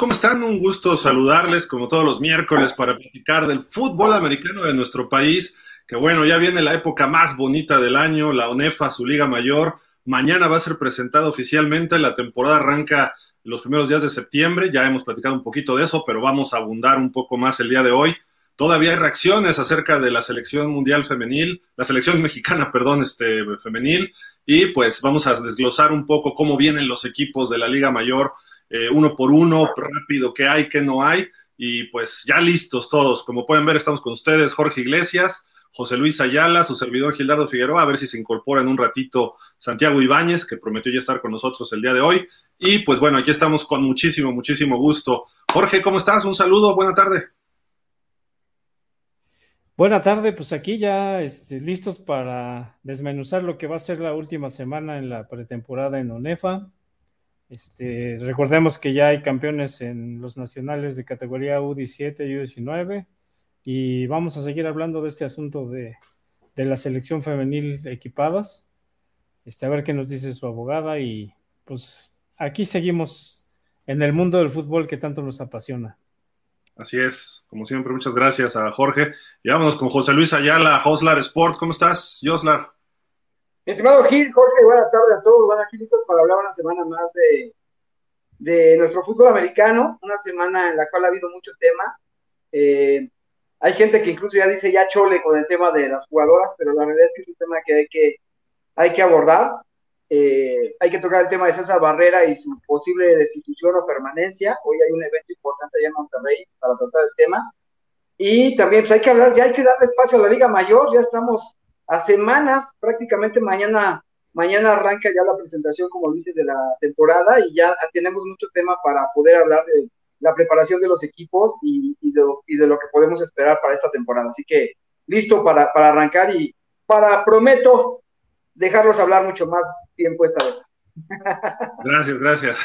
¿cómo están? Un gusto saludarles como todos los miércoles para platicar del fútbol americano de nuestro país, que bueno, ya viene la época más bonita del año, la ONEFA, su liga mayor. Mañana va a ser presentada oficialmente, la temporada arranca los primeros días de septiembre, ya hemos platicado un poquito de eso, pero vamos a abundar un poco más el día de hoy. Todavía hay reacciones acerca de la selección mundial femenil, la selección mexicana, perdón, este femenil, y pues vamos a desglosar un poco cómo vienen los equipos de la Liga Mayor eh, uno por uno, rápido, qué hay, qué no hay. Y pues ya listos todos. Como pueden ver, estamos con ustedes, Jorge Iglesias, José Luis Ayala, su servidor Gildardo Figueroa, a ver si se incorpora en un ratito Santiago Ibáñez, que prometió ya estar con nosotros el día de hoy. Y pues bueno, aquí estamos con muchísimo, muchísimo gusto. Jorge, ¿cómo estás? Un saludo, buena tarde. Buena tarde, pues aquí ya este, listos para desmenuzar lo que va a ser la última semana en la pretemporada en ONEFA. Este, recordemos que ya hay campeones en los nacionales de categoría U17 y U19 y vamos a seguir hablando de este asunto de, la selección femenil equipadas. Este, a ver qué nos dice su abogada y pues aquí seguimos en el mundo del fútbol que tanto nos apasiona. Así es, como siempre, muchas gracias a Jorge. Y vámonos con José Luis Ayala, Joslar Sport. ¿Cómo estás, Joslar? Estimado Gil, Jorge, buenas tardes a todos. Van aquí listos para hablar una semana más de, de nuestro fútbol americano, una semana en la cual ha habido mucho tema. Eh, hay gente que incluso ya dice ya chole con el tema de las jugadoras, pero la verdad es que es un tema que hay que, hay que abordar. Eh, hay que tocar el tema de César Barrera y su posible destitución o permanencia. Hoy hay un evento importante allá en Monterrey para tratar el tema. Y también pues hay que hablar, ya hay que darle espacio a la Liga Mayor, ya estamos a semanas, prácticamente mañana, mañana arranca ya la presentación, como dice, de la temporada y ya tenemos mucho tema para poder hablar de la preparación de los equipos y, de, lo que podemos esperar para esta temporada. Así que listo para, para arrancar y para, prometo, dejarlos hablar mucho más tiempo esta vez. Gracias, gracias.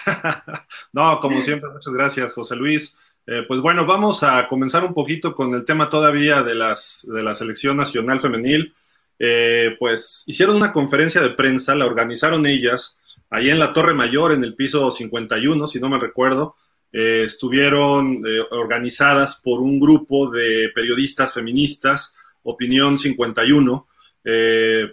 No, como siempre, muchas gracias, José Luis. Eh, pues bueno, vamos a comenzar un poquito con el tema todavía de, las, de la selección nacional femenil. Eh, pues hicieron una conferencia de prensa, la organizaron ellas, ahí en la Torre Mayor, en el piso 51, si no me recuerdo. Eh, estuvieron eh, organizadas por un grupo de periodistas feministas, Opinión 51.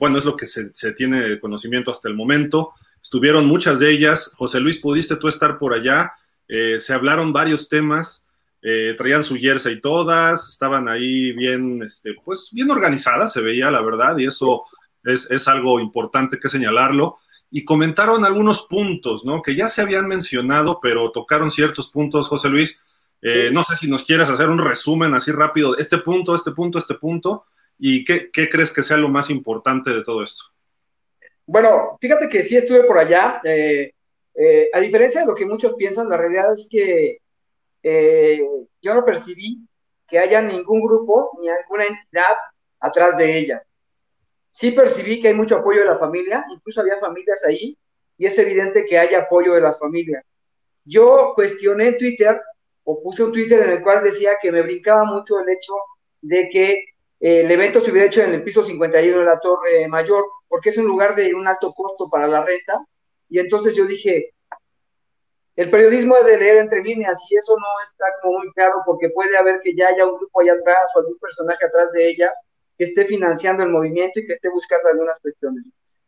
bueno, es lo que se, se, tiene conocimiento hasta el momento. Estuvieron muchas de ellas. José Luis, ¿pudiste tú estar por allá? se hablaron varios temas. Eh, traían su jersey todas, estaban ahí bien, este, pues bien organizadas, se veía la verdad, y eso es, algo importante que señalarlo. Y comentaron algunos puntos, ¿no? Que ya se habían mencionado, pero tocaron ciertos puntos, José Luis. Eh, no sé si nos quieres hacer un resumen así rápido, este punto, este punto, este punto, y qué, crees que sea lo más importante de todo esto. Bueno, fíjate que sí estuve por allá. Eh, a diferencia de lo que muchos piensan, la realidad es que eh, yo no percibí que haya ningún grupo ni alguna entidad atrás de ellas. Sí percibí que hay mucho apoyo de la familia, incluso había familias ahí, y es evidente que hay apoyo de las familias. Yo cuestioné en Twitter, o puse un Twitter en el cual decía que me brincaba mucho el hecho de que eh, el evento se hubiera hecho en el piso 51 de la Torre Mayor, porque es un lugar de un alto costo para la renta, y entonces yo dije, el periodismo es de leer entre líneas y eso no está como muy claro porque puede haber que ya haya un grupo allá atrás o algún personaje atrás de ellas que esté financiando el movimiento y que esté buscando algunas cuestiones.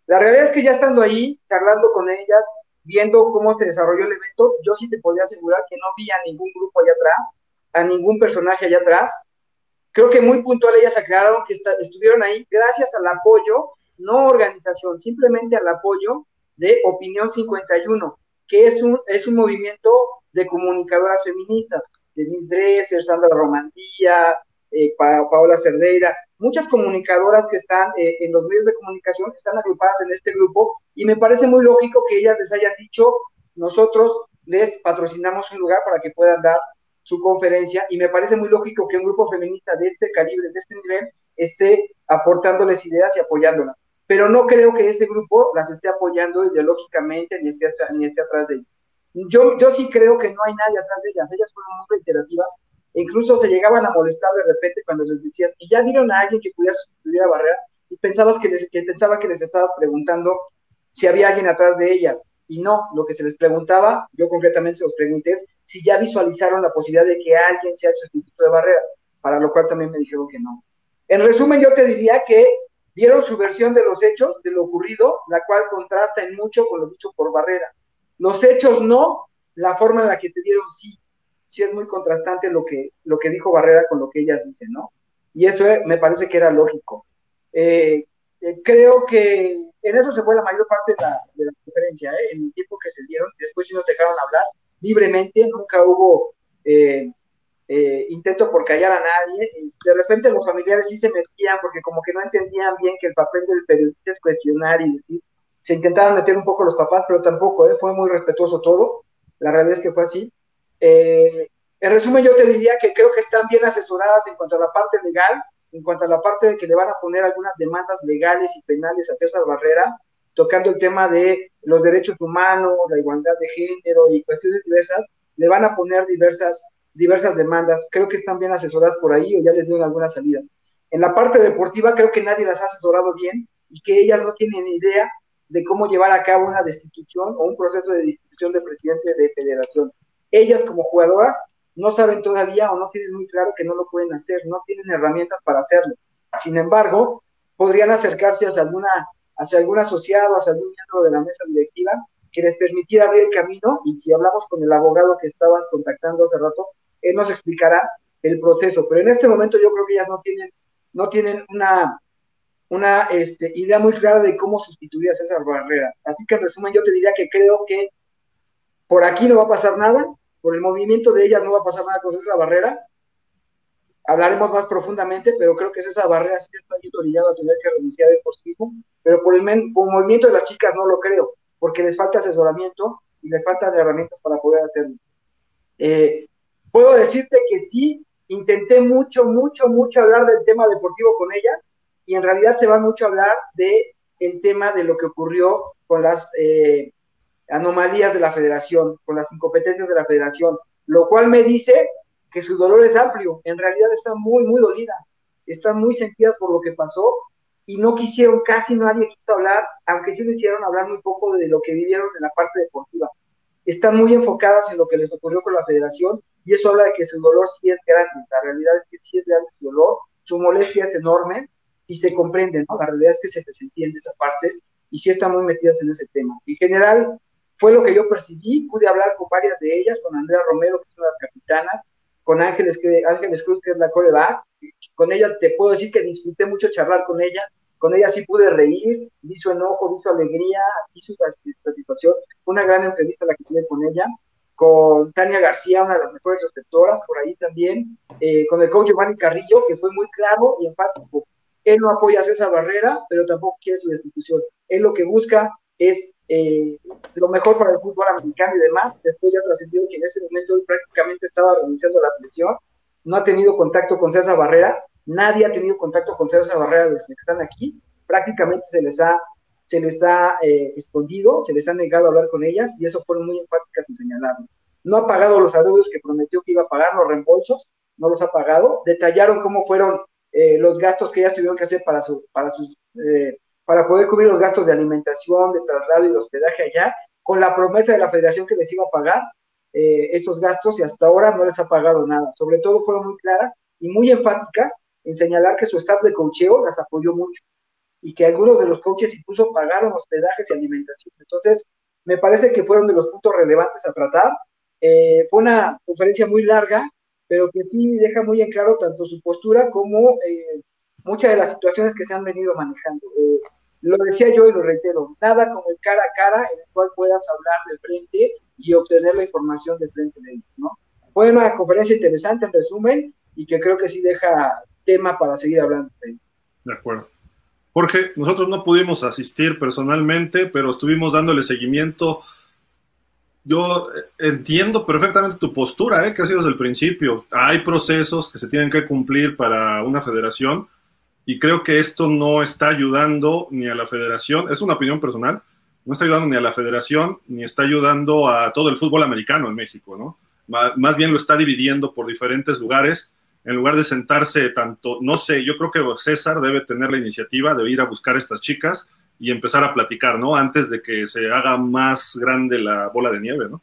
La realidad es que ya estando ahí, charlando con ellas, viendo cómo se desarrolló el evento, yo sí te podría asegurar que no vi a ningún grupo allá atrás, a ningún personaje allá atrás. Creo que muy puntual ellas aclararon que estuvieron ahí gracias al apoyo, no organización, simplemente al apoyo de Opinión 51 que es un, es un movimiento de comunicadoras feministas, Denise Dresser, Sandra Romandía, eh, Paola Cerdeira, muchas comunicadoras que están eh, en los medios de comunicación, que están agrupadas en este grupo, y me parece muy lógico que ellas les hayan dicho, nosotros les patrocinamos un lugar para que puedan dar su conferencia, y me parece muy lógico que un grupo feminista de este calibre, de este nivel, esté aportándoles ideas y apoyándolas pero no creo que ese grupo las esté apoyando ideológicamente ni esté, ni esté atrás de ellas. Yo, yo sí creo que no hay nadie atrás de ellas, ellas fueron muy reiterativas, e incluso se llegaban a molestar de repente cuando les decías, y ya vieron a alguien que pudiera sustituir a Barrera, y pensabas que, les, que pensaba que les estabas preguntando si había alguien atrás de ellas, y no, lo que se les preguntaba, yo concretamente se los pregunté, es si ya visualizaron la posibilidad de que alguien sea el sustituto de Barrera, para lo cual también me dijeron que no. En resumen, yo te diría que dieron su versión de los hechos, de lo ocurrido, la cual contrasta en mucho con lo dicho por Barrera. Los hechos no, la forma en la que se dieron sí. Sí es muy contrastante lo que, lo que dijo Barrera con lo que ellas dicen, ¿no? Y eso eh, me parece que era lógico. Eh, eh, creo que en eso se fue la mayor parte de la, de conferencia, en el tiempo que se dieron, después sí nos dejaron hablar libremente, nunca hubo intento por callar a nadie, de repente los familiares sí se metían porque como que no entendían bien que el papel del periodista es cuestionar y decir, se intentaban meter un poco los papás, pero tampoco, fue muy respetuoso todo, la realidad es que fue así. en resumen, yo te diría que creo que están bien asesoradas en cuanto a la parte legal, en cuanto a la parte de que le van a poner algunas demandas legales y penales a César Barrera, tocando el tema de los derechos humanos, la igualdad de género y cuestiones diversas, le van a poner diversas, diversas demandas. Creo que están bien asesoradas por ahí o ya les dieron algunas salidas. En la parte deportiva creo que nadie las ha asesorado bien y que ellas no tienen idea de cómo llevar a cabo una destitución o un proceso de destitución de presidente de federación. Ellas como jugadoras no saben todavía o no tienen muy claro que no lo pueden hacer, no tienen herramientas para hacerlo. Sin embargo, podrían acercarse hacia, alguna, hacia algún asociado, hacia algún miembro de la mesa directiva que les permitiera abrir el camino y si hablamos con el abogado que estabas contactando hace rato, él nos explicará el proceso. Pero en este momento yo creo que ellas no tienen, no tienen una, una este, idea muy clara de cómo sustituir a César Barrera. Así que en resumen yo te diría que creo que por aquí no va a pasar nada, por el movimiento de ellas no va a pasar nada con esa barrera. Hablaremos más profundamente, pero creo que esa barrera sí está orillado a tener que renunciar de positivo, pero por el, movimiento de las chicas no lo creo, porque les falta asesoramiento y les faltan herramientas para poder hacerlo. Eh, puedo decirte que sí, intenté mucho, mucho, mucho hablar del tema deportivo con ellas y en realidad se va mucho a hablar de el tema de lo que ocurrió con las eh, anomalías de la federación, con las incompetencias de la federación, lo cual me dice que su dolor es amplio, en realidad está muy, muy dolida, están muy sentidas por lo que pasó y no quisieron, casi nadie quiso hablar, aunque sí lo hicieron hablar muy poco de lo que vivieron en la parte deportiva. Están muy enfocadas en lo que les ocurrió con la federación y eso habla de que su dolor sí es grande, la realidad es que sí es grande su dolor, su molestia es enorme y se comprende, ¿no? La realidad es que se les entiende esa parte y sí están muy metidas en ese tema. En general, fue lo que yo percibí, pude hablar con varias de ellas, con Andrea Romero, que es una de las capitanas, con Ángeles, que, Ángeles Cruz, que es la coreback, con ella te puedo decir que disfruté mucho charlar con ella, con ella sí pude reír, vi su enojo, vi su alegría, vi su satisfacción, una gran entrevista la que tuve con ella, con Tania García, una de las mejores receptoras, por ahí también, eh, con el coach Giovanni Carrillo, que fue muy claro y enfático. Él no apoya a esa barrera, pero tampoco quiere su destitución. Él lo que busca es eh, lo mejor para el fútbol americano y demás. Después ya trascendió que en ese momento prácticamente estaba renunciando a la selección. No ha tenido contacto con César Barrera. Nadie ha tenido contacto con César Barrera desde que están aquí. Prácticamente se les ha, se les ha eh, escondido, se les ha negado hablar con ellas y eso fueron muy enfáticas en señalarlo. No ha pagado los adeudos que prometió que iba a pagar, los reembolsos, no los ha pagado. Detallaron cómo fueron eh, los gastos que ellas tuvieron que hacer para, su, para sus para poder cubrir los gastos de alimentación, de traslado y de hospedaje allá, con la promesa de la federación que les iba a pagar eh, esos gastos y hasta ahora no les ha pagado nada. Sobre todo fueron muy claras y muy enfáticas en señalar que su staff de cocheo las apoyó mucho y que algunos de los coaches incluso pagaron hospedajes y alimentación. Entonces, me parece que fueron de los puntos relevantes a tratar. Eh, fue una conferencia muy larga, pero que sí deja muy en claro tanto su postura como eh, muchas de las situaciones que se han venido manejando. Eh, lo decía yo y lo reitero, nada como el cara a cara en el cual puedas hablar de frente y obtener la información de frente de ellos, ¿no? Fue una conferencia interesante en resumen y que creo que sí deja tema para seguir hablando de acuerdo. Jorge, nosotros no pudimos asistir personalmente, pero estuvimos dándole seguimiento. Yo entiendo perfectamente tu postura, ¿eh? que ha sido desde el principio. Hay procesos que se tienen que cumplir para una federación y creo que esto no está ayudando ni a la federación, es una opinión personal, no está ayudando ni a la federación, ni está ayudando a todo el fútbol americano en México, ¿no? Más bien lo está dividiendo por diferentes lugares, en lugar de sentarse tanto, no sé, yo creo que César debe tener la iniciativa de ir a buscar a estas chicas y empezar a platicar, ¿no? Antes de que se haga más grande la bola de nieve, ¿no?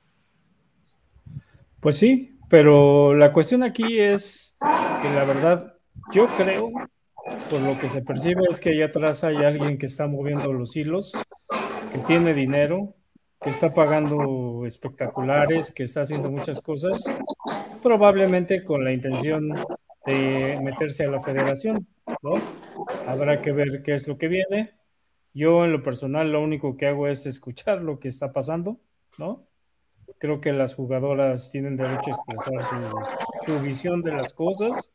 Pues sí, pero la cuestión aquí es que la verdad, yo creo, por lo que se percibe, es que allá atrás hay alguien que está moviendo los hilos, que tiene dinero, que está pagando espectaculares, que está haciendo muchas cosas, probablemente con la intención de meterse a la federación, ¿no? Habrá que ver qué es lo que viene. Yo en lo personal lo único que hago es escuchar lo que está pasando, ¿no? Creo que las jugadoras tienen derecho a expresar su, visión de las cosas,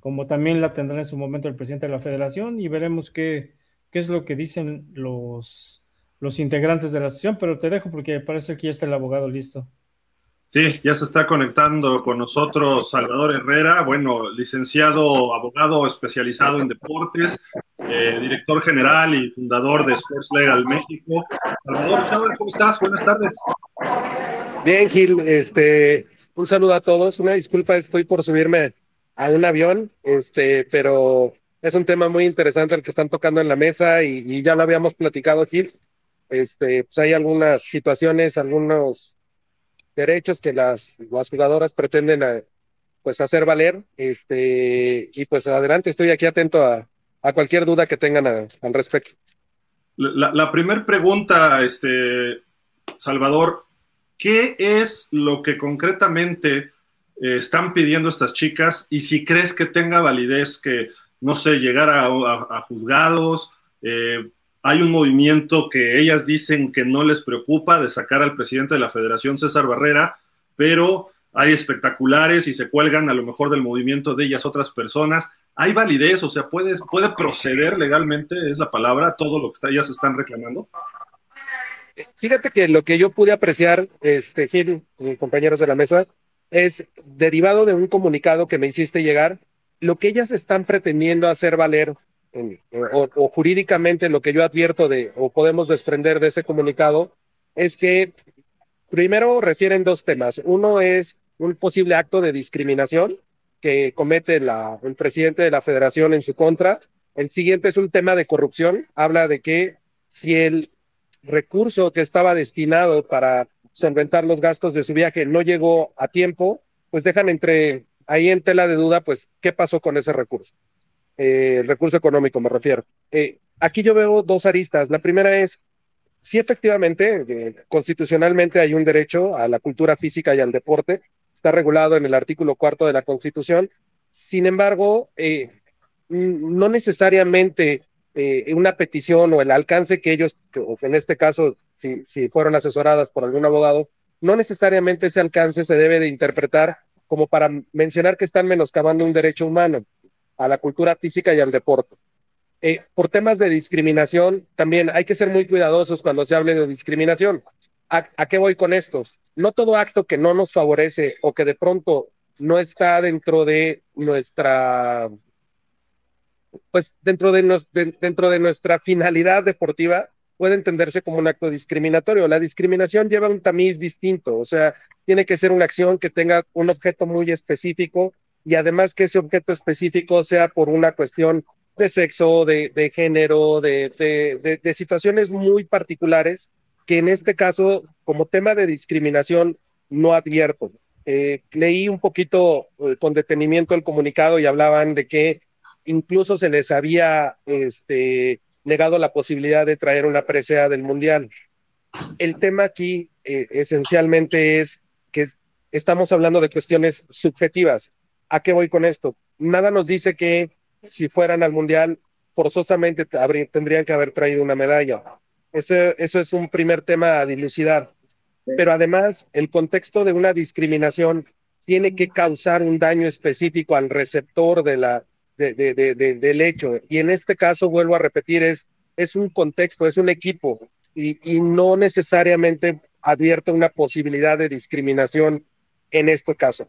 como también la tendrá en su momento el presidente de la federación y veremos qué, qué es lo que dicen los los integrantes de la asociación, pero te dejo porque parece que ya está el abogado listo. Sí, ya se está conectando con nosotros Salvador Herrera, bueno, licenciado abogado especializado en deportes, eh, director general y fundador de Sports Legal México. Salvador, ¿cómo estás? Buenas tardes. Bien, Gil, este, un saludo a todos. Una disculpa, estoy por subirme a un avión, este, pero es un tema muy interesante el que están tocando en la mesa y, y ya lo habíamos platicado, Gil. Este, pues hay algunas situaciones, algunos derechos que las, jugadoras pretenden eh, pues hacer valer. Este, y pues adelante, estoy aquí atento a, cualquier duda que tengan al respecto. La, primera pregunta, este, Salvador, ¿qué es lo que concretamente eh, están pidiendo estas chicas? Y si crees que tenga validez que, no sé, llegar a, a, a juzgados, eh, hay un movimiento que ellas dicen que no les preocupa de sacar al presidente de la federación, César Barrera, pero hay espectaculares y se cuelgan a lo mejor del movimiento de ellas otras personas. ¿Hay validez? O sea, ¿puede, puede proceder legalmente, es la palabra, todo lo que está, ellas están reclamando? Fíjate que lo que yo pude apreciar, este, Gil, compañeros de la mesa, es derivado de un comunicado que me hiciste llegar, lo que ellas están pretendiendo hacer valer o, jurídicamente lo que yo advierto de o podemos desprender de ese comunicado es que primero refieren dos temas. Uno es un posible acto de discriminación que comete el presidente de la federación en su contra. El siguiente es un tema de corrupción. Habla de que si el recurso que estaba destinado para solventar los gastos de su viaje no llegó a tiempo, pues dejan entre ahí en tela de duda, pues, ¿qué pasó con ese recurso? Eh, recurso económico me refiero. Eh, aquí yo veo dos aristas. La primera es, si efectivamente, eh, constitucionalmente hay un derecho a la cultura física y al deporte, está regulado en el artículo cuarto de la Constitución. Sin embargo, eh, no necesariamente eh, una petición o el alcance que ellos, en este caso, si, si fueron asesoradas por algún abogado, no necesariamente ese alcance se debe de interpretar como para mencionar que están menoscabando un derecho humano a la cultura física y al deporte. Eh, por temas de discriminación, también hay que ser muy cuidadosos cuando se hable de discriminación. ¿A, ¿A, qué voy con esto? No todo acto que no nos favorece o que de pronto no está dentro de nuestra, pues dentro de, dentro de nuestra finalidad deportiva puede entenderse como un acto discriminatorio. La discriminación lleva un tamiz distinto, o sea, tiene que ser una acción que tenga un objeto muy específico y además que ese objeto específico sea por una cuestión de sexo, de, de género, de, de, de, situaciones muy particulares que en este caso, como tema de discriminación, no advierto. Eh, leí un poquito eh, con detenimiento el comunicado y hablaban de que incluso se les había este, negado la posibilidad de traer una presea del Mundial. El tema aquí eh, esencialmente es que estamos hablando de cuestiones subjetivas. ¿A qué voy con esto? Nada nos dice que si fueran al Mundial, forzosamente tendrían que haber traído una medalla. Eso, eso es un primer tema a dilucidar. Pero además, el contexto de una discriminación tiene que causar un daño específico al receptor de la, de, de, de, del hecho. Y en este caso, vuelvo a repetir, es, es un contexto, es un equipo y, y no necesariamente advierte una posibilidad de discriminación en este caso.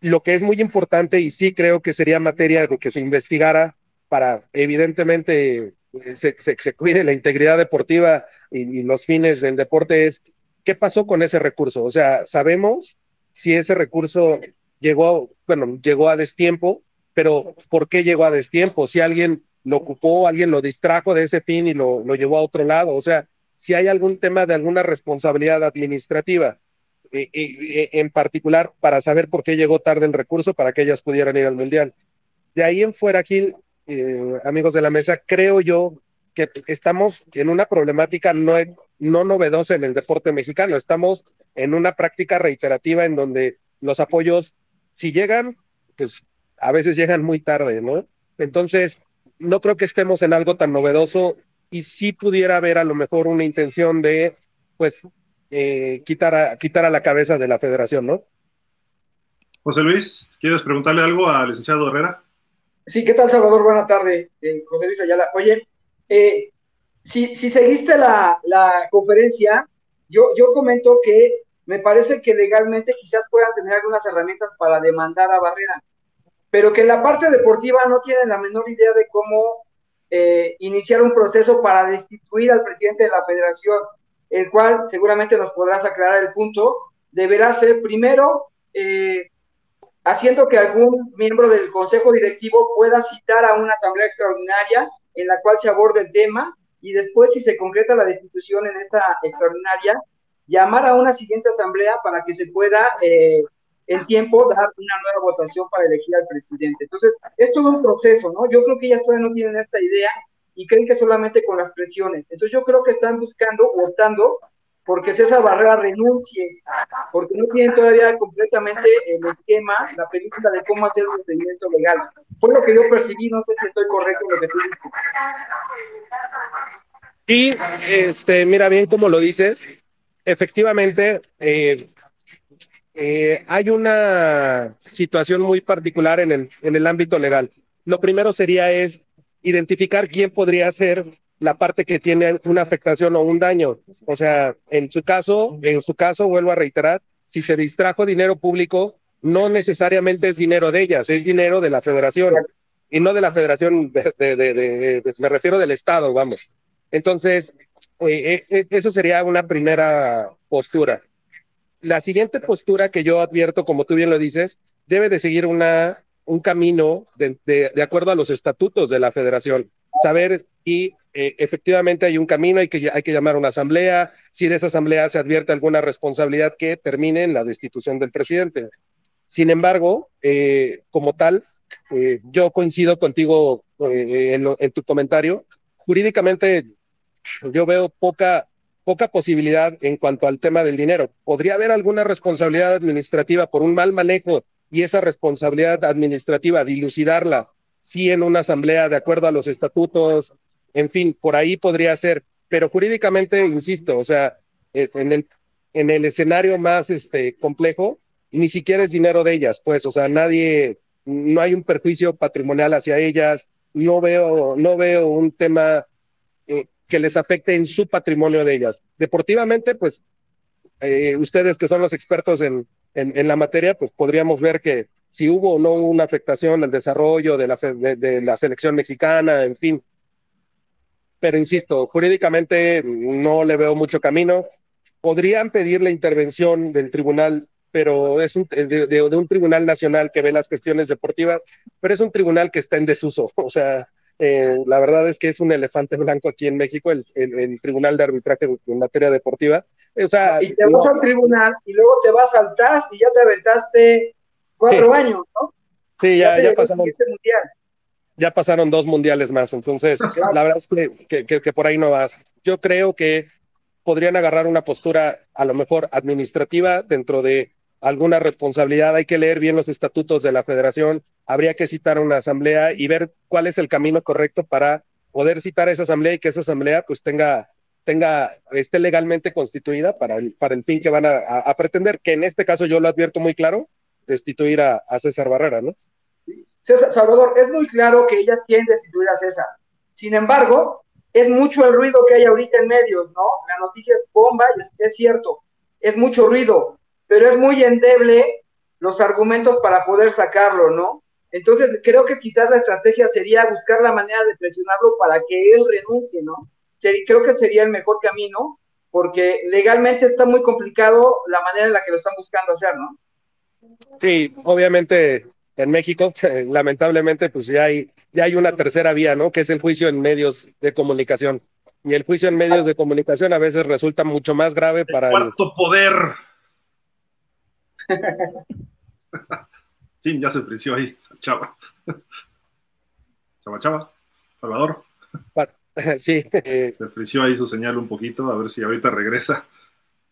Lo que es muy importante y sí creo que sería materia de que se investigara para evidentemente se, se, se cuide la integridad deportiva y, y, los fines del deporte es qué pasó con ese recurso. O sea, sabemos si ese recurso llegó, bueno, llegó a destiempo, pero ¿por qué llegó a destiempo? Si alguien lo ocupó, alguien lo distrajo de ese fin y lo, lo llevó a otro lado. O sea, si hay algún tema de alguna responsabilidad administrativa en particular para saber por qué llegó tarde el recurso para que ellas pudieran ir al Mundial. De ahí en fuera, Gil, amigos de la mesa, creo yo que estamos en una problemática no, no novedosa en el deporte mexicano, estamos en una práctica reiterativa en donde los apoyos, si llegan, pues a veces llegan muy tarde, ¿no? Entonces, no creo que estemos en algo tan novedoso y sí pudiera haber a lo mejor una intención de, pues, eh, quitar, a, quitar a la cabeza de la federación, ¿no? José Luis, ¿quieres preguntarle algo al licenciado Herrera? Sí, ¿qué tal, Salvador? Buena tarde, eh, José Luis Ayala. Oye, eh, si, si, seguiste la, la conferencia, yo, yo comento que me parece que legalmente quizás puedan tener algunas herramientas para demandar a Barrera, pero que en la parte deportiva no tienen la menor idea de cómo eh, iniciar un proceso para destituir al presidente de la federación, el cual seguramente nos podrás aclarar el punto, deberá ser primero eh, haciendo que algún miembro del consejo directivo pueda citar a una asamblea extraordinaria en la cual se aborde el tema y después, si se concreta la destitución en esta extraordinaria, llamar a una siguiente asamblea para que se pueda eh, en tiempo dar una nueva votación para elegir al presidente. Entonces, es todo un proceso, ¿no? Yo creo que ellas todavía no tienen esta idea y creen que solamente con las presiones. Entonces, yo creo que están buscando o optando porque César Barrera renuncie, porque no tienen todavía completamente el esquema, la película de cómo hacer un procedimiento legal. Fue lo que yo percibí, no sé si estoy correcto en lo que tú dices. Y, este, mira bien cómo lo dices, efectivamente, eh, eh, hay una situación muy particular en el, en el ámbito legal. Lo primero sería es identificar quién podría ser la parte que tiene una afectación o un daño. O sea, en su caso, en su caso, vuelvo a reiterar, si se distrajo dinero público, no necesariamente es dinero de ellas, es dinero de la federación. Y no de la federación, me refiero del Estado, vamos. Entonces, eh, eh, eso sería una primera postura. La siguiente postura que yo advierto, como tú bien lo dices, debe de seguir una, un camino de, de acuerdo a los estatutos de la federación. Saber si eh, efectivamente hay un camino, hay que, hay que llamar a una asamblea, si de esa asamblea se advierte alguna responsabilidad que termine en la destitución del presidente. Sin embargo, como tal, yo coincido contigo en, en, tu comentario. Jurídicamente yo veo poca, poca posibilidad en cuanto al tema del dinero. Podría haber alguna responsabilidad administrativa por un mal manejo y esa responsabilidad administrativa, dilucidarla, sí en una asamblea de acuerdo a los estatutos, en fin, por ahí podría ser, pero jurídicamente, insisto, o sea, eh, en el, en el escenario más este, complejo, ni siquiera es dinero de ellas, pues, o sea, nadie, no hay un perjuicio patrimonial hacia ellas, no veo, no veo un tema eh, que les afecte en su patrimonio de ellas. Deportivamente, pues eh, ustedes que son los expertos en, en, la materia, pues podríamos ver que si hubo o no una afectación al desarrollo de la, de, la selección mexicana, en fin. Pero insisto, jurídicamente no le veo mucho camino. Podrían pedir la intervención del tribunal, pero es un, de, de un tribunal nacional que ve las cuestiones deportivas, pero es un tribunal que está en desuso. O sea, eh, la verdad es que es un elefante blanco aquí en México, el, Tribunal de Arbitraje en materia deportiva. O sea, y te vas al tribunal y luego te vas al TAS y ya te aventaste cuatro años, ¿no? Sí, ya, ya, pasaron. Ya pasaron dos mundiales más, entonces la verdad es que, que, que por ahí no vas. Yo creo que podrían agarrar una postura a lo mejor administrativa dentro de alguna responsabilidad. Hay que leer bien los estatutos de la federación, habría que citar una asamblea y ver cuál es el camino correcto para poder citar a esa asamblea y que esa asamblea pues tenga, tenga, esté legalmente constituida para el, para el fin que van a, pretender, que en este caso yo lo advierto muy claro, destituir a, César Barrera, ¿no? César, Salvador, es muy claro que ellas quieren destituir a César. Sin embargo, es mucho el ruido que hay ahorita en medios, ¿no? La noticia es bomba y es, es cierto, es mucho ruido, pero es muy endeble los argumentos para poder sacarlo, ¿no? Entonces, creo que quizás la estrategia sería buscar la manera de presionarlo para que él renuncie, ¿no? Creo que sería el mejor camino, porque legalmente está muy complicado la manera en la que lo están buscando hacer, ¿no? Sí, obviamente en México, lamentablemente, pues ya hay, ya hay una tercera vía, ¿no? Que es el juicio en medios de comunicación. Y el juicio en medios de comunicación a veces resulta mucho más grave para el cuarto poder. sí, ya se frició ahí, Chava. Chava, Chava, Salvador. Sí. Se frició ahí su señal un poquito, a ver si ahorita regresa.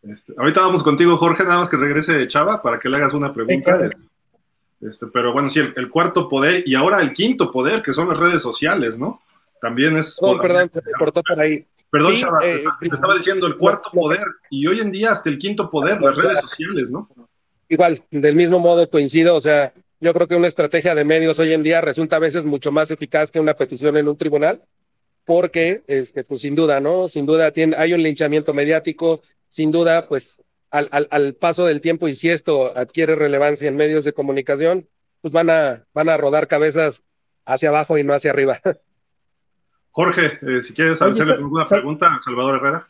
Este, ahorita vamos contigo, Jorge, nada más que regrese Chava para que le hagas una pregunta. este, pero bueno, sí, el, cuarto poder y ahora el quinto poder, que son las redes sociales, ¿no? También es. Oh, perdón, se cortó por ahí. Perdón, Chava, eh, estaba diciendo el cuarto poder y hoy en día hasta el quinto poder, las redes sociales, ¿no? Igual, del mismo modo coincido, o sea, yo creo que una estrategia de medios hoy en día resulta a veces mucho más eficaz que una petición en un tribunal, porque, este, pues sin duda, ¿no? Sin duda tiene, hay un linchamiento mediático, sin duda, pues al, al, al, paso del tiempo y si esto adquiere relevancia en medios de comunicación, pues van a, van a rodar cabezas hacia abajo y no hacia arriba. Jorge, eh, si quieres hacerle alguna pregunta a Salvador Herrera.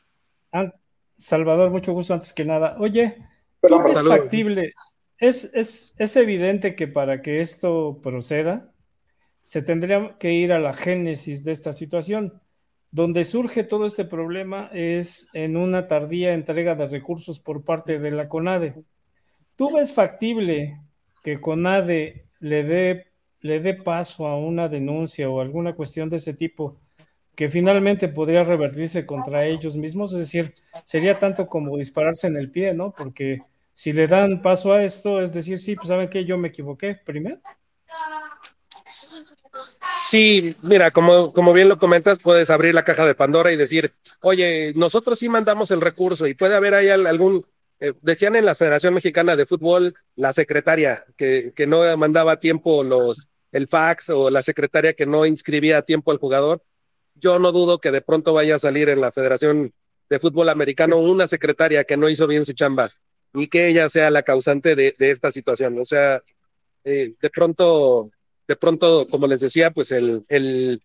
Ah, Salvador, mucho gusto antes que nada. Oye, es factible? Es, es, es evidente que para que esto proceda, se tendría que ir a la génesis de esta situación. Donde surge todo este problema es en una tardía entrega de recursos por parte de la CONADE. ¿Tú ves factible que CONADE le dé, le dé paso a una denuncia o alguna cuestión de ese tipo que finalmente podría revertirse contra ellos mismos? Es decir, sería tanto como dispararse en el pie, ¿no? Porque si le dan paso a esto, es decir, sí, pues saben que yo me equivoqué primero. Sí, mira, como, como bien lo comentas, puedes abrir la caja de Pandora y decir, oye, nosotros sí mandamos el recurso y puede haber ahí algún, eh, decían en la Federación Mexicana de Fútbol, la secretaria que, que no mandaba a tiempo los, el fax o la secretaria que no inscribía a tiempo al jugador. Yo no dudo que de pronto vaya a salir en la Federación de Fútbol Americano una secretaria que no hizo bien su chamba y que ella sea la causante de, de esta situación. O sea, eh, de pronto de pronto, como les decía, pues el, el,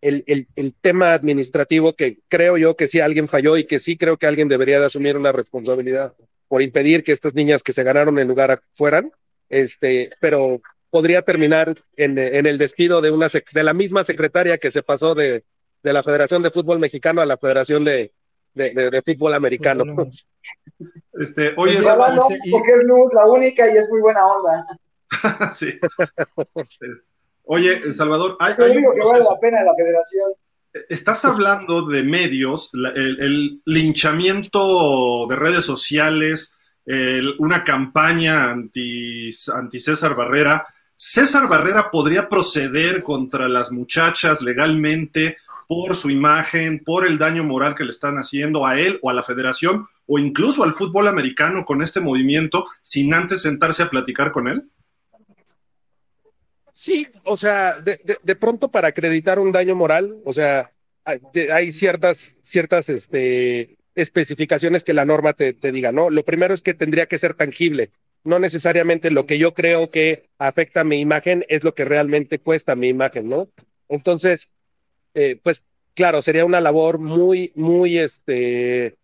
el, el, tema administrativo que creo yo que sí alguien falló y que sí creo que alguien debería de asumir una responsabilidad por impedir que estas niñas que se ganaron el lugar fueran, este, pero podría terminar en, en el despido de, una, de la misma secretaria que se pasó de, de la Federación de Fútbol Mexicano a la Federación de, de, de Fútbol Americano. Este, oye, porque es la única y es muy buena onda. sí. oye, Salvador, hay, que vale la pena la federación. Estás hablando de medios, el, linchamiento de redes sociales, una campaña anti, anti César Barrera. ¿César Barrera podría proceder contra las muchachas legalmente por su imagen, por el daño moral que le están haciendo a él o a la federación o incluso al fútbol americano con este movimiento sin antes sentarse a platicar con él? Sí, o sea, de, de, pronto para acreditar un daño moral, o sea, hay, ciertas, ciertas este, especificaciones que la norma te, te diga, ¿no? Lo primero es que tendría que ser tangible. No necesariamente lo que yo creo que afecta a mi imagen es lo que realmente cuesta mi imagen, ¿no? Entonces, eh, pues claro, sería una labor muy, muy este,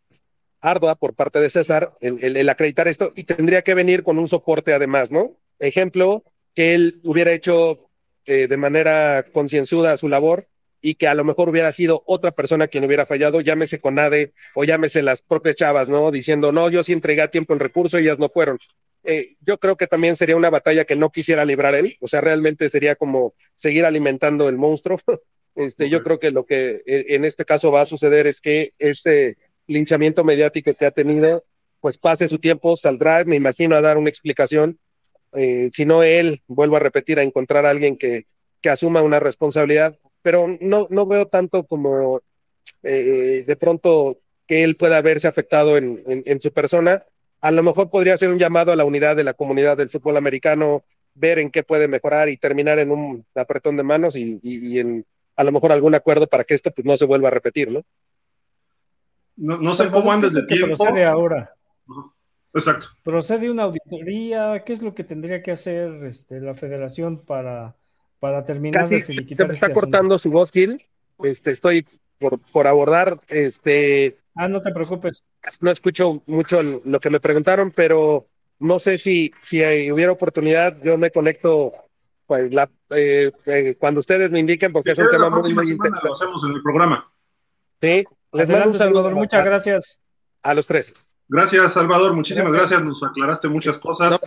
ardua por parte de César el, el, el, acreditar esto y tendría que venir con un soporte además, ¿no? Ejemplo, que él hubiera hecho eh, de manera concienzuda su labor y que a lo mejor hubiera sido otra persona quien hubiera fallado, llámese Conade o llámese las propias chavas, ¿no? Diciendo, no, yo sí entregué a tiempo el recurso y ellas no fueron. Eh, yo creo que también sería una batalla que no quisiera librar él, o sea, realmente sería como seguir alimentando el monstruo. Este, Yo creo que lo que eh, en este caso va a suceder es que este linchamiento mediático que ha tenido, pues pase su tiempo, saldrá, me imagino, a dar una explicación eh, si no él, vuelvo a repetir, a encontrar a alguien que, que asuma una responsabilidad, pero no, no veo tanto como eh, de pronto que él pueda verse afectado en, en, en, su persona. A lo mejor podría ser un llamado a la unidad de la comunidad del fútbol americano, ver en qué puede mejorar y terminar en un apretón de manos y, y, y en a lo mejor algún acuerdo para que esto pues, no se vuelva a repetir, ¿no? No, no sé cómo andes de tiempo. ahora. Exacto. ¿Procede una auditoría? ¿Qué es lo que tendría que hacer este, la federación para, para terminar Casi de finiquitar? Se me está este cortando su voz, Gil. Este, estoy por, por abordar. Este, ah, no te preocupes. No escucho mucho lo que me preguntaron, pero no sé si, si hay, hubiera oportunidad, yo me conecto pues, la, eh, eh, cuando ustedes me indiquen, porque es un tema muy, muy interesante. Lo hacemos en el programa. Sí, les Adelante, mando un saludo. Salvador, muchas gracias. A los tres. Gracias, Salvador. Muchísimas gracias. Nos aclaraste muchas cosas.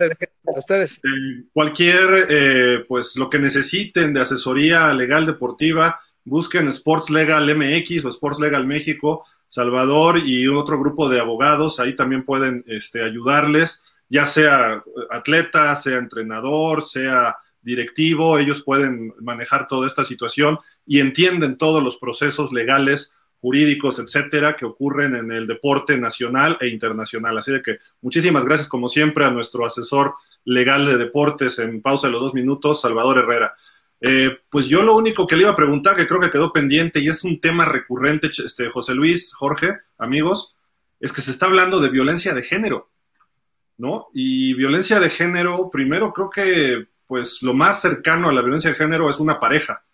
ustedes. Eh, cualquier, eh, pues lo que necesiten de asesoría legal deportiva, busquen Sports Legal MX o Sports Legal México, Salvador y otro grupo de abogados. Ahí también pueden este, ayudarles, ya sea atleta, sea entrenador, sea directivo. Ellos pueden manejar toda esta situación y entienden todos los procesos legales jurídicos, etcétera, que ocurren en el deporte nacional e internacional. Así de que muchísimas gracias, como siempre, a nuestro asesor legal de deportes en pausa de los dos minutos, Salvador Herrera. Eh, pues yo lo único que le iba a preguntar, que creo que quedó pendiente y es un tema recurrente, este, José Luis, Jorge, amigos, es que se está hablando de violencia de género, ¿no? Y violencia de género, primero creo que pues lo más cercano a la violencia de género es una pareja,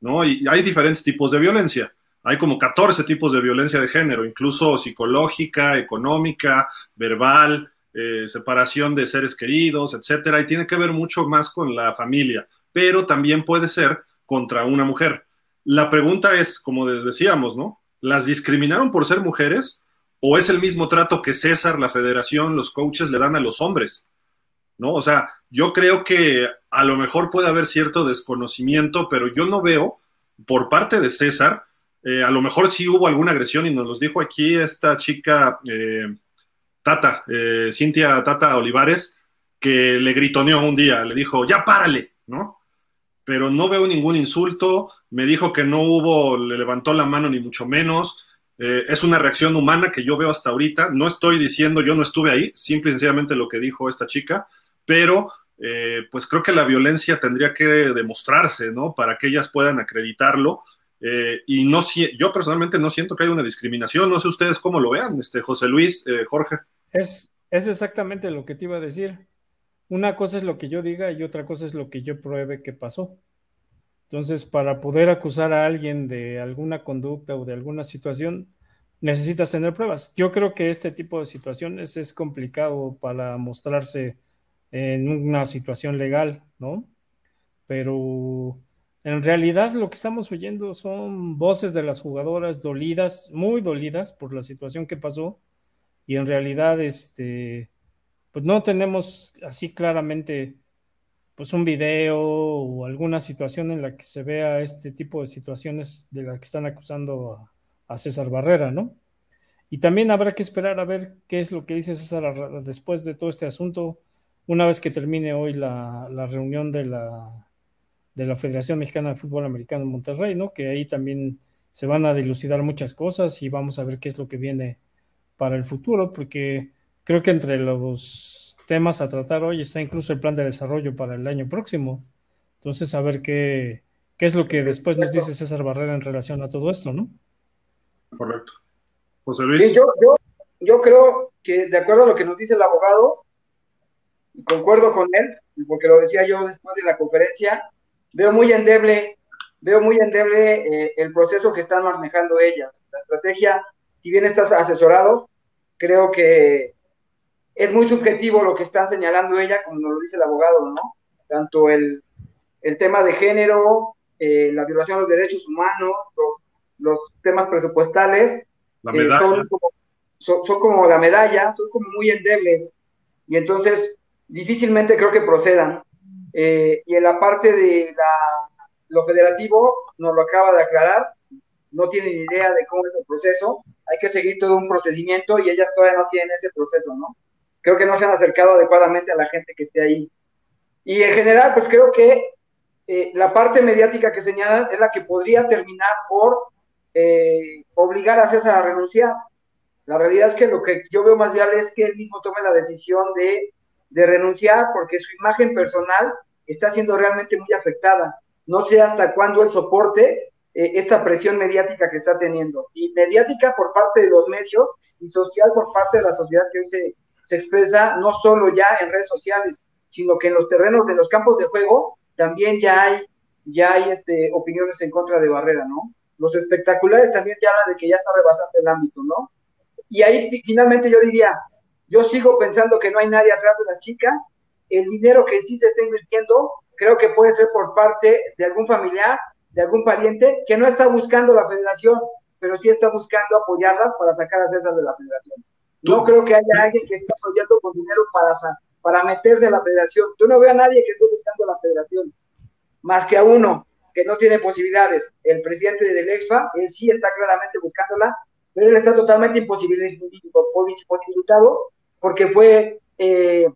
¿no? Y hay diferentes tipos de violencia hay como 14 tipos de violencia de género, incluso psicológica, económica, verbal, eh, separación de seres queridos, etcétera, y tiene que ver mucho más con la familia, pero también puede ser contra una mujer. La pregunta es, como decíamos, ¿no? ¿Las discriminaron por ser mujeres o es el mismo trato que César, la federación, los coaches le dan a los hombres? ¿No? O sea, yo creo que a lo mejor puede haber cierto desconocimiento, pero yo no veo por parte de César eh, a lo mejor sí hubo alguna agresión y nos los dijo aquí esta chica eh, Tata, eh, Cintia Tata Olivares, que le gritoneó un día, le dijo, ya párale, ¿no? Pero no veo ningún insulto, me dijo que no hubo, le levantó la mano ni mucho menos, es una reacción humana que yo veo hasta ahorita, no estoy diciendo, yo no estuve ahí, simple y sencillamente lo que dijo esta chica, pero pues creo que la violencia tendría que demostrarse, ¿no? Para que ellas puedan acreditarlo eh, y no yo personalmente no siento que haya una discriminación. No sé ustedes cómo lo vean, este José Luis, eh, Jorge. Es, es exactamente lo que te iba a decir. Una cosa es lo que yo diga y otra cosa es lo que yo pruebe que pasó. Entonces, para poder acusar a alguien de alguna conducta o de alguna situación, necesitas tener pruebas. Yo creo que este tipo de situaciones es complicado para mostrarse en una situación legal, ¿no? Pero en realidad lo que estamos oyendo son voces de las jugadoras dolidas, muy dolidas por la situación que pasó y en realidad este pues no tenemos así claramente pues un video o alguna situación en la que se vea este tipo de situaciones de las que están acusando a, César Barrera, ¿no? Y también habrá que esperar a ver qué es lo que dice César después de todo este asunto, una vez que termine hoy la reunión de la de la Federación Mexicana de Fútbol Americano en Monterrey, ¿no? Que ahí también se van a dilucidar muchas cosas y vamos a ver qué es lo que viene para el futuro, porque creo que entre los temas a tratar hoy está incluso el plan de desarrollo para el año próximo. Entonces, a ver qué, qué es lo que después nos dice César Barrera en relación a todo esto, ¿no? Correcto. José Luis. yo, yo, yo creo que de acuerdo a lo que nos dice el abogado, y concuerdo con él, porque lo decía yo después de la conferencia, veo muy endeble, veo muy endeble eh, el proceso que están manejando ellas. La estrategia, si bien estás asesorado, creo que es muy subjetivo lo que están señalando ella, como nos lo dice el abogado, ¿no? Tanto el, tema de género, eh, la violación de los derechos humanos, los, temas presupuestales, eh, son, como, son, como la medalla, son como muy endebles. Y entonces, difícilmente creo que procedan. Eh, y en la parte de lo federativo, nos lo acaba de aclarar, no tienen idea de cómo es el proceso, hay que seguir todo un procedimiento y ellas todavía no tienen ese proceso, ¿no? Creo que no se han acercado adecuadamente a la gente que esté ahí. Y en general, pues creo que eh, la parte mediática que señalan es la que podría terminar por eh, obligar a César a renunciar. La realidad es que lo que yo veo más viable es que él mismo tome la decisión de, de renunciar porque su imagen personal está siendo realmente muy afectada. No sé hasta cuándo él soporte eh, esta presión mediática que está teniendo. Y mediática por parte de los medios y social por parte de la sociedad que hoy se, se expresa no solo ya en redes sociales, sino que en los terrenos de los campos de juego también ya hay, ya hay este, opiniones en contra de Barrera, ¿no? Los espectaculares también te hablan de que ya está rebasando el ámbito, ¿no? Y ahí finalmente yo diría, yo sigo pensando que no hay nadie atrás de las chicas, el dinero que sí se está invirtiendo, creo que puede ser por parte de algún familiar, de algún pariente, que no está buscando la federación, pero sí está buscando apoyarlas para sacar a César de la federación. No creo que haya alguien que esté apoyando con dinero para, para meterse en la federación. Yo no veo a nadie que esté buscando la federación, más que a uno que no tiene posibilidades. El presidente del EXFA, él sí está claramente buscándola, pero él está totalmente imposibilitado porque fue eh,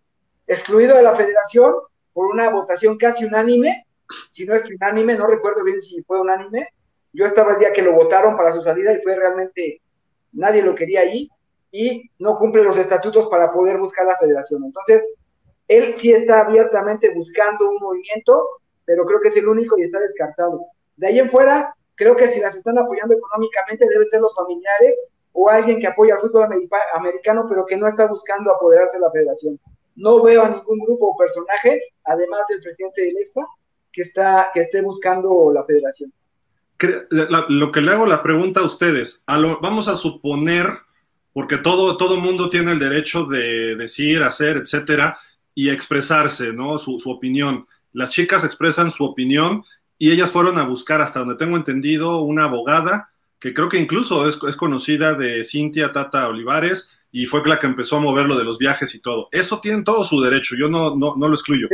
excluido de la federación por una votación casi unánime, si no es que unánime, no recuerdo bien si fue unánime. Yo estaba el día que lo votaron para su salida y fue realmente, nadie lo quería ahí y no cumple los estatutos para poder buscar la federación. Entonces, él sí está abiertamente buscando un movimiento, pero creo que es el único y está descartado. De ahí en fuera, creo que si las están apoyando económicamente deben ser los familiares o alguien que apoya al fútbol americano, pero que no está buscando apoderarse de la federación. No veo a ningún grupo o personaje, además del presidente del EFA, que, está, que esté buscando la federación. Lo que le hago la pregunta a ustedes, vamos a suponer porque todo, todo mundo tiene el derecho de decir, hacer, etcétera, y expresarse, ¿no? Su, opinión. Las chicas expresan su opinión y ellas fueron a buscar, hasta donde tengo entendido, una abogada que creo que incluso es, conocida de Cintia Tata Olivares y fue la que empezó a mover lo de los viajes y todo. Eso tienen todo su derecho, yo no, no, no lo excluyo.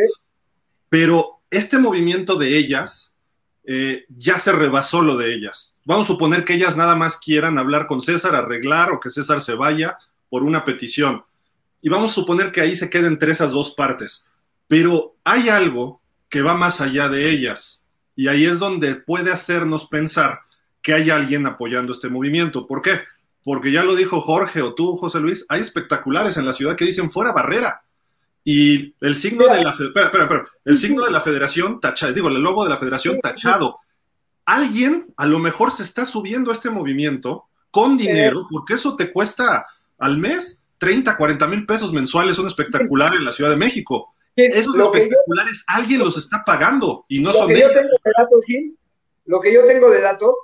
Pero este movimiento de ellas eh, ya se rebasó lo de ellas. Vamos a suponer que ellas nada más quieran hablar con César, arreglar o que César se vaya por una petición. Y vamos a suponer que ahí se queden entre esas dos partes. Pero hay algo que va más allá de ellas. Y ahí es donde puede hacernos pensar que hay alguien apoyando este movimiento. ¿Por qué? Porque ya lo dijo Jorge o tú, José Luis, hay espectaculares en la ciudad que dicen fuera barrera. Y el signo de la espera, espera, el signo de la federación tachado, digo, el logo de la federación tachado. Alguien a lo mejor se está subiendo a este movimiento con dinero, porque eso te cuesta al mes 30, 40 mil pesos mensuales, son espectaculares en la Ciudad de México. Esos espectaculares, alguien los está pagando y no son que yo tengo de datos, lo que yo tengo de datos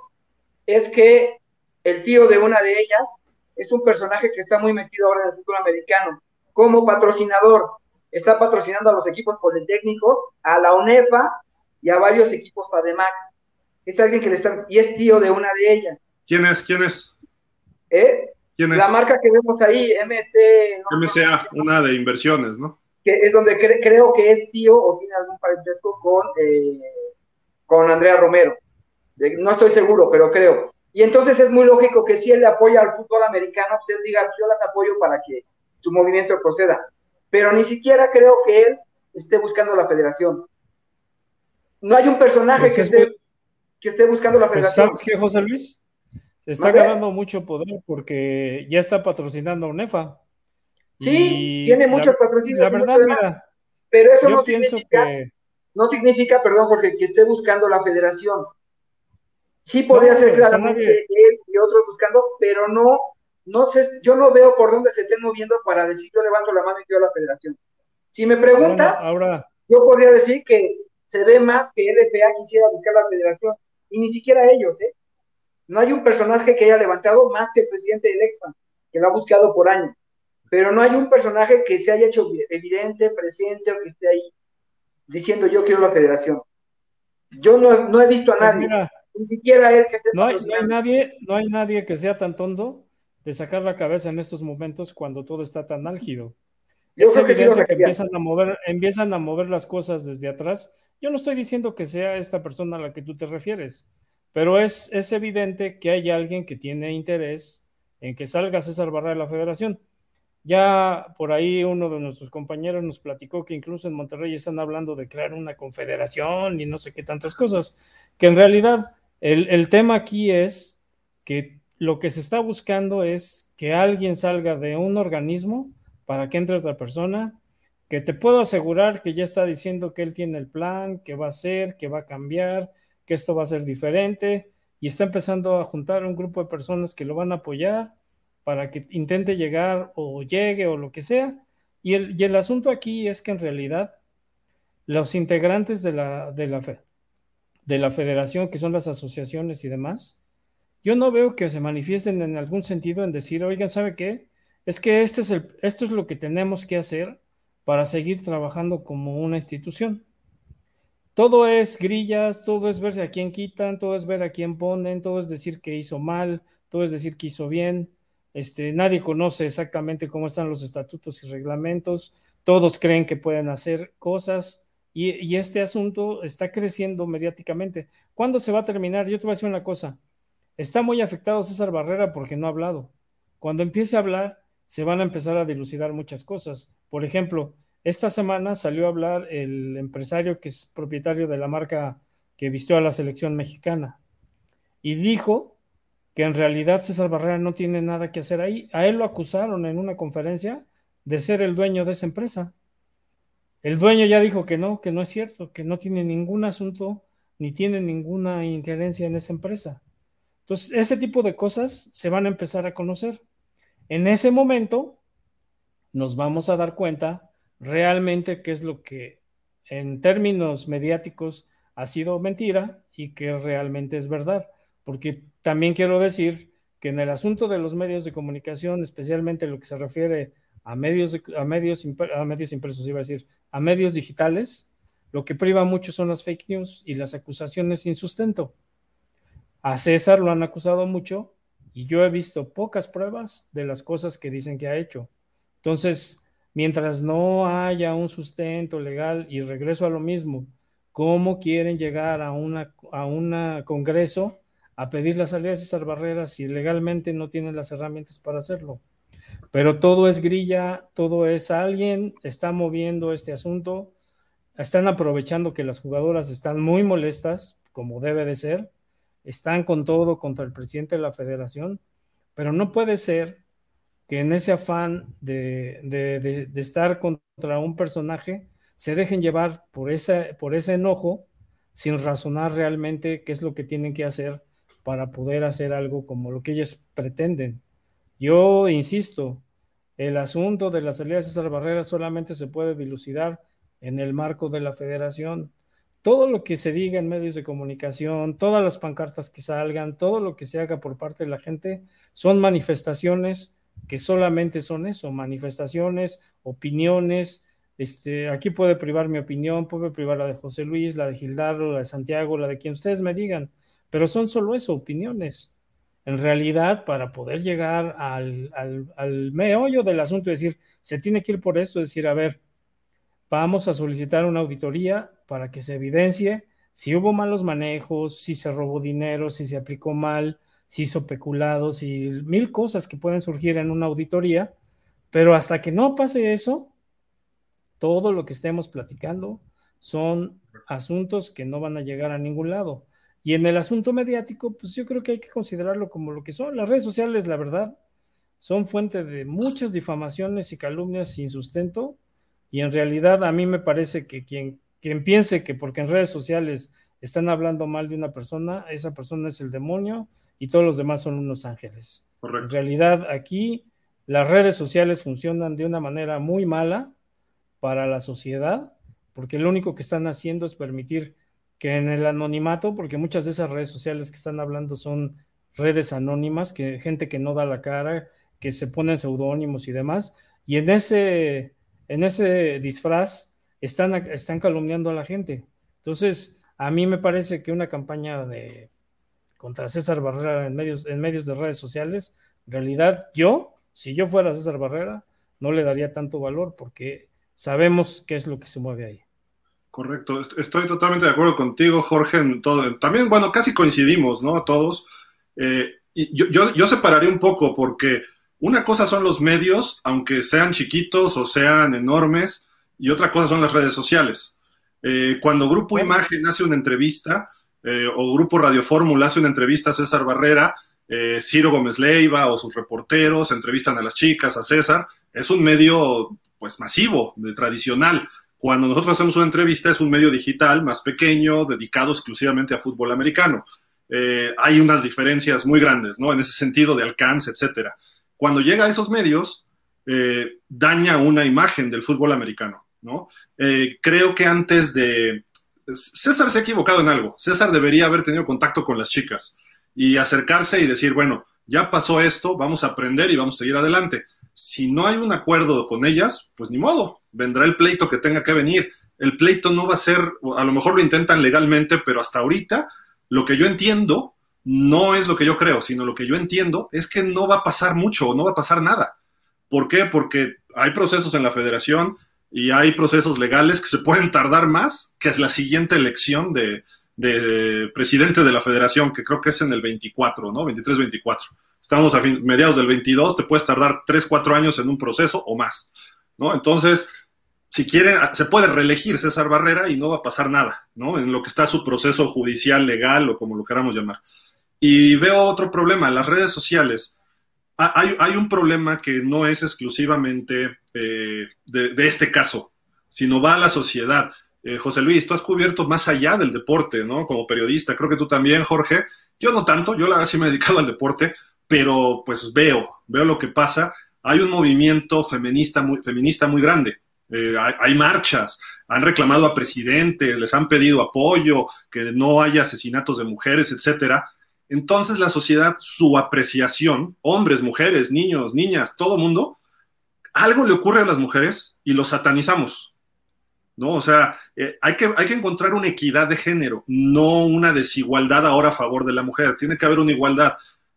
es que el tío de una de ellas es un personaje que está muy metido ahora en el fútbol americano como patrocinador está patrocinando a los equipos politécnicos, a la UNEFA y a varios equipos FADEMAC. Es alguien que le está, y es tío de una de ellas. ¿Quién es? ¿Quién es? ¿Eh? ¿Quién es? La marca que vemos ahí, MC. MCA, una de inversiones, ¿no? Que es donde creo que es tío o tiene algún parentesco con, eh, con Andrea Romero. no estoy seguro, pero creo. Y entonces es muy lógico que si él le apoya al fútbol americano, usted pues diga, yo las apoyo para que su movimiento proceda pero ni siquiera creo que él esté buscando la federación. No hay un personaje pues que, esté, que esté buscando la pues, federación. ¿Sabes qué, José Luis? Se está ganando mucho poder porque ya está patrocinando a UNEFA. Sí, tiene muchos patrocinios. La verdad, mira, pero eso no significa, no significa, perdón, porque que esté buscando la federación. Sí podría ser claramente él y otros buscando, pero no no sé, yo no veo por dónde se estén moviendo para decir yo levanto la mano y yo a la federación. Si me preguntas, ahora, yo podría decir que se ve más que LFA quisiera buscar la federación, y ni siquiera ellos, ¿eh? No hay un personaje que haya levantado más que el presidente del Exxon, que lo ha buscado por años, pero no hay un personaje que se haya hecho evidente, presente o que esté ahí diciendo yo quiero la federación. Yo no, he visto a pues nadie, ni siquiera él que esté. No hay, no hay, nadie, no hay nadie que sea tan tonto de sacar la cabeza en estos momentos cuando todo está tan álgido. es evidente que, empiezan a mover, empiezan a mover las cosas desde atrás. Yo no estoy diciendo que sea esta persona a la que tú te refieres, pero es, es evidente que hay alguien que tiene interés en que salga César Barra de la federación. Ya por ahí uno de nuestros compañeros nos platicó que incluso en Monterrey están hablando de crear una confederación y no sé qué tantas cosas, que en realidad el, tema aquí es que lo que se está buscando es que alguien salga de un organismo para que entre otra persona, que te puedo asegurar que ya está diciendo que él tiene el plan, que va a ser, que va a cambiar, que esto va a ser diferente, y está empezando a juntar un grupo de personas que lo van a apoyar para que intente llegar o llegue o lo que sea. Y el, asunto aquí es que en realidad los integrantes de la, de la, de la federación, que son las asociaciones y demás, yo no veo que se manifiesten en algún sentido en decir, oigan, ¿sabe qué? Es que este es el, esto es lo que tenemos que hacer para seguir trabajando como una institución. Todo es grillas, todo es verse a quién quitan, todo es ver a quién ponen, todo es decir que hizo mal, todo es decir que hizo bien, este, nadie conoce exactamente cómo están los estatutos y reglamentos, todos creen que pueden hacer cosas y, este asunto está creciendo mediáticamente. ¿Cuándo se va a terminar? Yo te voy a decir una cosa, está muy afectado César Barrera porque no ha hablado. Cuando empiece a hablar, se van a empezar a dilucidar muchas cosas. Por ejemplo, esta semana salió a hablar el empresario que es propietario de la marca que vistió a la selección mexicana y dijo que en realidad César Barrera no tiene nada que hacer ahí. A él lo acusaron en una conferencia de ser el dueño de esa empresa. El dueño ya dijo que no, que no es cierto, que no tiene ningún asunto ni tiene ninguna injerencia en esa empresa. Entonces, ese tipo de cosas se van a empezar a conocer. En ese momento nos vamos a dar cuenta realmente qué es lo que en términos mediáticos ha sido mentira y que realmente es verdad. Porque también quiero decir que en el asunto de los medios de comunicación, especialmente lo que se refiere a medios, a medios, a medios impresos, iba a decir, a medios digitales, lo que priva mucho son las fake news y las acusaciones sin sustento. A César lo han acusado mucho y yo he visto pocas pruebas de las cosas que dicen que ha hecho. Entonces, mientras no haya un sustento legal y regreso a lo mismo, ¿cómo quieren llegar a una a un congreso a pedir la salida de César Barreras si legalmente no tienen las herramientas para hacerlo? Pero todo es grilla, todo es alguien está moviendo este asunto, están aprovechando que las jugadoras están muy molestas, como debe de ser, están con todo contra el presidente de la federación, pero no puede ser que en ese afán de, estar contra un personaje se dejen llevar por ese, por ese enojo sin razonar realmente qué es lo que tienen que hacer para poder hacer algo como lo que ellas pretenden. Yo insisto, el asunto de la salida de César Barrera solamente se puede dilucidar en el marco de la federación todo lo que se diga en medios de comunicación, todas las pancartas que salgan, todo lo que se haga por parte de la gente, son manifestaciones que solamente son eso, manifestaciones, opiniones. Este, aquí puede privar mi opinión, puede privar la de José Luis, la de Gildardo, la de Santiago, la de quien ustedes me digan, pero son solo eso, opiniones. En realidad, para poder llegar al, al, al meollo del asunto, decir, se tiene que ir por eso, es decir, a ver, vamos a solicitar una auditoría para que se evidencie si hubo malos manejos, si se robó dinero, si se aplicó mal, si hizo peculados y mil cosas que pueden surgir en una auditoría, pero hasta que no pase eso, todo lo que estemos platicando son asuntos que no van a llegar a ningún lado. Y en el asunto mediático, pues yo creo que hay que considerarlo como lo que son. Las redes sociales, la verdad, son fuente de muchas difamaciones y calumnias sin sustento y en realidad a mí me parece que quien, quien piense que porque en redes sociales están hablando mal de una persona, esa persona es el demonio y todos los demás son unos ángeles. En realidad aquí las redes sociales funcionan de una manera muy mala para la sociedad, porque lo único que están haciendo es permitir que en el anonimato, porque muchas de esas redes sociales que están hablando son redes anónimas, que gente que no da la cara, que se ponen seudónimos y demás, y en ese en ese disfraz están, están calumniando a la gente. Entonces, a mí me parece que una campaña de contra César Barrera en medios, en medios de redes sociales, en realidad yo, si yo fuera César Barrera, no le daría tanto valor porque sabemos qué es lo que se mueve ahí. Correcto, estoy totalmente de acuerdo contigo, Jorge. todo, también, bueno, casi coincidimos, ¿no? Todos. Eh, y yo, yo, yo separaría un poco porque una cosa son los medios, aunque sean chiquitos o sean enormes, y otra cosa son las redes sociales. Eh, cuando Grupo Imagen hace una entrevista, eh, o Grupo Radio Fórmula hace una entrevista a César Barrera, eh, Ciro Gómez Leiva o sus reporteros entrevistan a las chicas, a César, es un medio pues masivo, de tradicional. Cuando nosotros hacemos una entrevista es un medio digital más pequeño, dedicado exclusivamente a fútbol americano. hay unas diferencias muy grandes, ¿no? En ese sentido de alcance, etcétera cuando llega a esos medios, eh, daña una imagen del fútbol americano, ¿no? Eh, creo que antes de... César se ha equivocado en algo. César debería haber tenido contacto con las chicas y acercarse y decir, bueno, ya pasó esto, vamos a aprender y vamos a seguir adelante. Si no hay un acuerdo con ellas, pues ni modo, vendrá el pleito que tenga que venir. El pleito no va a ser, a lo mejor lo intentan legalmente, pero hasta ahorita lo que yo entiendo no es lo que yo creo, sino lo que yo entiendo es que no va a pasar mucho o no va a pasar nada. ¿Por qué? Porque hay procesos en la federación y hay procesos legales que se pueden tardar más que es la siguiente elección de, presidente de la federación, que creo que es en el 24, ¿no? 23-24. Estamos a mediados del 22, te puedes tardar 3, 4 años en un proceso o más, ¿no? Entonces, si quiere, se puede reelegir César Barrera y no va a pasar nada, ¿no? En lo que está su proceso judicial, legal o como lo queramos llamar. Y veo otro problema, las redes sociales. Hay, hay un problema que no es exclusivamente eh, de, este caso, sino va a la sociedad. Eh, José Luis, tú has cubierto más allá del deporte, ¿no? Como periodista, creo que tú también, Jorge. Yo no tanto, yo la verdad sí me he dedicado al deporte, pero pues veo, veo lo que pasa. Hay un movimiento feminista muy, feminista muy grande eh, hay, marchas, han reclamado a presidente, les han pedido apoyo, que no haya asesinatos de mujeres, etcétera. Entonces la sociedad, su apreciación, hombres, mujeres, niños, niñas, todo mundo, algo le ocurre a las mujeres y lo satanizamos. ¿No? O sea, eh, hay, que, hay que encontrar una equidad de género, no una desigualdad ahora a favor de la mujer. Tiene que haber una igualdad.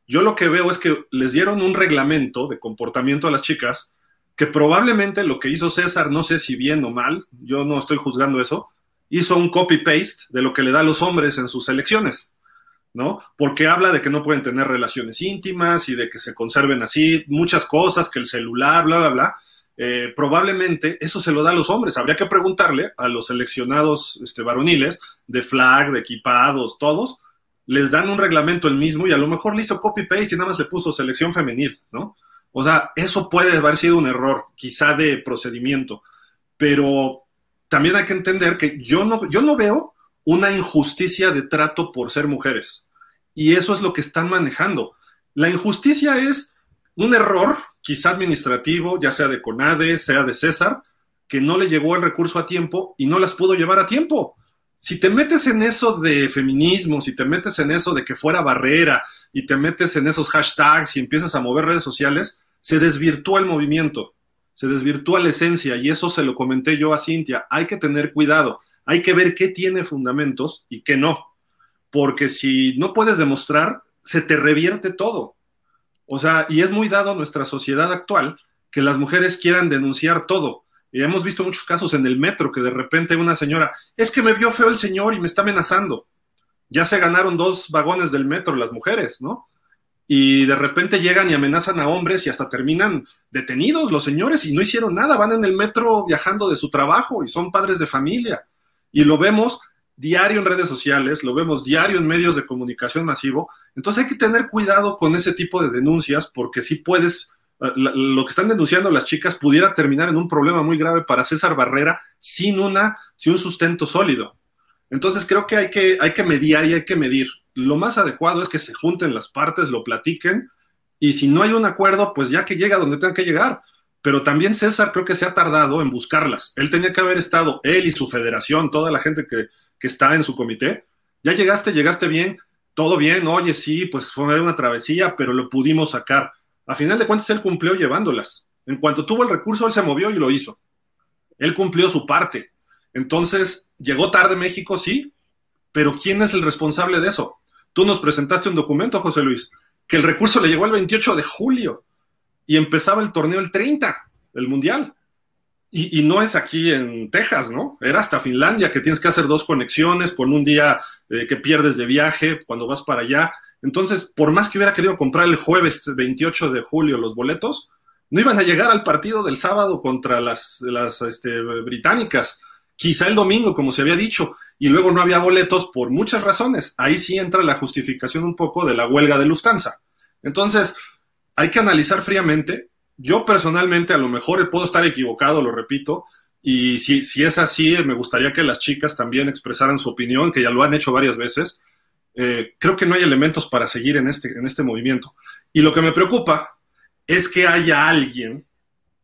Yo lo que veo es que les dieron un reglamento de comportamiento a las chicas que probablemente lo que hizo César, no sé si bien o mal, yo no estoy juzgando eso, hizo un copy-paste de lo que le da a los hombres en sus elecciones, ¿no? Porque habla de que no pueden tener relaciones íntimas y de que se conserven así, muchas cosas, que el celular, bla, bla, bla. Eh, probablemente eso se lo da a los hombres. Habría que preguntarle a los seleccionados este, varoniles de flag, de equipados, todos, les dan un reglamento el mismo y a lo mejor le hizo copy-paste y nada más le puso selección femenil, ¿no? O sea, eso puede haber sido un error, quizá de procedimiento, pero también hay que entender que yo no, yo no veo una injusticia de trato por ser mujeres. Y eso es lo que están manejando. La injusticia es un error, quizá administrativo, ya sea de CONADE, sea de César, que no le llegó el recurso a tiempo y no las pudo llevar a tiempo. Si te metes en eso de feminismo, si te metes en eso de que fuera barrera y te metes en esos hashtags y empiezas a mover redes sociales, se desvirtúa el movimiento, se desvirtúa la esencia y eso se lo comenté yo a Cintia. Hay que tener cuidado, hay que ver qué tiene fundamentos y qué no, porque si no puedes demostrar, se te revierte todo. O sea, y es muy dado nuestra sociedad actual que las mujeres quieran denunciar todo. Y hemos visto muchos casos en el metro que de repente una señora, es que me vio feo el señor y me está amenazando. Ya se ganaron dos vagones del metro las mujeres, ¿no? y de repente llegan y amenazan a hombres y hasta terminan detenidos los señores y no hicieron nada, van en el metro viajando de su trabajo y son padres de familia. Y lo vemos diario en redes sociales, lo vemos diario en medios de comunicación masivo. Entonces hay que tener cuidado con ese tipo de denuncias porque si puedes, lo que están denunciando las chicas pudiera terminar en un problema muy grave para César Barrera sin, una, sin un sustento sólido. Entonces creo que hay que, hay que mediar y hay que medir lo más adecuado es que se junten las partes, lo platiquen, y si no hay un acuerdo, pues ya que llega donde tenga que llegar. Pero también César creo que se ha tardado en buscarlas. Él tenía que haber estado, él y su federación, toda la gente que, está en su comité. Ya llegaste, llegaste bien, todo bien, oye, sí, pues fue una travesía, pero lo pudimos sacar. A final de cuentas, él cumplió llevándolas. En cuanto tuvo el recurso, él se movió y lo hizo. Él cumplió su parte. Entonces, llegó tarde México, sí, pero ¿quién es el responsable de eso? Tú nos presentaste un documento, José Luis, que el recurso le llegó el 28 de julio y empezaba el torneo el 30, el Mundial. Y, no es aquí en Texas, ¿no? Era hasta Finlandia, que tienes que hacer dos conexiones por un día eh, que pierdes de viaje cuando vas para allá. Entonces, por más que hubiera querido comprar el jueves 28 de julio los boletos, no iban a llegar al partido del sábado contra las, este, británicas. Quizá el domingo, como se había dicho y luego no había boletos por muchas razones. Ahí sí entra la justificación un poco de la huelga de Lufthansa. Entonces, hay que analizar fríamente. Yo personalmente a lo mejor puedo estar equivocado, lo repito, y si es así, me gustaría que las chicas también expresaran su opinión, que ya lo han hecho varias veces. Eh, creo que no hay elementos para seguir en este, en este movimiento. Y lo que me preocupa es que haya alguien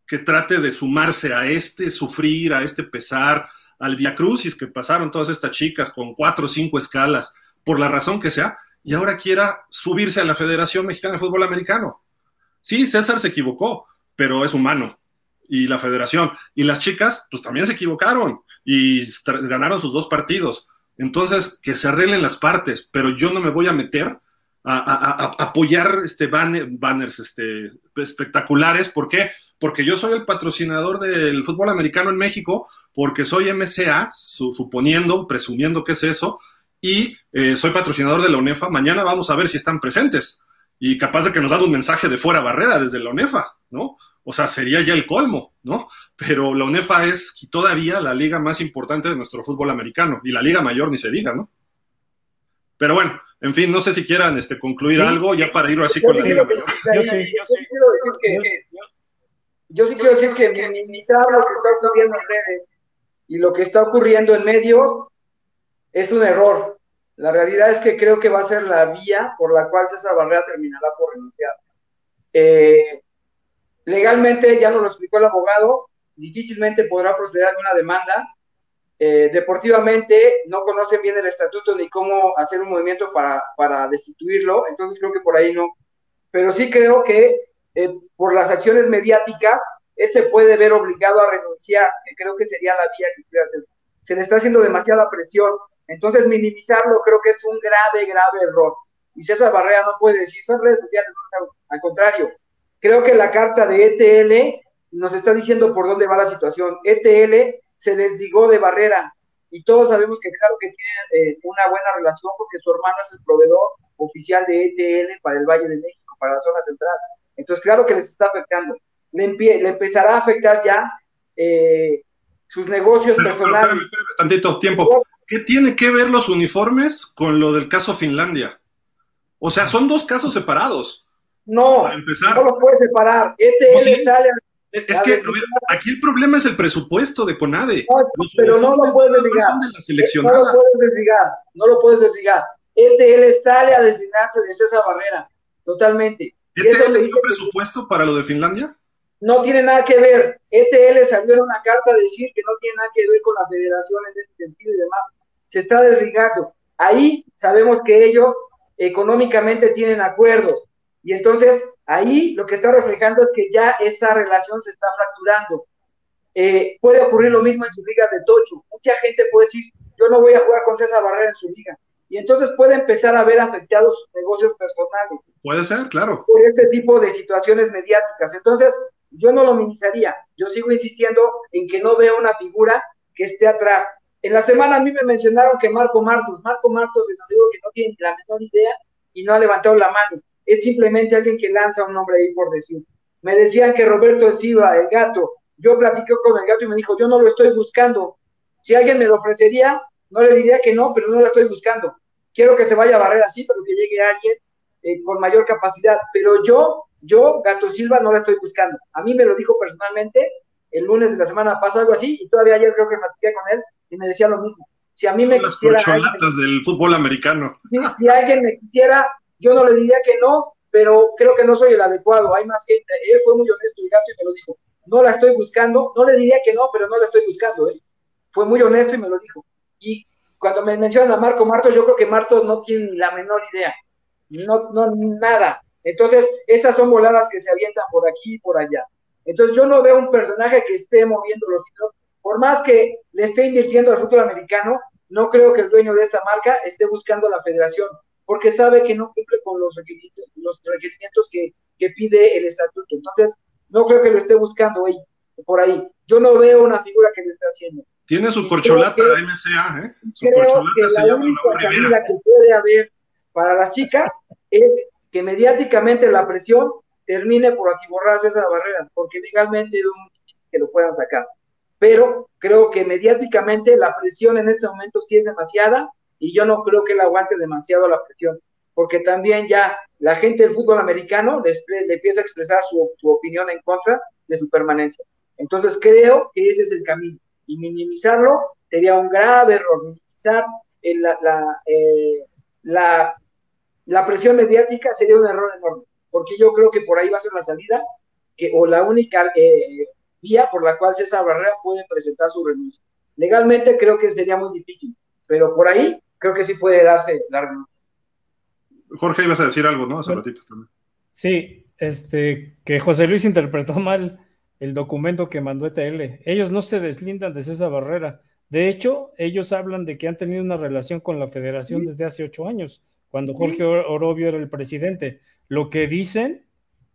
que trate de sumarse a este sufrir, a este pesar, al Via Crucis que pasaron todas estas chicas con cuatro o cinco escalas, por la razón que sea, y ahora quiera subirse a la Federación Mexicana de Fútbol Americano. Sí, César se equivocó, pero es humano. Y la federación. Y las chicas, pues también se equivocaron y ganaron sus dos partidos. Entonces, que se arreglen las partes, pero yo no me voy a meter a, apoyar este banners este, espectaculares. ¿Por qué? Porque yo soy el patrocinador del fútbol americano en México, porque soy MCA, suponiendo, presumiendo que es eso, y eh, soy patrocinador de la UNEFA. Mañana vamos a ver si están presentes y capaz de que nos dan un mensaje de fuera barrera desde la UNEFA, ¿no? O sea, sería ya el colmo, ¿no? Pero la UNEFA es todavía la liga más importante de nuestro fútbol americano y la liga mayor ni se diga, ¿no? Pero bueno, en fin, no sé si quieran este, concluir algo ya para ir así con la liga mayor. Yo sí, yo sí. Yo sí quiero decir que minimizar lo que está ocurriendo en redes y lo que está ocurriendo en medios es un error. La realidad es que creo que va a ser la vía por la cual César Barrera terminará por renunciar. Eh, legalmente, ya nos lo explicó el abogado, difícilmente podrá proceder a una demanda. Eh, deportivamente no conocen bien el estatuto ni cómo hacer un movimiento para, para destituirlo, entonces creo que por ahí no. Pero sí creo que eh, por las acciones mediáticas, él se puede ver obligado a renunciar, que creo que sería la vía que Se le está haciendo demasiada presión, entonces minimizarlo creo que es un grave, grave error. Y César Barrera no puede decir, son redes sociales, al contrario, creo que la carta de ETL nos está diciendo por dónde va la situación. ETL se desligó de Barrera y todos sabemos que claro que tiene eh, una buena relación porque su hermano es el proveedor oficial de ETL para el Valle de México, para la zona central. Entonces, claro que les está afectando. Le, le empezará a afectar ya eh, sus negocios personales. tantito tiempo. ¿Qué tiene que ver los uniformes con lo del caso Finlandia? O sea, son dos casos separados. No, no los puede separar. ETL sale es que, aquí el problema es el presupuesto de CONADE. pero no lo puedes desligar. no lo puedes desligar. No lo puedes desligar. ETL sale a desligarse de esa barrera. Totalmente. ¿ETL hizo presupuesto para lo de Finlandia? No tiene nada que ver. ETL salió en una carta a decir que no tiene nada que ver con la federación en ese sentido y demás. Se está desligando. Ahí sabemos que ellos económicamente tienen acuerdos y entonces ahí lo que está reflejando es que ya esa relación se está fracturando. Eh, puede ocurrir lo mismo en su liga de Tocho. Mucha gente puede decir, yo no voy a jugar con César Barrera en su liga. Y entonces puede empezar a ver afectados sus negocios personales. Puede ser, claro. Por este tipo de situaciones mediáticas. Entonces, yo no lo minimizaría. Yo sigo insistiendo en que no veo una figura que esté atrás. En la semana a mí me mencionaron que Marco Martos, Marco Martos les aseguro que no tiene la menor idea y no ha levantado la mano es simplemente alguien que lanza un nombre ahí por decir. Me decían que Roberto Silva, el gato, yo platiqué con el gato y me dijo, yo no lo estoy buscando. Si alguien me lo ofrecería, no le diría que no, pero no lo estoy buscando. Quiero que se vaya a barrer así, pero que llegue alguien eh, con mayor capacidad. Pero yo, yo, Gato Silva, no la estoy buscando. A mí me lo dijo personalmente el lunes de la semana pasada, algo así, y todavía ayer creo que platiqué con él y me decía lo mismo. Si a mí me las quisiera. del fútbol americano. si alguien me quisiera, yo no le diría que no, pero creo que no soy el adecuado. Hay más gente. Él fue muy honesto y gato y me lo dijo. No la estoy buscando. No le diría que no, pero no la estoy buscando. ¿eh? Fue muy honesto y me lo dijo. Y cuando me mencionan a Marco Martos, yo creo que Martos no tiene la menor idea. No, no, nada. Entonces, esas son voladas que se avientan por aquí y por allá. Entonces, yo no veo un personaje que esté moviendo los hilos. Por más que le esté invirtiendo al fútbol americano, no creo que el dueño de esta marca esté buscando la federación porque sabe que no cumple con los requerimientos, los requerimientos que, que pide el estatuto. Entonces, no creo que lo esté buscando ahí, por ahí. Yo no veo una figura que lo esté haciendo. Tiene su corcholata MCA, ¿eh? Su creo corcholata que se la llama única salida que puede haber para las chicas es que mediáticamente la presión termine por aquí borrarse esa barrera, porque legalmente es muy que lo puedan sacar. Pero creo que mediáticamente la presión en este momento sí es demasiada y yo no creo que él aguante demasiado la presión, porque también ya la gente del fútbol americano le, empieza a expresar su, opinión en contra de su permanencia. Entonces creo que ese es el camino y minimizarlo sería un grave error, minimizar la, eh, la, la, presión mediática sería un error enorme, porque yo creo que por ahí va a ser la salida que, o la única eh, vía por la cual César Barrera puede presentar su renuncia. Legalmente creo que sería muy difícil, pero por ahí creo que sí puede darse la Jorge, ibas a decir algo, ¿no? Hace ratito también. Sí, este, que José Luis interpretó mal el documento que mandó ETL. Ellos no se deslindan de esa barrera. De hecho, ellos hablan de que han tenido una relación con la federación desde hace ocho años, cuando Jorge Orobio era el presidente. Lo que dicen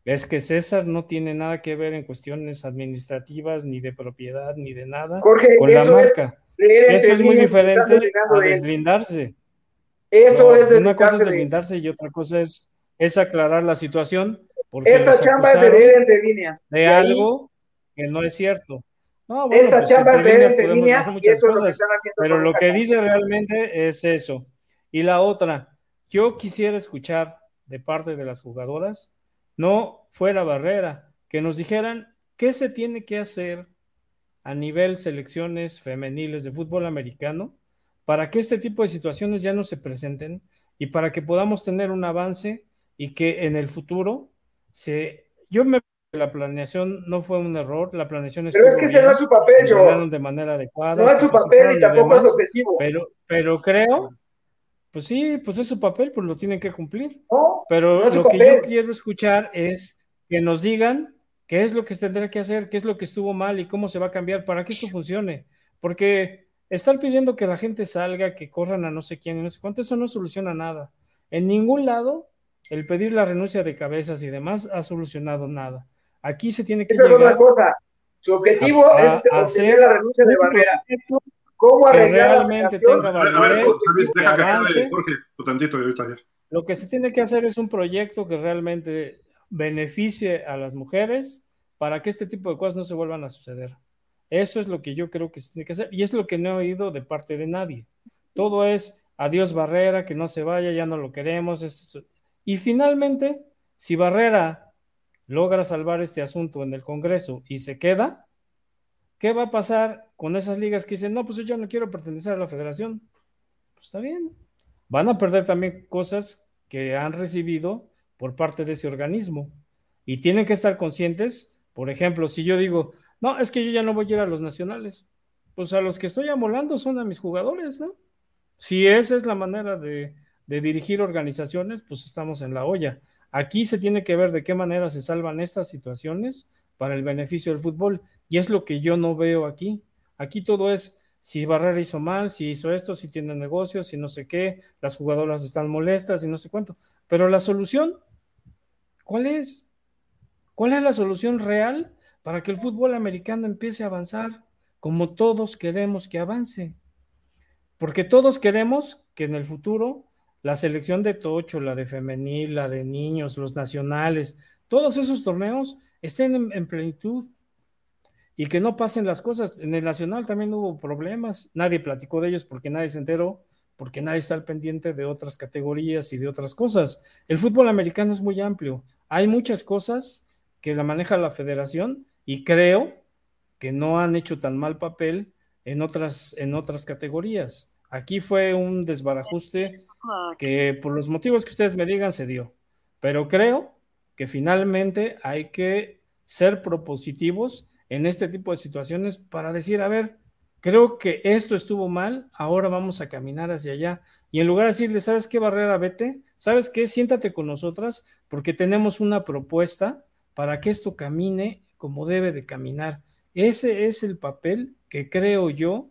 es que César no tiene nada que ver en cuestiones administrativas, ni de propiedad, ni de nada con la marca. Eso es muy diferente a deslindarse. Eso es Una cosa es deslindarse y otra cosa es, es aclarar la situación. Porque Esta chamba es de leer entre líneas. De, algo que no es cierto. No, bueno, Esta pues, chamba es de leer entre líneas muchas cosas, pero lo que dice realmente es eso. Y la otra, yo quisiera escuchar de parte de las jugadoras, no fuera barrera, que nos dijeran qué se tiene que hacer a nivel selecciones femeniles de fútbol americano para que este tipo de situaciones ya no se presenten y para que podamos tener un avance y que en el futuro se... Yo me la planeación no fue un error, la planeación Pero es que ese no es su papel, yo. de manera adecuada. No es su papel y tampoco es objetivo. Pero, pero creo, pues sí, pues es su papel, pues lo tienen que cumplir. pero lo que yo quiero escuchar es que nos digan qué es lo que se tendrá que hacer, qué es lo que estuvo mal y cómo se va a cambiar para que esto funcione. Porque Estar pidiendo que la gente salga, que corran a no sé quién y no sé cuánto, eso no soluciona nada. En ningún lado el pedir la renuncia de cabezas y demás ha solucionado nada. Aquí se tiene que Esa llegar es una cosa. Su objetivo es hacer la renuncia de Barrera. ¿Cómo que realmente tenga validez, Lo que se tiene que hacer es un proyecto que realmente beneficie a las mujeres para que este tipo de cosas no se vuelvan a suceder. Eso es lo que yo creo que se tiene que hacer y es lo que no he oído de parte de nadie. Todo es adiós Barrera, que no se vaya, ya no lo queremos. Y finalmente, si Barrera logra salvar este asunto en el Congreso y se queda, ¿qué va a pasar con esas ligas que dicen, no, pues yo no quiero pertenecer a la federación? Pues está bien. Van a perder también cosas que han recibido por parte de ese organismo. Y tienen que estar conscientes, por ejemplo, si yo digo, no, es que yo ya no voy a ir a los nacionales. Pues a los que estoy amolando son a mis jugadores, ¿no? Si esa es la manera de, dirigir organizaciones, pues estamos en la olla. Aquí se tiene que ver de qué manera se salvan estas situaciones para el beneficio del fútbol. Y es lo que yo no veo aquí. Aquí todo es si Barrera hizo mal, si hizo esto, si tiene negocios, si no sé qué, las jugadoras están molestas y no sé cuánto. Pero la solución, ¿cuál es? ¿Cuál es la solución real para que el fútbol americano empiece a avanzar como todos queremos que avance. Porque todos queremos que en el futuro la selección de Tocho, la de femenil, la de niños, los nacionales, todos esos torneos estén en, plenitud y que no pasen las cosas. En el nacional también hubo problemas, nadie platicó de ellos porque nadie se enteró, porque nadie está al pendiente de otras categorías y de otras cosas. El fútbol americano es muy amplio, hay muchas cosas que la maneja la federación y creo que no han hecho tan mal papel en otras, en otras categorías. Aquí fue un desbarajuste que por los motivos que ustedes me digan se dio, pero creo que finalmente hay que ser propositivos en este tipo de situaciones para decir, a ver, creo que esto estuvo mal, ahora vamos a caminar hacia allá. Y en lugar de decirle, ¿sabes qué, Barrera, vete? ¿Sabes qué? Siéntate con nosotras porque tenemos una propuesta para que esto camine como debe de caminar. Ese es el papel que creo yo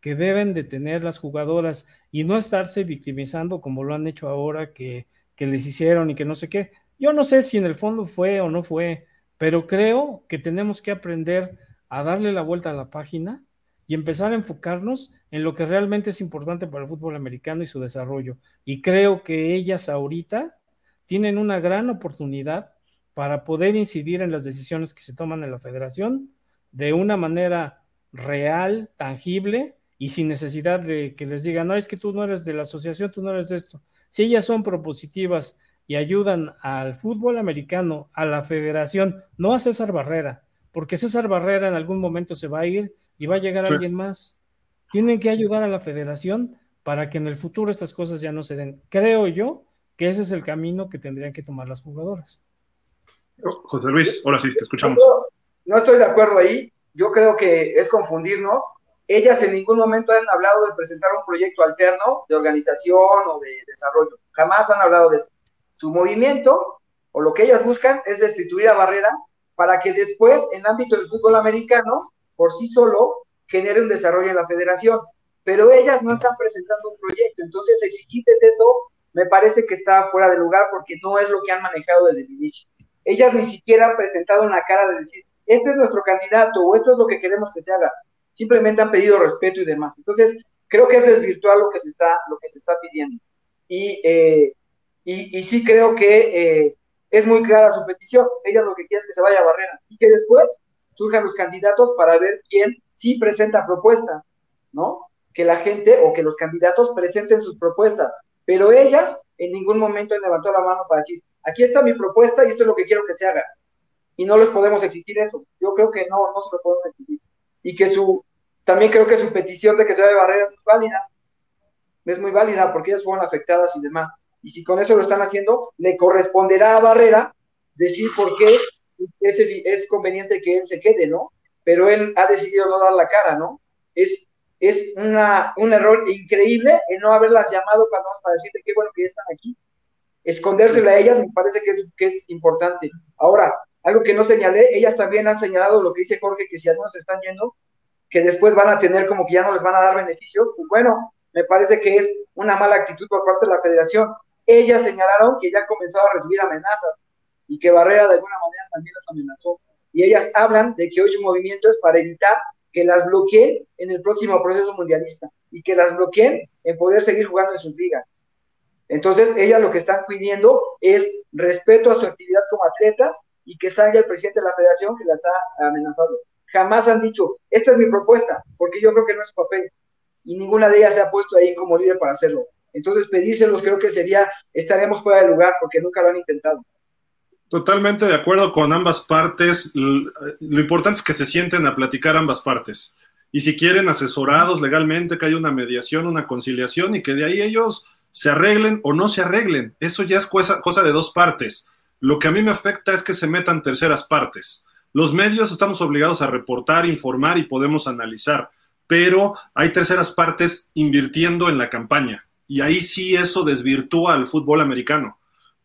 que deben de tener las jugadoras y no estarse victimizando como lo han hecho ahora que, que les hicieron y que no sé qué. Yo no sé si en el fondo fue o no fue, pero creo que tenemos que aprender a darle la vuelta a la página y empezar a enfocarnos en lo que realmente es importante para el fútbol americano y su desarrollo. Y creo que ellas ahorita tienen una gran oportunidad para poder incidir en las decisiones que se toman en la federación de una manera real, tangible y sin necesidad de que les digan, no, es que tú no eres de la asociación, tú no eres de esto. Si ellas son propositivas y ayudan al fútbol americano, a la federación, no a César Barrera, porque César Barrera en algún momento se va a ir y va a llegar alguien más. Tienen que ayudar a la federación para que en el futuro estas cosas ya no se den. Creo yo que ese es el camino que tendrían que tomar las jugadoras. José Luis, ahora sí, te escuchamos. No, estoy de acuerdo ahí. Yo creo que es confundirnos. Ellas en ningún momento han hablado de presentar un proyecto alterno de organización o de desarrollo. Jamás han hablado de eso. Su movimiento o lo que ellas buscan es destituir a Barrera para que después, en el ámbito del fútbol americano, por sí solo, genere un desarrollo en la federación. Pero ellas no están presentando un proyecto. Entonces, exigirles eso me parece que está fuera de lugar porque no es lo que han manejado desde el inicio. Ellas ni siquiera han presentado una cara de decir, este es nuestro candidato o esto es lo que queremos que se haga. Simplemente han pedido respeto y demás. Entonces, creo que es desvirtual lo que se está, lo que se está pidiendo. Y, eh, y, sí creo que eh, es muy clara su petición. Ella lo que quiere es que se vaya a Barrera y que después surjan los candidatos para ver quién sí presenta propuestas, ¿no? Que la gente o que los candidatos presenten sus propuestas, pero ellas en ningún momento han levantado la mano para decir, aquí está mi propuesta y esto es lo que quiero que se haga. Y no les podemos exigir eso. Yo creo que no, no se lo podemos exigir. Y que su, también creo que su petición de que se vaya a Barrera es válida. Es muy válida porque ellas fueron afectadas y demás. Y si con eso lo están haciendo, le corresponderá a Barrera decir por qué es, conveniente que él se quede, ¿no? Pero él ha decidido no dar la cara, ¿no? Es, una, un error increíble el no haberlas llamado cuando para decirte qué bueno que ya están aquí. Escondérsela a ellas me parece que es, que es importante. Ahora, algo que no señalé, ellas también han señalado lo que dice Jorge, que si algunos están yendo, que después van a tener como que ya no les van a dar beneficios, pues bueno, me parece que es una mala actitud por parte de la federación. Ellas señalaron que ya comenzaba a recibir amenazas y que Barrera de alguna manera también las amenazó. Y ellas hablan de que hoy su movimiento es para evitar que las bloqueen en el próximo proceso mundialista y que las bloqueen en poder seguir jugando en sus ligas. Entonces, ellas lo que están pidiendo es respeto a su actividad como atletas y que salga el presidente de la federación que las ha amenazado. Jamás han dicho, esta es mi propuesta, porque yo creo que no es papel. Y ninguna de ellas se ha puesto ahí como líder para hacerlo. Entonces, pedírselos creo que sería, estaremos fuera de lugar porque nunca lo han intentado. Totalmente de acuerdo con ambas partes. Lo importante es que se sienten a platicar ambas partes. Y si quieren asesorados legalmente, que haya una mediación, una conciliación y que de ahí ellos se arreglen o no se arreglen. Eso ya es cosa, cosa de dos partes. Lo que a mí me afecta es que se metan terceras partes. Los medios estamos obligados a reportar, informar y podemos analizar, pero hay terceras partes invirtiendo en la campaña. Y ahí sí eso desvirtúa al fútbol americano.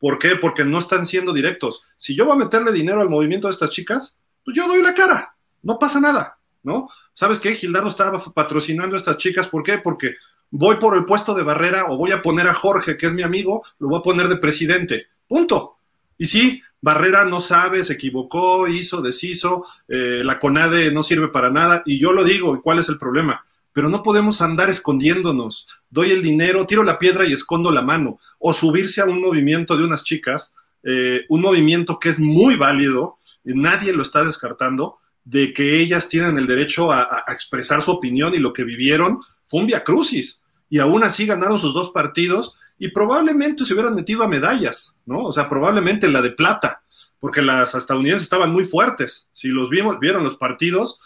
¿Por qué? Porque no están siendo directos. Si yo voy a meterle dinero al movimiento de estas chicas, pues yo doy la cara. No pasa nada, ¿no? ¿Sabes qué? Gildardo estaba patrocinando a estas chicas. ¿Por qué? Porque voy por el puesto de barrera o voy a poner a Jorge, que es mi amigo, lo voy a poner de presidente. Punto. Y sí, Barrera no sabe, se equivocó, hizo, deshizo, eh, la CONADE no sirve para nada. Y yo lo digo, ¿cuál es el problema? pero no podemos andar escondiéndonos. Doy el dinero, tiro la piedra y escondo la mano. O subirse a un movimiento de unas chicas, eh, un movimiento que es muy válido, y nadie lo está descartando, de que ellas tienen el derecho a, expresar su opinión y lo que vivieron fue un via crucis. Y aún así ganaron sus dos partidos y probablemente se hubieran metido a medallas, ¿no? O sea, probablemente la de plata, porque las estadounidenses estaban muy fuertes. Si los vimos, vieron los partidos,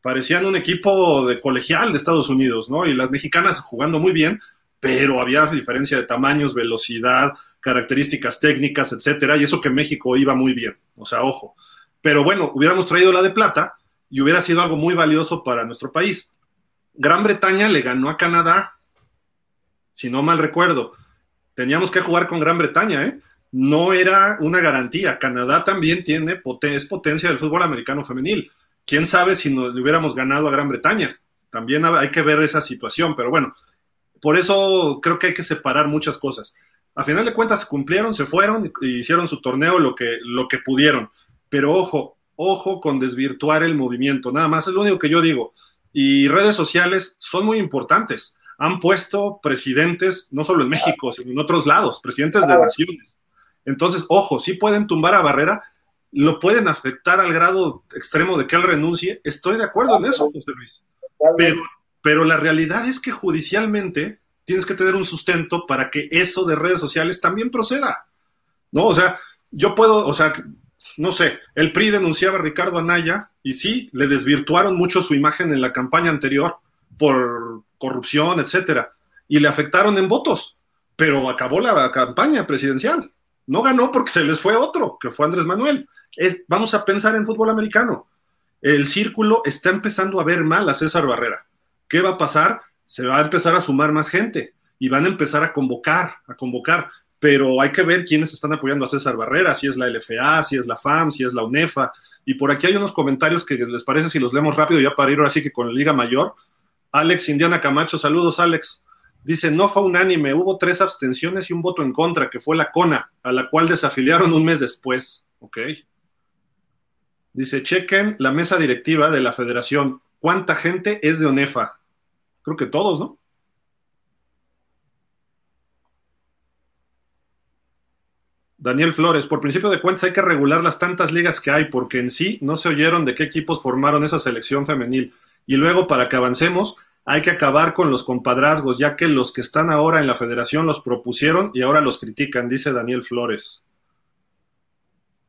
parecían un equipo de colegial de Estados Unidos, ¿no? Y las mexicanas jugando muy bien, pero había diferencia de tamaños, velocidad, características técnicas, etcétera, y eso que México iba muy bien, o sea, ojo. Pero bueno, hubiéramos traído la de plata y hubiera sido algo muy valioso para nuestro país. Gran Bretaña le ganó a Canadá, si no mal recuerdo. Teníamos que jugar con Gran Bretaña, ¿eh? No era una garantía. Canadá también tiene es potencia del fútbol americano femenil quién sabe si nos le hubiéramos ganado a Gran Bretaña. También hay que ver esa situación, pero bueno, por eso creo que hay que separar muchas cosas. A final de cuentas se cumplieron, se fueron, hicieron su torneo lo que, lo que pudieron. Pero ojo, ojo con desvirtuar el movimiento, nada más es lo único que yo digo. Y redes sociales son muy importantes. Han puesto presidentes, no solo en México, sino en otros lados, presidentes de naciones. Entonces, ojo, sí pueden tumbar a Barrera, lo pueden afectar al grado extremo de que él renuncie, estoy de acuerdo en eso, José Luis. Pero, pero la realidad es que judicialmente tienes que tener un sustento para que eso de redes sociales también proceda. ¿No? O sea, yo puedo, o sea, no sé, el PRI denunciaba a Ricardo Anaya y sí, le desvirtuaron mucho su imagen en la campaña anterior por corrupción, etcétera, y le afectaron en votos, pero acabó la campaña presidencial. No ganó porque se les fue otro, que fue Andrés Manuel vamos a pensar en fútbol americano. El círculo está empezando a ver mal a César Barrera. ¿Qué va a pasar? Se va a empezar a sumar más gente y van a empezar a convocar, a convocar. Pero hay que ver quiénes están apoyando a César Barrera, si es la LFA, si es la FAM, si es la UNEFA. Y por aquí hay unos comentarios que les parece si los leemos rápido ya para ir ahora sí que con la Liga Mayor. Alex Indiana Camacho, saludos Alex. Dice, no fue unánime, hubo tres abstenciones y un voto en contra, que fue la CONA, a la cual desafiliaron un mes después. Ok. Dice, chequen la mesa directiva de la federación. ¿Cuánta gente es de ONEFA? Creo que todos, ¿no? Daniel Flores, por principio de cuentas hay que regular las tantas ligas que hay, porque en sí no se oyeron de qué equipos formaron esa selección femenil. Y luego, para que avancemos, hay que acabar con los compadrazgos, ya que los que están ahora en la federación los propusieron y ahora los critican, dice Daniel Flores.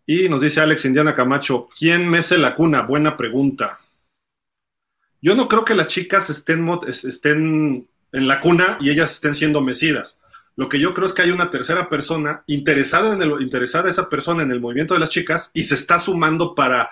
Y nos dice Alex Indiana Camacho, ¿quién mece la cuna? Buena pregunta. Yo no creo que las chicas estén, estén en la cuna y ellas estén siendo mecidas. Lo que yo creo es que hay una tercera persona interesada en el, interesada esa persona en el movimiento de las chicas y se está sumando para,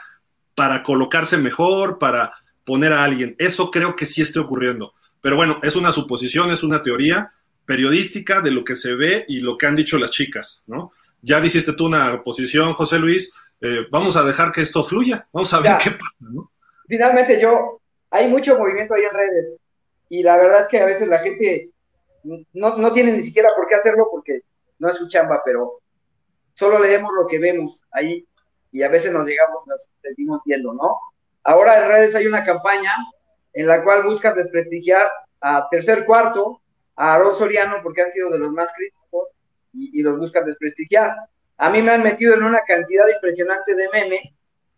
para colocarse mejor, para poner a alguien. Eso creo que sí esté ocurriendo. Pero bueno, es una suposición, es una teoría periodística de lo que se ve y lo que han dicho las chicas, ¿no? Ya dijiste tú una posición, José Luis, eh, vamos a dejar que esto fluya, vamos a ver qué pasa, ¿no? Finalmente yo, hay mucho movimiento ahí en redes y la verdad es que a veces la gente no, no tiene ni siquiera por qué hacerlo porque no es su chamba, pero solo leemos lo que vemos ahí y a veces nos llegamos, nos seguimos viendo, ¿no? Ahora en redes hay una campaña en la cual buscan desprestigiar a tercer cuarto, a Aaron Soriano, porque han sido de los más críticos y, los buscan desprestigiar. A mí me han metido en una cantidad impresionante de memes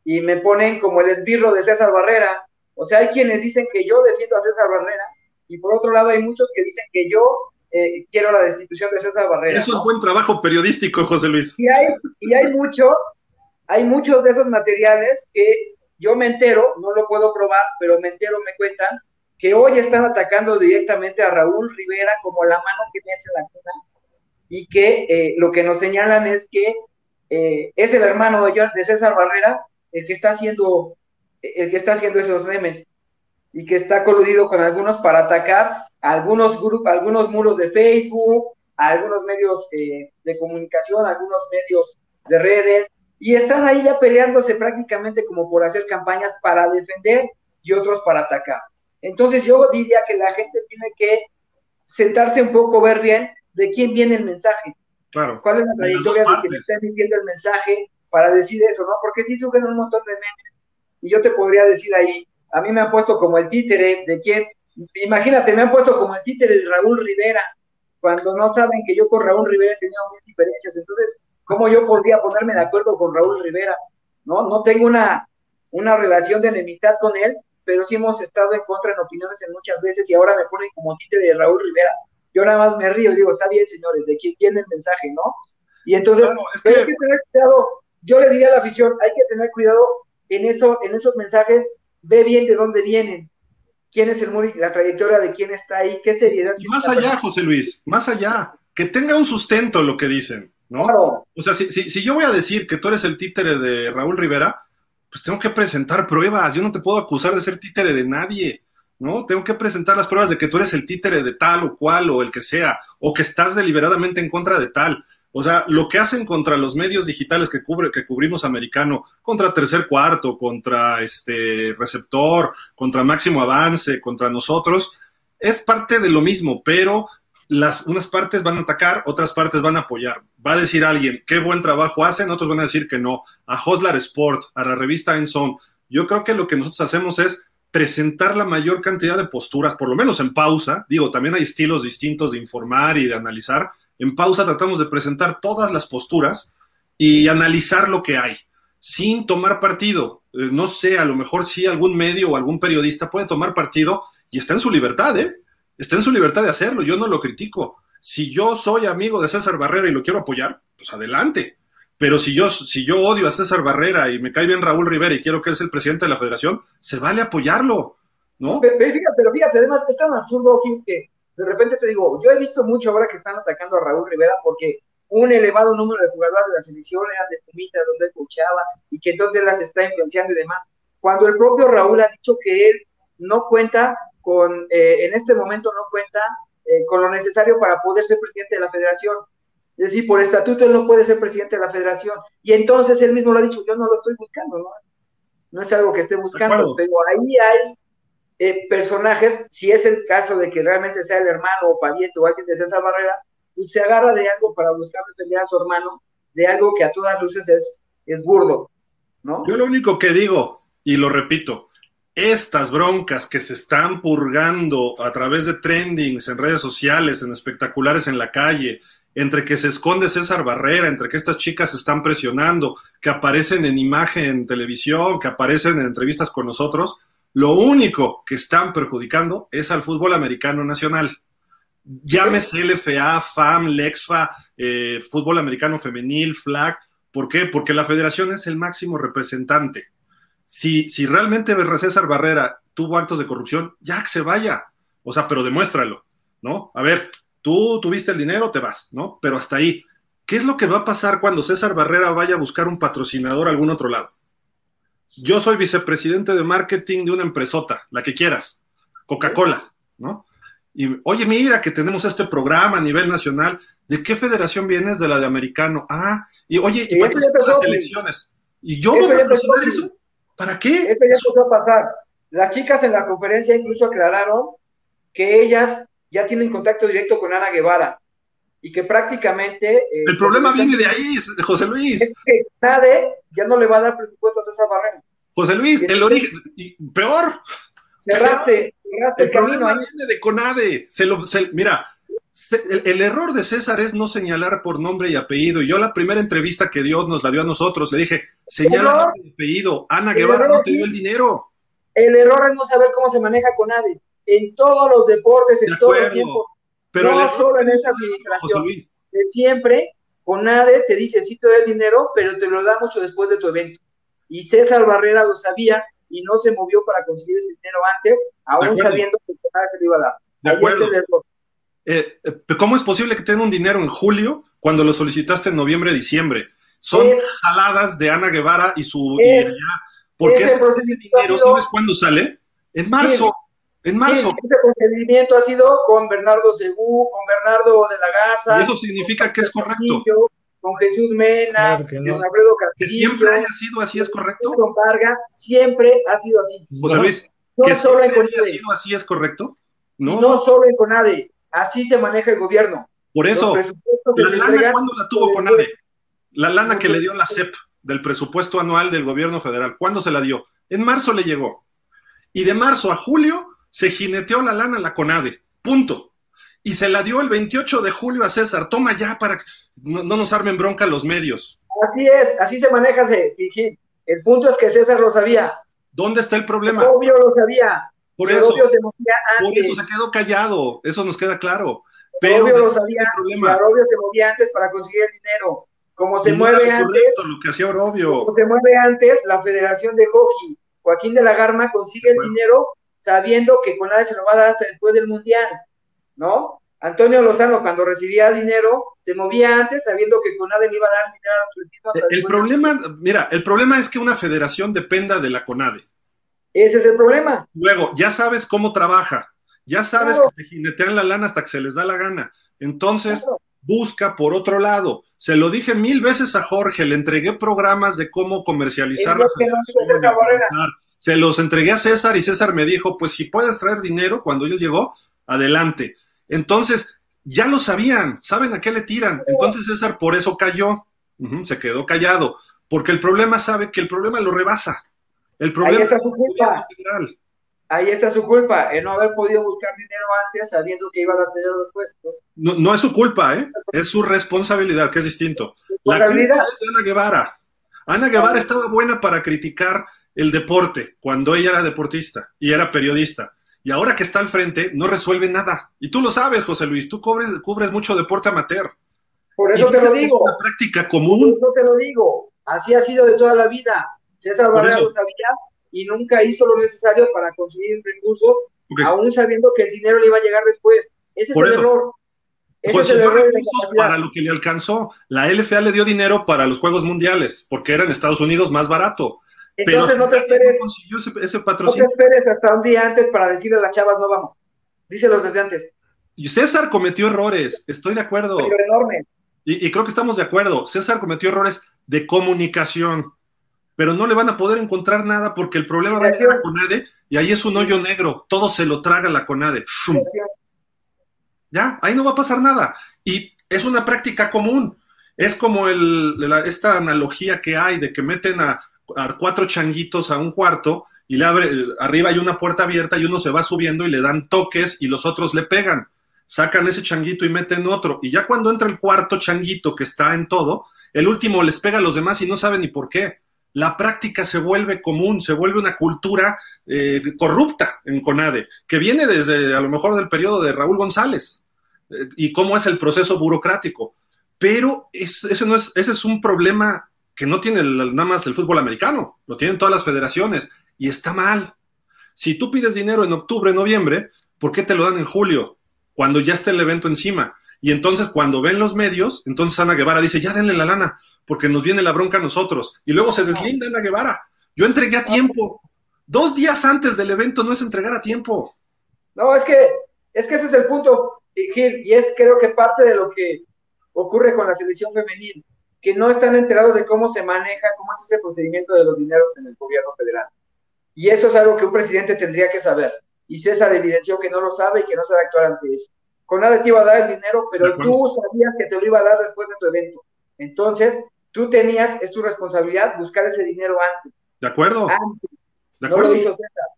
y me ponen como el esbirro de César Barrera. O sea, hay quienes dicen que yo defiendo a César Barrera y por otro lado hay muchos que dicen que yo eh, quiero la destitución de César Barrera. Eso es buen trabajo periodístico, José Luis. Y hay, y hay mucho, hay muchos de esos materiales que yo me entero, no lo puedo probar, pero me entero, me cuentan, que hoy están atacando directamente a Raúl Rivera como la mano que me hace la cuna y que eh, lo que nos señalan es que eh, es el hermano de, de César Barrera el que está haciendo el que está haciendo esos memes y que está coludido con algunos para atacar a algunos grupos, algunos muros de Facebook, a algunos medios eh, de comunicación, algunos medios de redes, y están ahí ya peleándose prácticamente como por hacer campañas para defender y otros para atacar. Entonces yo diría que la gente tiene que sentarse un poco, ver bien de quién viene el mensaje. Claro. ¿Cuál es la trayectoria de quien está emitiendo el mensaje para decir eso, no? Porque sí suben un montón de memes y yo te podría decir ahí, a mí me han puesto como el títere de quién, imagínate, me han puesto como el títere de Raúl Rivera, cuando no saben que yo con Raúl Rivera he tenido muchas diferencias, entonces ¿Cómo yo podría ponerme de acuerdo con Raúl Rivera? No, no tengo una, una relación de enemistad con él, pero sí hemos estado en contra en opiniones en muchas veces y ahora me ponen como títere de Raúl Rivera. Yo nada más me río digo, está bien, señores, de quién viene el mensaje, ¿no? Y entonces, hay que tener cuidado. Yo le diría a la afición, hay que tener cuidado en, eso, en esos mensajes, ve bien de dónde vienen, quién es el Muri, la trayectoria de quién está ahí, qué seriedad. Y más allá, José Luis, más allá, que tenga un sustento lo que dicen. ¿no? O sea, si, si, yo voy a decir que tú eres el títere de Raúl Rivera, pues tengo que presentar pruebas. Yo no te puedo acusar de ser títere de nadie, ¿no? Tengo que presentar las pruebas de que tú eres el títere de tal o cual o el que sea, o que estás deliberadamente en contra de tal. O sea, lo que hacen contra los medios digitales que, cubre, que cubrimos americano, contra tercer cuarto, contra este receptor, contra máximo avance, contra nosotros, es parte de lo mismo, pero las, unas partes van a atacar, otras partes van a apoyar. Va a decir alguien, qué buen trabajo hacen, otros van a decir que no. A Hoslar Sport, a la revista Enson. Yo creo que lo que nosotros hacemos es presentar la mayor cantidad de posturas, por lo menos en pausa. Digo, también hay estilos distintos de informar y de analizar. En pausa tratamos de presentar todas las posturas y analizar lo que hay, sin tomar partido. Eh, no sé, a lo mejor sí algún medio o algún periodista puede tomar partido y está en su libertad, ¿eh? está en su libertad de hacerlo, yo no lo critico. Si yo soy amigo de César Barrera y lo quiero apoyar, pues adelante. Pero si yo, si yo odio a César Barrera y me cae bien Raúl Rivera y quiero que él sea el presidente de la federación, se vale apoyarlo, ¿no? Pero, fíjate, pero fíjate, además es tan absurdo, que de repente te digo, yo he visto mucho ahora que están atacando a Raúl Rivera porque un elevado número de jugadores de la selección eran de Pumita, donde él coachaba, y que entonces las está influenciando y demás. Cuando el propio Raúl ha dicho que él no cuenta con, eh, en este momento no cuenta eh, con lo necesario para poder ser presidente de la federación. Es decir, por estatuto él no puede ser presidente de la federación. Y entonces él mismo lo ha dicho, yo no lo estoy buscando, ¿no? No es algo que esté buscando, pero ahí hay eh, personajes, si es el caso de que realmente sea el hermano o pariente o alguien de César Barrera, pues se agarra de algo para buscar defender a su hermano, de algo que a todas luces es, es burdo, ¿no? Yo lo único que digo, y lo repito, estas broncas que se están purgando a través de trendings en redes sociales, en espectaculares en la calle, entre que se esconde César Barrera, entre que estas chicas están presionando, que aparecen en imagen en televisión, que aparecen en entrevistas con nosotros, lo único que están perjudicando es al fútbol americano nacional. Llámese LFA, FAM, LEXFA, eh, fútbol americano femenil, FLAG. ¿Por qué? Porque la federación es el máximo representante. Si, si realmente César Barrera tuvo actos de corrupción, ya que se vaya. O sea, pero demuéstralo, ¿no? A ver, tú tuviste el dinero, te vas, ¿no? Pero hasta ahí. ¿Qué es lo que va a pasar cuando César Barrera vaya a buscar un patrocinador a algún otro lado? Yo soy vicepresidente de marketing de una empresota, la que quieras, Coca-Cola, ¿no? Y oye, mira que tenemos este programa a nivel nacional. ¿De qué federación vienes? De la de americano. Ah, y oye, ¿y cuántas las elecciones? ¿Y yo voy a patrocinar eso? ¿Para qué? Esto ya empezó a pasar. Las chicas en la conferencia incluso aclararon que ellas ya tienen contacto directo con Ana Guevara y que prácticamente... Eh, el problema viene de ahí, José Luis. Es que nadie ya no le va a dar presupuesto a esa barrera. José Luis, el origen, peor. Cerraste, cerraste el, el camino. viene de Conade. Se lo, mira, el, error de César es no señalar por nombre y apellido. Yo la primera entrevista que Dios nos la dio a nosotros, le dije, señala el apellido. Ana Guevara no te dio el dinero. El error es no saber cómo se maneja Conade. En todos los deportes, en todo el tiempo. Pero no solo en esa administración. De siempre, Conade te dice, sí te doy el dinero, pero te lo da mucho después de tu evento y César Barrera lo sabía y no se movió para conseguir ese dinero antes, aún sabiendo que se le iba a dar. De acuerdo. Eh, eh, ¿Cómo es posible que tenga un dinero en julio cuando lo solicitaste en noviembre, diciembre? Son jaladas de Ana Guevara y su... porque ese, dinero, ¿sabes cuándo sale? En marzo. En marzo. ese procedimiento ha sido con Bernardo Segú, con Bernardo de la Gaza. Y eso significa que es correcto con Jesús Mena, con Alfredo Castillo. Que siempre haya sido así, ¿es correcto? Con Vargas, siempre ha sido así. José Luis, no que solo en haya sido así, ¿es correcto? No. no solo en CONADE, así se maneja el gobierno. Por eso, la lana, ¿cuándo la tuvo CONADE? La lana que le dio la CEP del presupuesto anual del gobierno federal, ¿cuándo se la dio? En marzo le llegó. Y de marzo a julio se jineteó la lana a la CONADE. Punto. Y se la dio el 28 de julio a César. Toma ya para no, nos armen bronca los medios. Así es, así se maneja, El punto es que César lo sabía. ¿Dónde está el problema? Obvio lo sabía. Por eso, se por eso se quedó callado, eso nos queda claro. Pero obvio lo sabía, Orobio se movía antes para conseguir el dinero. Como se mueve antes, lo que hacía Orobio. Como se mueve antes, la Federación de Hockey, Joaquín de la Garma consigue el dinero sabiendo que con se lo va a dar hasta después del Mundial, ¿no? Antonio Lozano, cuando recibía dinero, se movía antes sabiendo que CONADE le iba a dar dinero El problema, mira, el problema es que una federación dependa de la CONADE. Ese es el problema. Luego, ya sabes cómo trabaja, ya sabes que te jinetean la lana hasta que se les da la gana. Entonces, busca por otro lado. Se lo dije mil veces a Jorge, le entregué programas de cómo comercializar la federación. Se los entregué a César y César me dijo, pues si puedes traer dinero cuando yo llegó, adelante. Entonces, ya lo sabían, saben a qué le tiran. Entonces César por eso cayó, se quedó callado, porque el problema sabe que el problema lo rebasa. El problema Ahí está su culpa. Ahí está su culpa, en no haber podido buscar dinero antes sabiendo que iban a tener los puestos. No, no es su culpa, ¿eh? es su responsabilidad, que es distinto. La culpa es de Ana Guevara. Ana Guevara estaba buena para criticar el deporte cuando ella era deportista y era periodista y ahora que está al frente no resuelve nada. Y tú lo sabes, José Luis, tú cubres, cubres mucho deporte amateur. Por eso te lo digo. Es una práctica común. Por eso te lo digo. Así ha sido de toda la vida. César Barrera lo sabía y nunca hizo lo necesario para conseguir un recurso, aún sabiendo que el dinero le iba a llegar después. Ese es el error. Ese es el error para lo que le alcanzó. La LFA le dio dinero para los Juegos Mundiales, porque era en Estados Unidos más barato. Entonces no te esperes. No te esperes hasta un día antes para decirle a las chavas no vamos. Díselos desde antes. César cometió errores, estoy de acuerdo. enorme. Y, creo que estamos de acuerdo. César cometió errores de comunicación. pero no le van a poder encontrar nada porque el problema va a ser la CONADE y ahí es un hoyo negro, todo se lo traga la CONADE. Ya, ahí no va a pasar nada. Y es una práctica común. Es como el, esta analogía que hay de que meten a, a, cuatro changuitos a un cuarto y le abre, arriba hay una puerta abierta y uno se va subiendo y le dan toques y los otros le pegan. Sacan ese changuito y meten otro. Y ya cuando entra el cuarto changuito que está en todo, el último les pega a los demás y no sabe ni por qué. La práctica se vuelve común, se vuelve una cultura eh, corrupta en CONADE, que viene desde a lo mejor del periodo de Raúl González eh, y cómo es el proceso burocrático. Pero ese, no es, ese es un problema que no tiene nada más el fútbol americano, lo tienen todas las federaciones y está mal. Si tú pides dinero en octubre, noviembre, ¿por qué te lo dan en julio? Cuando ya está el evento encima. Y entonces cuando ven los medios, entonces Ana Guevara dice, ya denle la lana, porque nos viene la bronca a nosotros. Y luego se deslinda Ana Guevara. Yo entregué a tiempo. Dos días antes del evento no es entregar a tiempo. No, es que, es que ese es el punto, Gil, y es creo que parte de lo que ocurre con la selección femenil, que no están enterados de cómo se maneja, cómo es ese procedimiento de los dineros en el gobierno federal. Y eso es algo que un presidente tendría que saber. Y César evidenció que no lo sabe y que no sabe actuar ante eso. Con nada te iba a dar el dinero, pero tú sabías que te lo iba a dar después de tu evento. Entonces, tú tenías, es tu responsabilidad, buscar ese dinero antes. De acuerdo. ¿De acuerdo? No lo hizo César.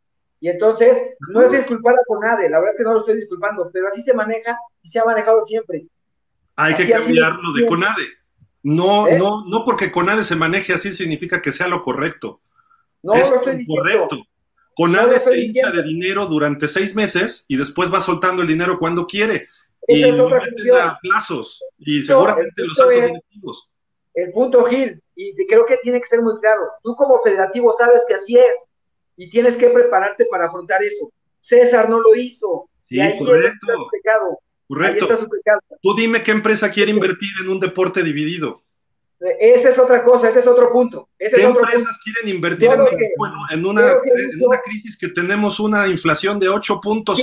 Y entonces, no es disculpar a Conade, la verdad es que no lo estoy disculpando, pero así se maneja y se ha manejado siempre. Hay que cambiarlo de Conade. No, ¿Eh? no, no porque Conade se maneje así significa que sea lo correcto. No, es lo estoy correcto. Conade no se hincha de dinero durante seis meses y después va soltando el dinero cuando quiere. y es a plazos y seguramente los altos directivos. El punto, Gil, y creo que tiene que ser muy claro. Tú como federativo sabes que así es y tienes que prepararte para afrontar eso. César no lo hizo. Sí, correcto. Correcto. Tú dime qué empresa quiere invertir en un deporte dividido. Esa es otra cosa, ese es otro punto. ¿Qué empresas quieren invertir en, una, crisis que tenemos una inflación de 8.5%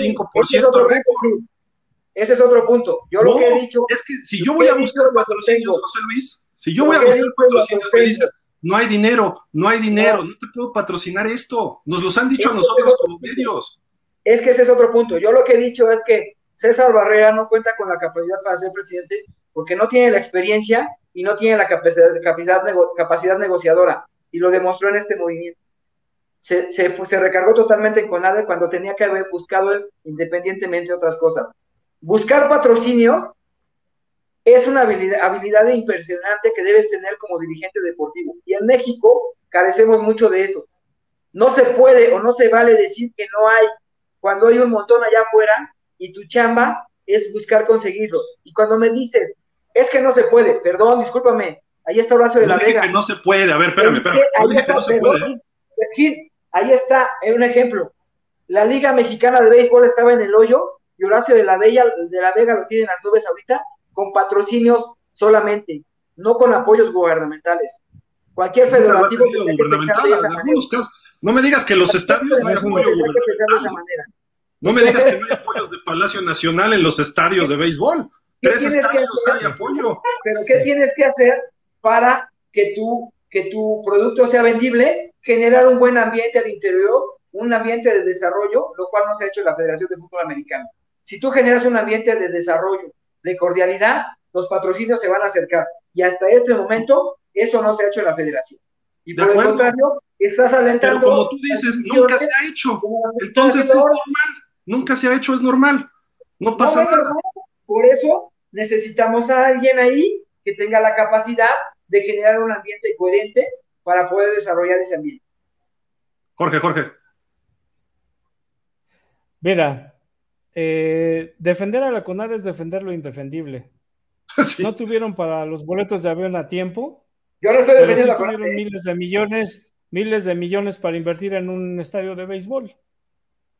ese, ese es otro punto. Yo lo que he dicho. Es que si yo voy a buscar patrocinios, José Luis, si yo voy a buscar patrocinios, me dicen, no hay dinero, no hay dinero, no te puedo patrocinar esto. Nos los han dicho a nosotros como medios. Es que ese es otro punto. Yo lo que he dicho es que César Barrera no cuenta con la capacidad para ser presidente porque no tiene la experiencia y no tiene la capacidad, capacidad, negociadora, y lo demostró en este movimiento. Se, se, recargó totalmente en Conade cuando tenía que haber buscado él independientemente de otras cosas. Buscar patrocinio es una habilidad, habilidad impresionante que debes tener como dirigente deportivo. Y en México carecemos mucho de eso. No se puede o no se vale decir que no hay cuando hay un montón allá afuera y tu chamba es buscar conseguirlo. Y cuando me dices, es que no se puede, perdón, discúlpame. Ahí está Horacio de la Vega. Que no se puede, a ver, espérame, espérame. Ahí, está, no se puede. ahí está, un ejemplo. La Liga Mexicana de Béisbol estaba en el hoyo y Horacio de la, Vega, de la Vega lo tiene en las nubes ahorita con patrocinios solamente, no con apoyos gubernamentales. Cualquier federativo no me digas que los estadios no hay apoyo No me digas que no hay apoyos de Palacio Nacional en los estadios de béisbol. Tres estadios hay apoyo. Pero ¿qué tienes que hacer para que tu, que tu producto sea vendible? Generar un buen ambiente al interior, un ambiente de desarrollo, lo cual no se ha hecho en la Federación de Fútbol Americano. Si tú generas un ambiente de desarrollo, de cordialidad, los patrocinios se van a acercar. Y hasta este momento, eso no se ha hecho en la Federación. Y por el contrario, estás alentando. Pero como tú dices, nunca se ha hecho. Entonces es normal. Nunca se ha hecho, es normal. No pasa nada. Por eso necesitamos a alguien ahí que tenga la capacidad de generar un ambiente coherente para poder desarrollar ese ambiente. Jorge, Jorge. Mira, eh, defender a la CONAD es defender lo indefendible. No tuvieron para los boletos de avión a tiempo. Yo no estoy defendiendo tuvieron miles de millones, miles de millones para invertir en un estadio de béisbol.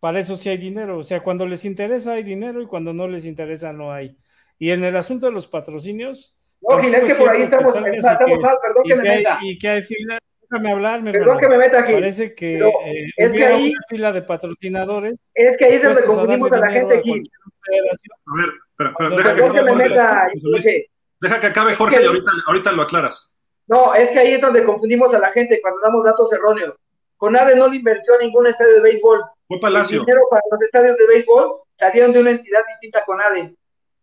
Para eso sí hay dinero. O sea, cuando les interesa hay dinero y cuando no les interesa no hay. Y en el asunto de los patrocinios. No, Gil, es que por ahí estamos, estamos mal, perdón que, me meta. y que hay fila, déjame hablar, Perdón que me meta, Gil. Parece que eh, es que ahí, una fila de patrocinadores. Es que ahí es donde confundimos a la gente, Gil. A ver, pero, deja que, me meta, Deja que acabe Jorge y ahorita, ahorita lo aclaras. No, es que ahí es donde confundimos a la gente cuando damos datos erróneos. Conade no le invirtió a ningún estadio de béisbol. Fue Palacio. El dinero para los estadios de béisbol salieron de una entidad distinta a Conade.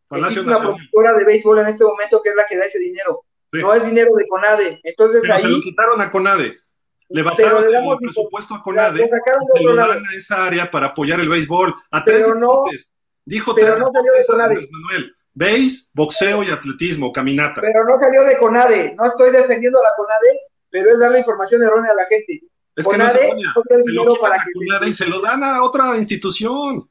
Palacio Existe una productora de béisbol en este momento que es la que da ese dinero. No es dinero de Conade. Entonces Pero ahí. Se lo quitaron a Conade. Le bajaron el presupuesto a Conade. Se lo dan a esa área para apoyar el béisbol. A tres deportes. Dijo pero tres no salió de Conade. Manuel. Béis, boxeo y atletismo, caminata. Pero no salió de CONADE. No estoy defendiendo a la CONADE, pero es darle información errónea a la gente. Es que no se, se lo CONADE y se lo dan a otra institución.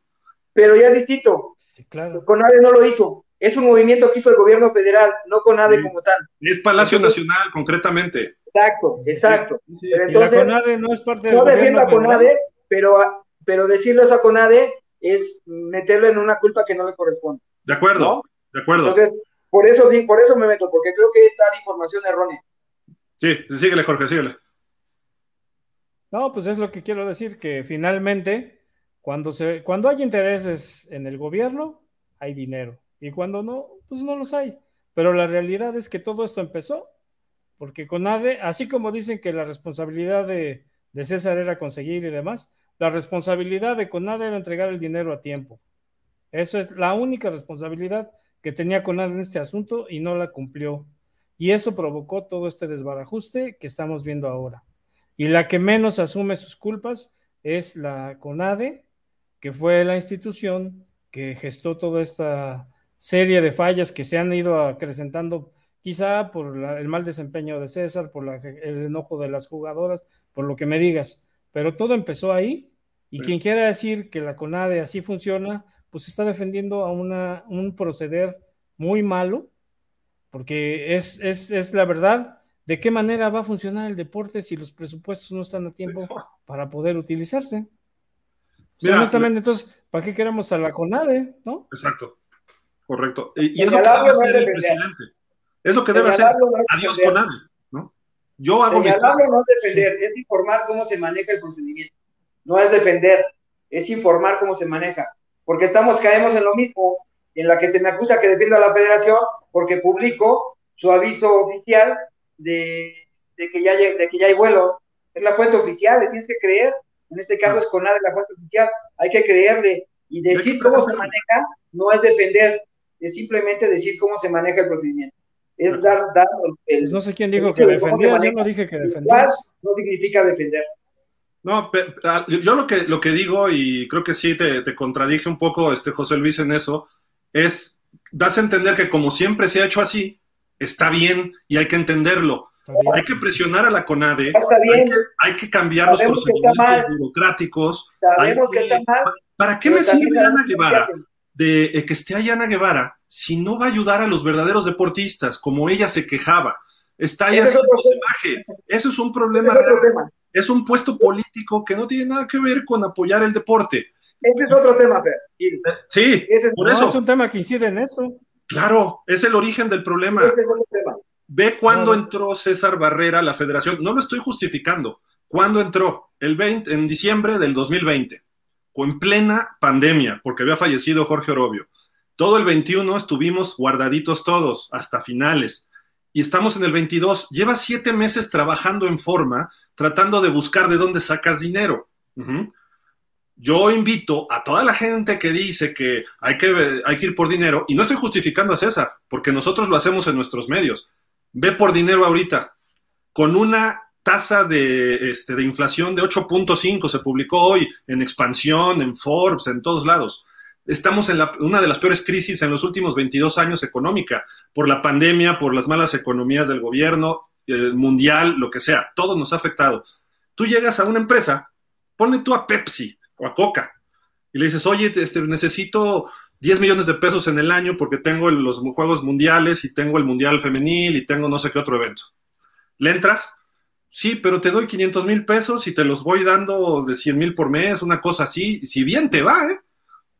Pero ya es distinto. Sí, claro. CONADE no lo hizo. Es un movimiento que hizo el gobierno federal, no CONADE sí. como tal. Es Palacio entonces, Nacional, concretamente. Exacto, exacto. Sí, pero entonces, la CONADE no es parte del No defienda a CONADE, pero, pero decirle eso a CONADE es meterlo en una culpa que no le corresponde. De acuerdo. ¿no? De acuerdo. Entonces, por eso, por eso me meto, porque creo que es dar información errónea. Sí, síguele, Jorge, síguele. No, pues es lo que quiero decir, que finalmente, cuando, se, cuando hay intereses en el gobierno, hay dinero. Y cuando no, pues no los hay. Pero la realidad es que todo esto empezó, porque con ADE, así como dicen que la responsabilidad de, de César era conseguir y demás, la responsabilidad de CONADE era entregar el dinero a tiempo. Eso es la única responsabilidad que tenía CONADE en este asunto y no la cumplió. Y eso provocó todo este desbarajuste que estamos viendo ahora. Y la que menos asume sus culpas es la CONADE, que fue la institución que gestó toda esta serie de fallas que se han ido acrecentando, quizá por la, el mal desempeño de César, por la, el enojo de las jugadoras, por lo que me digas. Pero todo empezó ahí. Y sí. quien quiera decir que la CONADE así funciona, pues está defendiendo a una, un proceder muy malo, porque es, es, es, la verdad de qué manera va a funcionar el deporte si los presupuestos no están a tiempo para poder utilizarse. Mira, honestamente, entonces, ¿para qué queremos a la CONADE? ¿no? Exacto, correcto. Y, y es lo que debe hacer el presidente. Es lo que debe hacer. Adiós CONADE, ¿no? Yo hago mi no es defender, sí. es informar cómo se maneja el procedimiento. No es defender, es informar cómo se maneja porque estamos, caemos en lo mismo, en la que se me acusa que defiendo a la federación, porque publico su aviso oficial de, de, que, ya, de que ya hay vuelo. Es la fuente oficial, le tienes que creer. En este caso es CONADE la fuente oficial. Hay que creerle y decir cómo se maneja no es defender, es simplemente decir cómo se maneja el procedimiento. Es dar, dar el, pues no sé quién dijo que defendía, yo no dije que defendía. No significa defender. No, pero, yo lo que, lo que digo, y creo que sí te, te, contradije un poco, este José Luis, en eso, es, das a entender que como siempre se ha hecho así, está bien y hay que entenderlo. Hay que presionar a la CONADE, hay que, hay que, cambiar Sabemos los procedimientos burocráticos. Sabemos que, que, está mal. ¿Para qué me sirve Ana Guevara de eh, que esté ahí Ana Guevara si no va a ayudar a los verdaderos deportistas, como ella se quejaba? Está ahí haciendo imagen. Eso es un problema real es un puesto político que no tiene nada que ver con apoyar el deporte. Ese es otro tema, Fer. Sí, Ese es, por no, eso. es un tema que incide en eso. Claro, es el origen del problema. Ese es. Ve cuándo no. entró César Barrera a la federación. No lo estoy justificando. ¿Cuándo entró? El 20, en diciembre del 2020, en plena pandemia, porque había fallecido Jorge Orobio. Todo el 21 estuvimos guardaditos todos, hasta finales. Y estamos en el 22. Lleva siete meses trabajando en forma tratando de buscar de dónde sacas dinero. Uh -huh. Yo invito a toda la gente que dice que hay, que hay que ir por dinero, y no estoy justificando a César, porque nosotros lo hacemos en nuestros medios. Ve por dinero ahorita, con una tasa de, este, de inflación de 8.5, se publicó hoy en Expansión, en Forbes, en todos lados. Estamos en la, una de las peores crisis en los últimos 22 años económica, por la pandemia, por las malas economías del gobierno, mundial, lo que sea, todo nos ha afectado. Tú llegas a una empresa, ponle tú a Pepsi a Coca y le dices, oye, este, necesito 10 millones de pesos en el año porque tengo los Juegos Mundiales y tengo el Mundial Femenil y tengo no sé qué otro evento. ¿Le entras? Sí, pero te doy 500 mil pesos y te los voy dando de 100 mil por mes, una cosa así. Si bien te va, ¿eh?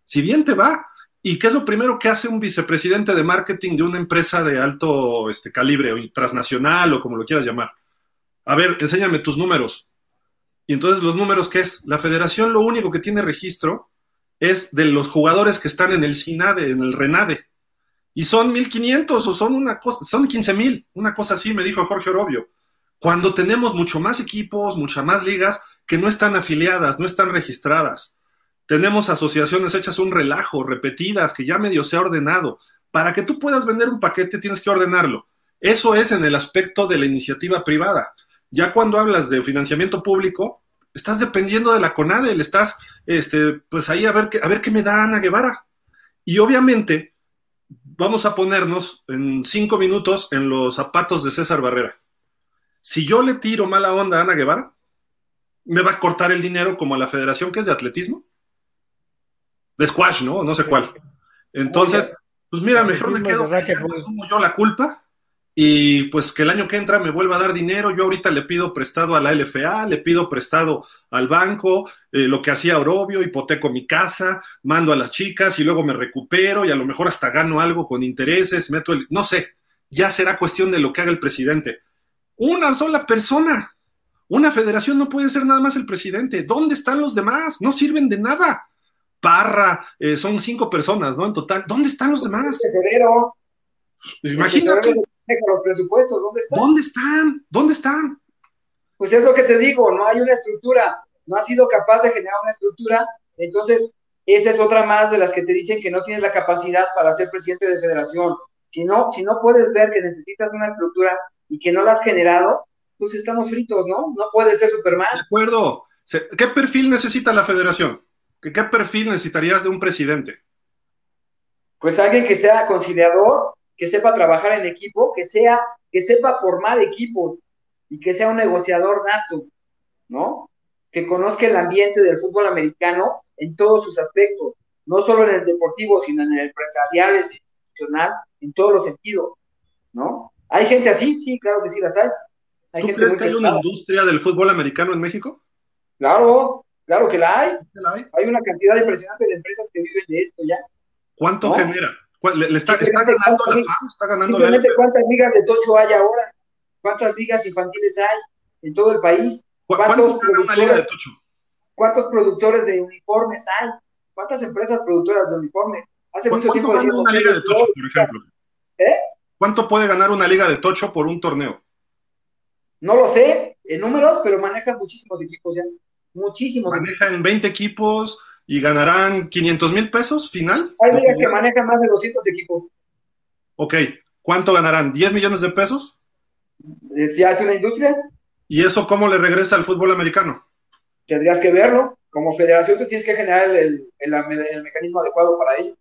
Si bien te va. ¿Y qué es lo primero que hace un vicepresidente de marketing de una empresa de alto este, calibre o transnacional o como lo quieras llamar? A ver, enséñame tus números. Y entonces los números, ¿qué es? La federación lo único que tiene registro es de los jugadores que están en el SINADE, en el RENADE. Y son 1.500 o son una cosa, son 15.000, una cosa así, me dijo Jorge Orobio. Cuando tenemos mucho más equipos, muchas más ligas que no están afiliadas, no están registradas. Tenemos asociaciones hechas un relajo, repetidas, que ya medio se ha ordenado. Para que tú puedas vender un paquete tienes que ordenarlo. Eso es en el aspecto de la iniciativa privada. Ya cuando hablas de financiamiento público, estás dependiendo de la CONADEL, estás este, pues ahí a ver, qué, a ver qué me da Ana Guevara. Y obviamente vamos a ponernos en cinco minutos en los zapatos de César Barrera. Si yo le tiro mala onda a Ana Guevara, me va a cortar el dinero como a la federación que es de atletismo. De squash, ¿no? No sé cuál. Entonces, pues mira, mejor me quedo, asumo yo la culpa y pues que el año que entra me vuelva a dar dinero. Yo ahorita le pido prestado a la LFA, le pido prestado al banco, eh, lo que hacía Orobio, hipoteco mi casa, mando a las chicas y luego me recupero y a lo mejor hasta gano algo con intereses, meto el, no sé, ya será cuestión de lo que haga el presidente. Una sola persona. Una federación no puede ser nada más el presidente. ¿Dónde están los demás? No sirven de nada. Parra, eh, son cinco personas, ¿no? En total. ¿Dónde están los demás? Imagínate los presupuestos, ¿dónde están? ¿Dónde están? ¿Dónde están? Pues es lo que te digo, no hay una estructura, no ha sido capaz de generar una estructura, entonces esa es otra más de las que te dicen que no tienes la capacidad para ser presidente de federación. Si no, si no puedes ver que necesitas una estructura y que no la has generado, pues estamos fritos, ¿no? No puedes ser Superman. De acuerdo. ¿Qué perfil necesita la federación? ¿Qué, ¿Qué perfil necesitarías de un presidente? Pues alguien que sea conciliador, que sepa trabajar en equipo, que sea, que sepa formar equipos y que sea un negociador nato, ¿no? Que conozca el ambiente del fútbol americano en todos sus aspectos, no solo en el deportivo, sino en el empresarial, en el institucional, en todos los sentidos, ¿no? ¿Hay gente así? Sí, claro que sí las hay. ¿Tú crees que hay una industria del fútbol americano en México? Claro, claro que la hay. hay? una cantidad impresionante de empresas que viven de esto ya. ¿Cuánto genera? Le, está, ganando la FAM, está ganando la ¿Cuántas ligas de tocho hay ahora? ¿Cuántas ligas infantiles hay en todo el país? ¿Cuántos ¿Cuánto una liga de tocho? ¿Cuántos productores de uniformes hay? ¿Cuántas empresas productoras de uniformes? Hace mucho tiempo gana una liga de tocho, por ejemplo? ¿Eh? ¿Cuánto puede ganar una liga de tocho por un torneo? No lo sé en números, pero manejan muchísimos equipos ya. Muchísimos. Manejan 20 equipos, y ganarán 500 mil pesos final. Hay ligas que manejan más de 200 equipos. Ok, ¿cuánto ganarán? ¿10 millones de pesos? Eh, si hace una industria. ¿Y eso cómo le regresa al fútbol americano? Tendrías que verlo. Como federación tú tienes que generar el, mecanismo adecuado para ello.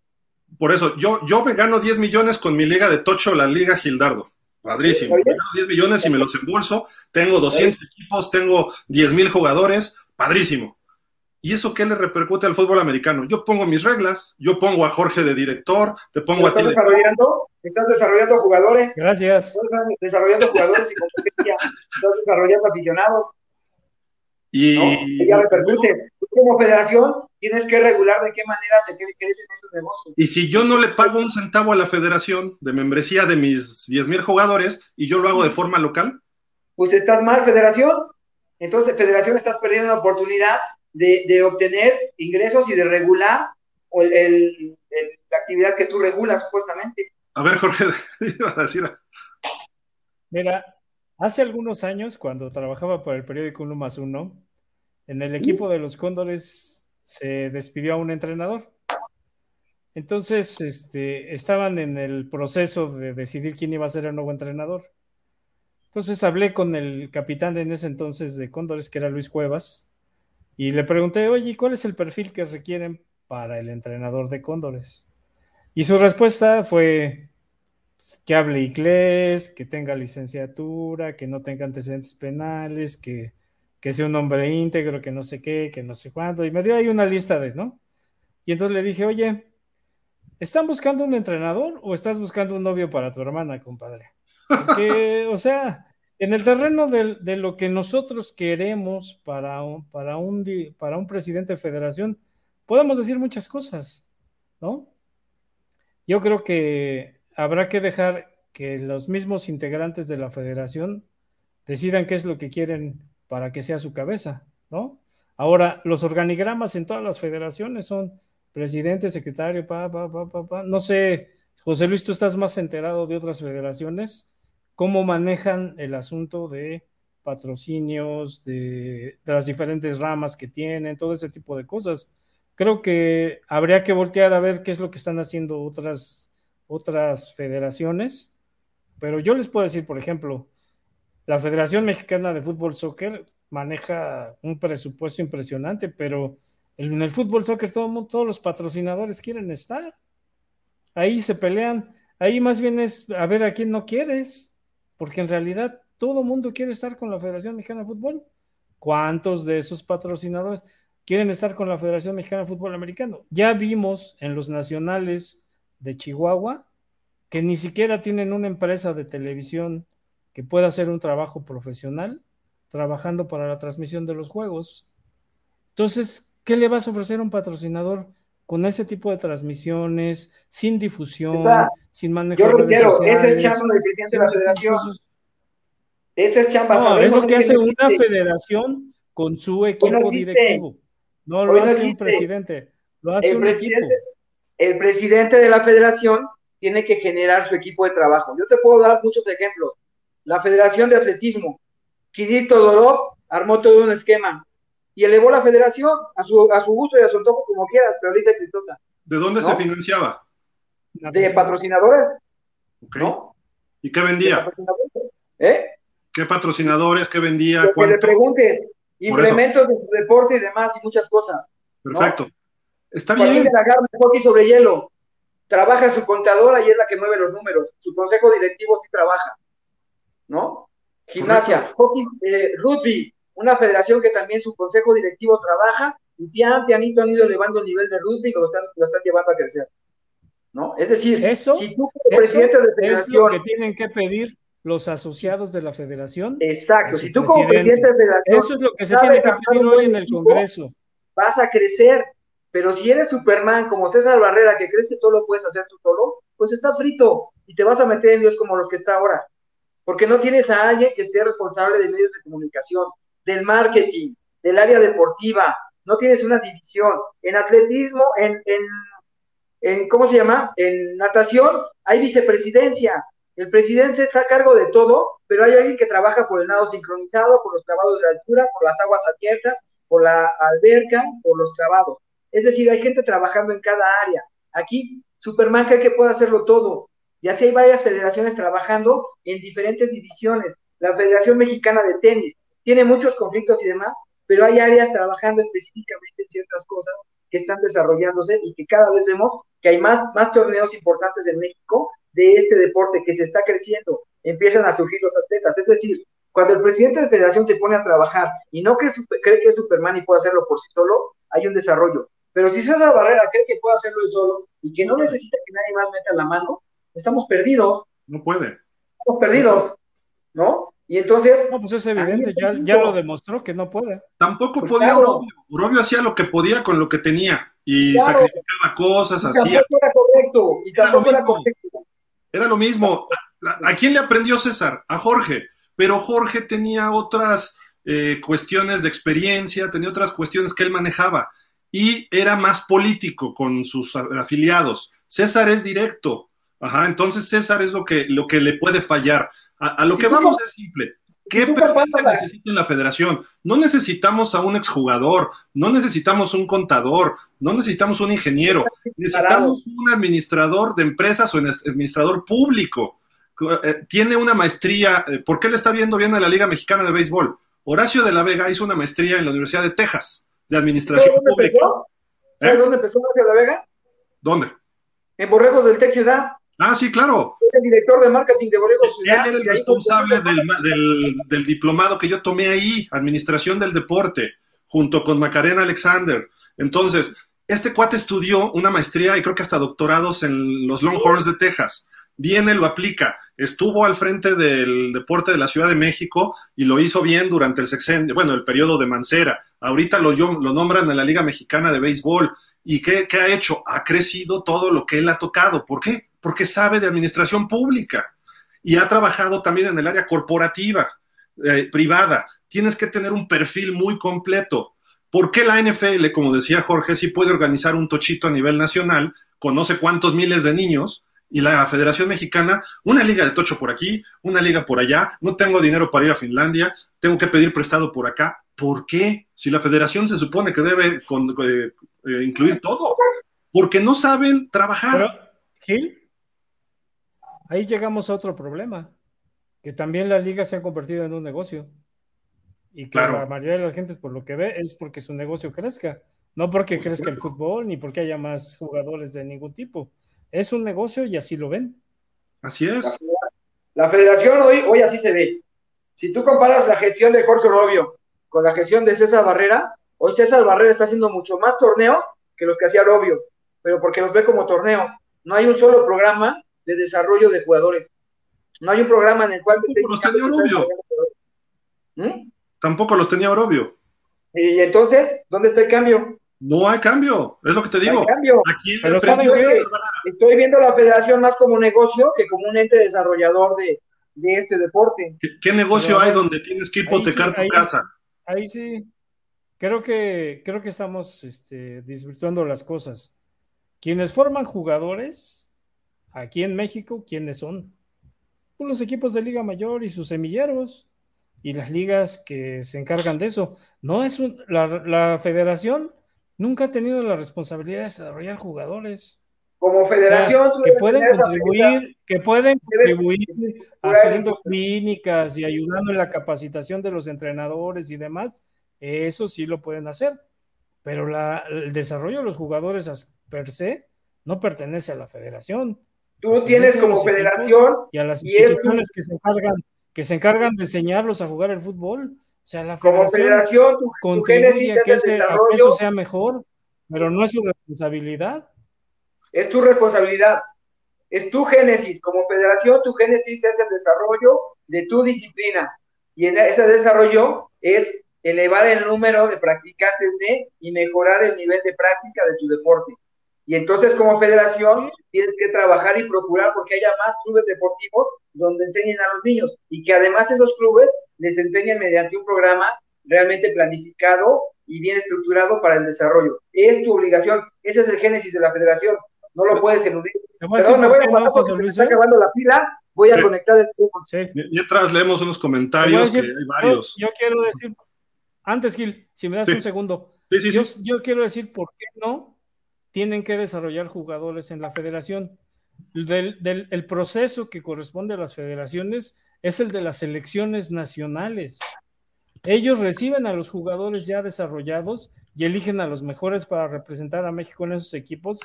Por eso, yo, yo me gano 10 millones con mi liga de Tocho, la Liga Gildardo. Padrísimo. me gano 10 millones y me los embolso. Tengo 200 equipos, tengo 10 mil jugadores. Padrísimo. ¿Y eso qué le repercute al fútbol americano? Yo pongo mis reglas, yo pongo a Jorge de director, te pongo a ti. ¿Estás desarrollando? ¿Estás desarrollando jugadores? Gracias. Estás desarrollando jugadores y competencia, estás desarrollando aficionados. Y ¿no? ya repercutes. Tú como federación tienes que regular de qué manera se crecen esos negocios. Y si yo no le pago un centavo a la federación de membresía de mis 10 mil jugadores y yo lo hago de forma local. Pues estás mal, federación. Entonces, federación, estás perdiendo una oportunidad de, obtener ingresos y de regular el, la actividad que tú regulas supuestamente. A ver, Jorge, iba a decir. Mira, hace algunos años, cuando trabajaba para el periódico Uno más Uno, en el equipo de los Cóndores se despidió a un entrenador. Entonces, este, estaban en el proceso de decidir quién iba a ser el nuevo entrenador. Entonces hablé con el capitán en ese entonces de Cóndores, que era Luis Cuevas, y le pregunté, oye, ¿cuál es el perfil que requieren para el entrenador de Cóndores? Y su respuesta fue pues, que hable inglés, que tenga licenciatura, que no tenga antecedentes penales, que, que sea un hombre íntegro, que no sé qué, que no sé cuánto. Y me dio ahí una lista de, ¿no? Y entonces le dije, oye, ¿están buscando un entrenador o estás buscando un novio para tu hermana, compadre? O sea, en el terreno de, lo que nosotros queremos para un, para, un, para un presidente de federación, podemos decir muchas cosas, ¿no? Yo creo que habrá que dejar que los mismos integrantes de la federación decidan qué es lo que quieren para que sea su cabeza, ¿no? Ahora, los organigramas en todas las federaciones son presidente, secretario, pa, pa, pa, pa, pa. No sé José Luis, tú estás más enterado de otras federaciones, cómo manejan el asunto de patrocinios, de, las diferentes ramas que tienen, todo ese tipo de cosas. Creo que habría que voltear a ver qué es lo que están haciendo otras, otras federaciones, pero yo les puedo decir, por ejemplo, la Federación Mexicana de Fútbol Soccer maneja un presupuesto impresionante, pero en el fútbol soccer todo, todos los patrocinadores quieren estar. Ahí se pelean. Ahí más bien es a ver a quién no quieres, porque en realidad todo mundo quiere estar con la Federación Mexicana de Fútbol. ¿Cuántos de esos patrocinadores quieren estar con la Federación Mexicana de Fútbol Americano? Ya vimos en los nacionales de Chihuahua que ni siquiera tienen una empresa de televisión que pueda hacer un trabajo profesional trabajando para la transmisión de los juegos. Entonces, ¿qué le vas a ofrecer a un patrocinador con ese tipo de transmisiones, sin difusión, sin manejo yo sociales? Ese es chamba presidente de la federación. Ese es chamba. No, es lo que hace una federación con su equipo directivo. No lo hace un presidente, lo hace un equipo. El presidente de la federación tiene que generar su equipo de trabajo. Yo te puedo dar muchos ejemplos. La Federación de Atletismo, Quirito Doró armó todo un esquema y elevó la federación a su, a su gusto y a su antojo como quieras, pero le hizo exitosa. ¿De dónde se financiaba? De patrocinadores. ¿no? ¿Y qué vendía? ¿Eh? ¿Qué patrocinadores? ¿Qué vendía? Que le preguntes. Implementos de su deporte y demás y muchas cosas. Perfecto. Está bien. de la hockey sobre hielo. Trabaja su contadora y es la que mueve los números. Su consejo directivo sí trabaja. ¿No? Gimnasia, hockey, eh, rugby, una federación que también su consejo directivo trabaja y pian pianito han ido elevando el nivel de rugby y lo están, lo están llevando a crecer. ¿No? Es decir, eso, si tú como presidente de federación. Es lo que tienen que pedir los asociados de la federación. Exacto, si tú como presidente de federación. Eso es lo que se tiene que pedir hoy en el Congreso. Vas a crecer, pero si eres Superman como César Barrera, que crees que todo lo puedes hacer tú solo, pues estás frito y te vas a meter en Dios como los que está ahora porque no tienes a alguien que esté responsable de medios de comunicación, del marketing, del área deportiva, no tienes una división. En atletismo, en, en, ¿cómo se llama? En natación hay vicepresidencia. El presidente está a cargo de todo, pero hay alguien que trabaja por el nado sincronizado, por los clavados de altura, por las aguas abiertas, por la alberca, por los clavados. Es decir, hay gente trabajando en cada área. Aquí, Superman cree que puede hacerlo todo. Y así hay varias federaciones trabajando en diferentes divisiones. La Federación Mexicana de Tenis tiene muchos conflictos y demás, pero hay áreas trabajando específicamente en ciertas cosas que están desarrollándose y que cada vez vemos que hay más, más torneos importantes en México de este deporte que se está creciendo. Empiezan a surgir los atletas. Es decir, cuando el presidente de federación se pone a trabajar y no cree, cree que es Superman y puede hacerlo por sí solo, hay un desarrollo. Pero si César Barrera cree que puede hacerlo él solo y que no necesita que nadie más meta la mano, estamos perdidos. No puede. Estamos perdidos, ¿no? Y entonces. No, pues es evidente, ya, ya, lo demostró que no puede. Tampoco pues podía Urobio. hacía lo que podía con lo que tenía y sacrificaba cosas, hacía. Era correcto, y era lo mismo. Era, lo mismo. ¿A, quién le aprendió César? A Jorge. Pero Jorge tenía otras eh, cuestiones de experiencia, tenía otras cuestiones que él manejaba y era más político con sus afiliados. César es directo, Ajá, entonces César es lo que, lo que le puede fallar. A, lo que vamos es simple. ¿Qué perfil necesita en la federación? No necesitamos a un exjugador, no necesitamos un contador, no necesitamos un ingeniero, necesitamos un administrador de empresas o un administrador público. Eh, tiene una maestría, eh, ¿por qué le está viendo bien a la Liga Mexicana de Béisbol? Horacio de la Vega hizo una maestría en la Universidad de Texas de Administración dónde Pública. Empezó? ¿Eh? ¿Dónde empezó Horacio de la Vega? ¿Dónde? En Borregos del Tech Ciudad. Ah, sí, claro. El director de marketing de Borrego Ciudad. Él era el responsable del, diplomado que yo tomé ahí, Administración del Deporte, junto con Macarena Alexander. Entonces, este cuate estudió una maestría y creo que hasta doctorados en los Longhorns de Texas. Viene, lo aplica. Estuvo al frente del deporte de la Ciudad de México y lo hizo bien durante el sexenio, bueno, el periodo de Mancera. Ahorita lo, lo nombran en la Liga Mexicana de Béisbol. ¿Y qué, qué ha hecho? Ha crecido todo lo que él ha tocado. ¿Por qué? Porque sabe de administración pública y ha trabajado también en el área corporativa, eh, privada. Tienes que tener un perfil muy completo. ¿Por qué la NFL, como decía Jorge, sí puede organizar un tochito a nivel nacional con no sé cuántos miles de niños y la Federación Mexicana, una liga de tocho por aquí, una liga por allá, no tengo dinero para ir a Finlandia, tengo que pedir prestado por acá. ¿Por qué? Si la federación se supone que debe eh, eh, incluir todo, porque no saben trabajar. Gil, ahí llegamos a otro problema, que también la liga se ha convertido en un negocio. Y que la mayoría de las gentes, por lo que ve, es porque su negocio crezca. No porque crezca el fútbol, ni porque haya más jugadores de ningún tipo. Es un negocio y así lo ven. Así es. La, federación hoy, hoy así se ve. Si tú comparas la gestión de Jorge Robio con la gestión de César Barrera, hoy César Barrera está haciendo mucho más torneo que los que hacía Robio, pero porque los ve como torneo. No hay un solo programa de desarrollo de jugadores. No hay un programa en el cual... Tampoco los tenía Orobio. ¿Mm? Tampoco los tenía Orobio. Y entonces, ¿dónde está el cambio? No hay cambio, es lo que te digo. cambio. Aquí Pero Estoy viendo la federación más como negocio que como un ente desarrollador de, este deporte. ¿Qué, negocio hay donde tienes que hipotecar tu casa? Ahí sí, creo que, creo que estamos este, desvirtuando las cosas. Quienes forman jugadores aquí en México, ¿quiénes son? Pues los equipos de Liga Mayor y sus semilleros y las ligas que se encargan de eso. No es la, la federación nunca ha tenido la responsabilidad de desarrollar jugadores. Como federación, que pueden contribuir, que pueden contribuir haciendo clínicas y ayudando en la capacitación de los entrenadores y demás, eso sí lo pueden hacer. Pero la, el desarrollo de los jugadores per se no pertenece a la federación. Tú tienes como federación y a las instituciones que se encargan que se encargan de enseñarlos a jugar el fútbol. O sea, la Como federación, tu, contribuye a, que eso sea mejor, pero no es su responsabilidad. Es tu responsabilidad. Es tu génesis. Como federación, tu génesis es el desarrollo de tu disciplina. Y en ese desarrollo es elevar el número de practicantes de y mejorar el nivel de práctica de tu deporte. Y entonces como federación tienes que trabajar y procurar porque haya más clubes deportivos donde enseñen a los niños y que además esos clubes les enseñen mediante un programa realmente planificado y bien estructurado para el desarrollo. Es tu obligación, ese es el génesis de la federación, no lo puedes eludir. Perdón, me voy a se me está acabando la pila, voy a conectar el teléfono. Y atrás leemos unos comentarios, que hay varios. Yo, quiero decir, antes Gil, si me das un segundo, yo, yo quiero decir por qué no tienen que desarrollar jugadores en la federación. El proceso que corresponde a las federaciones es el de las selecciones nacionales. Ellos reciben a los jugadores ya desarrollados y eligen a los mejores para representar a México en esos equipos.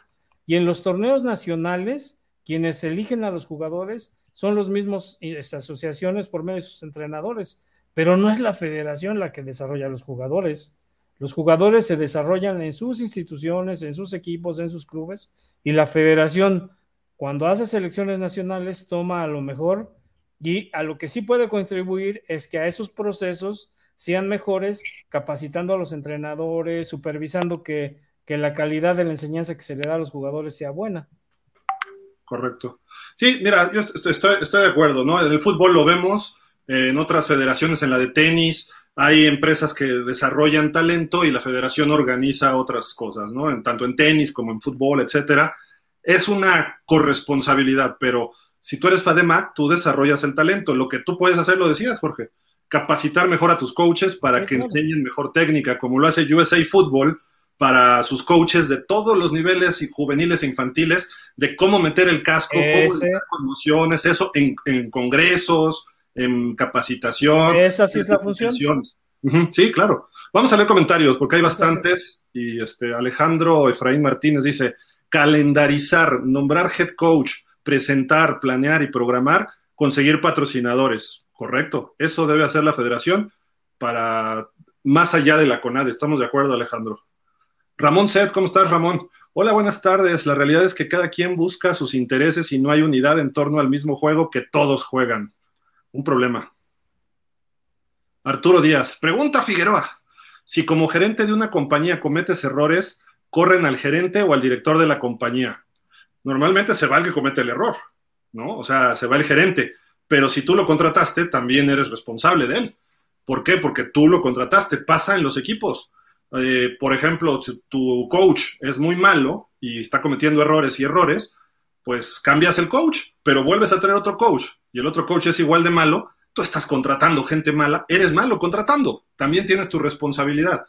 Y en los torneos nacionales, quienes eligen a los jugadores son los mismos asociaciones por medio de sus entrenadores, pero no es la federación la que desarrolla a los jugadores. Los jugadores se desarrollan en sus instituciones, en sus equipos, en sus clubes, y la federación, cuando hace selecciones nacionales, toma a lo mejor y a lo que sí puede contribuir es que a esos procesos sean mejores, capacitando a los entrenadores, supervisando que, la calidad de la enseñanza que se le da a los jugadores sea buena. Correcto. Sí, mira, yo estoy, estoy de acuerdo, ¿no? En el fútbol lo vemos, en otras federaciones, en la de tenis, hay empresas que desarrollan talento y la federación organiza otras cosas, ¿no? En, tanto en tenis como en fútbol, etcétera. Es una corresponsabilidad, pero si tú eres FADEMAC, tú desarrollas el talento. Lo que tú puedes hacer, lo decías, Jorge, capacitar mejor a tus coaches para que enseñen mejor técnica, como lo hace USA Football para sus coaches de todos los niveles juveniles e infantiles, de cómo meter el casco, cómo hacer conmociones, eso en, en congresos, en capacitación. Esa sí es la función. Sí, claro. Vamos a leer comentarios porque hay bastantes. Y este Alejandro Efraín Martínez dice: calendarizar, nombrar head coach, presentar, planear y programar, conseguir patrocinadores. Correcto. Eso debe hacer la federación para más allá de la CONAD. Estamos de acuerdo, Alejandro. Ramón Sed, ¿cómo estás, Ramón? Hola, buenas tardes. La realidad es que cada quien busca sus intereses y no hay unidad en torno al mismo juego que todos juegan un problema. Arturo Díaz, pregunta Figueroa, si como gerente de una compañía cometes errores, corren al gerente o al director de la compañía. Normalmente se va el que comete el error, ¿no? O sea, se va el gerente, pero si tú lo contrataste, también eres responsable de él. ¿Por qué? Porque tú lo contrataste, pasa en los equipos. Eh, por ejemplo, si tu coach es muy malo y está cometiendo errores y errores, pues cambias el coach, pero vuelves a tener otro coach y el otro coach es igual de malo, tú estás contratando gente mala, eres malo contratando, también tienes tu responsabilidad.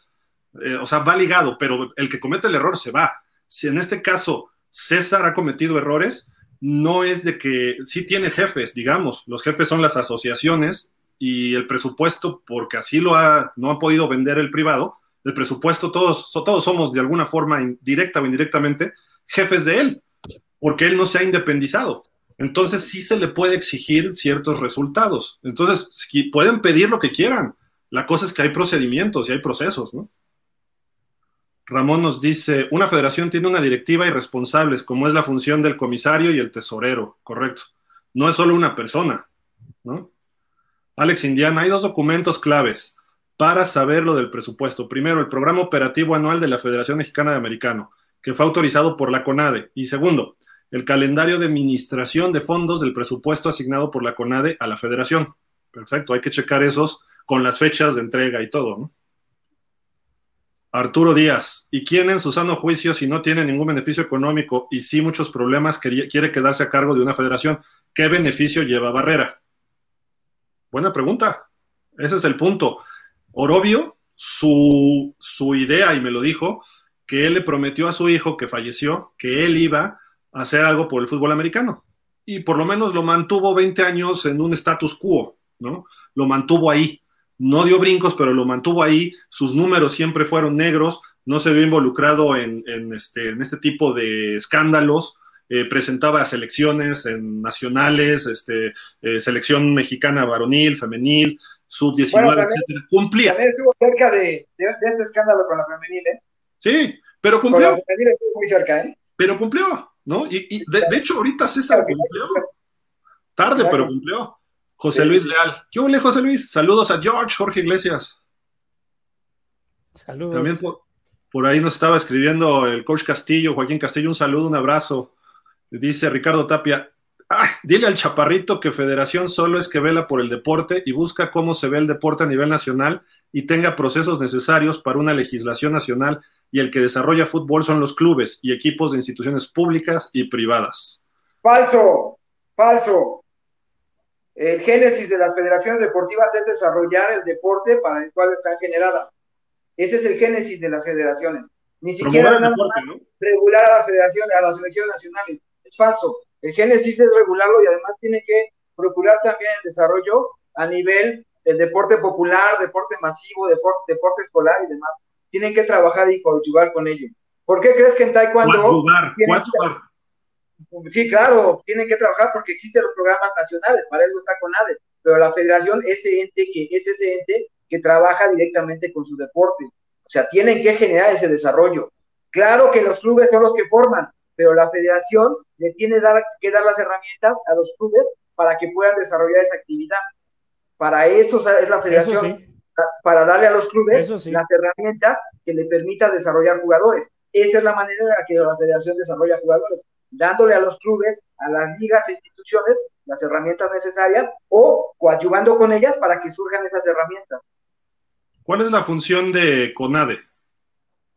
Eh, o sea, va ligado, pero el que comete el error se va. Si en este caso César ha cometido errores, no es de que sí tiene jefes, digamos, los jefes son las asociaciones y el presupuesto, porque así lo ha, no ha podido vender el privado, el presupuesto, todos, todos somos de alguna forma, directa o indirectamente, jefes de él, porque él no se ha independizado. Entonces sí se le puede exigir ciertos resultados. Entonces pueden pedir lo que quieran. La cosa es que hay procedimientos y hay procesos, ¿no? Ramón nos dice, una federación tiene una directiva y responsables, como es la función del comisario y el tesorero, correcto. No es solo una persona, ¿no? Alex Indiana, hay dos documentos claves para saber lo del presupuesto. Primero, el programa operativo anual de la Federación Mexicana de Americano, que fue autorizado por la CONADE. Y segundo, el calendario de administración de fondos del presupuesto asignado por la CONADE a la federación. Perfecto, hay que checar esos con las fechas de entrega y todo, ¿no? Arturo Díaz, ¿y quién en su sano juicio, si no tiene ningún beneficio económico y sí muchos problemas, quiere quedarse a cargo de una federación? ¿Qué beneficio lleva Barrera? Buena pregunta. Ese es el punto. Orobio, su, su idea, y me lo dijo, que él le prometió a su hijo que falleció, que él iba hacer algo por el fútbol americano. Y por lo menos lo mantuvo 20 años en un status quo, ¿no? Lo mantuvo ahí no dio brincos, pero lo mantuvo ahí, sus números siempre fueron negros, no se vio involucrado en, este, en este, tipo de escándalos, eh, presentaba selecciones en nacionales, este, eh, selección mexicana varonil, femenil, sub-19, etcétera. Cumplía. También estuvo cerca de, este escándalo con la femenil, ¿eh? Sí, pero cumplió. Con la femenil estuvo muy cerca, ¿eh? Pero cumplió, ¿no? Y, de, hecho, ahorita César cumplió. Tarde, pero cumplió. José Luis Leal. ¿Qué hubo, José Luis? Saludos a George, Jorge Iglesias. Saludos. También por, ahí nos estaba escribiendo el coach Castillo, Joaquín Castillo, un saludo, un abrazo. Dice Ricardo Tapia, ah, dile al chaparrito que Federación solo es que vela por el deporte y busca cómo se ve el deporte a nivel nacional y tenga procesos necesarios para una legislación nacional y el que desarrolla fútbol son los clubes y equipos de instituciones públicas y privadas. Falso, falso. El génesis de las federaciones deportivas es desarrollar el deporte para el cual están generadas. Ese es el génesis de las federaciones. Ni siquiera nada regular a las federaciones, a las selecciones nacionales. Es falso. El génesis es regularlo y además tiene que procurar también el desarrollo a nivel del deporte popular, deporte masivo, deporte, deporte escolar y demás. Tienen que trabajar y conjugar con ello. ¿Por qué crees que en Taekwondo... Sí, claro, tienen que trabajar porque existen los programas nacionales, para eso está con ADE, pero la federación ese ente que es ese ente que trabaja directamente con su deporte. O sea, tienen que generar ese desarrollo. Claro que los clubes son los que forman, pero la federación le tiene dar, que dar las herramientas a los clubes para que puedan desarrollar esa actividad. Para eso es la federación, para darle a los clubes las herramientas que le permitan desarrollar jugadores. Esa es la manera en la que la federación desarrolla jugadores dándole a los clubes, a las ligas e instituciones las herramientas necesarias o coadyuvando con ellas para que surjan esas herramientas. ¿Cuál es la función de CONADE?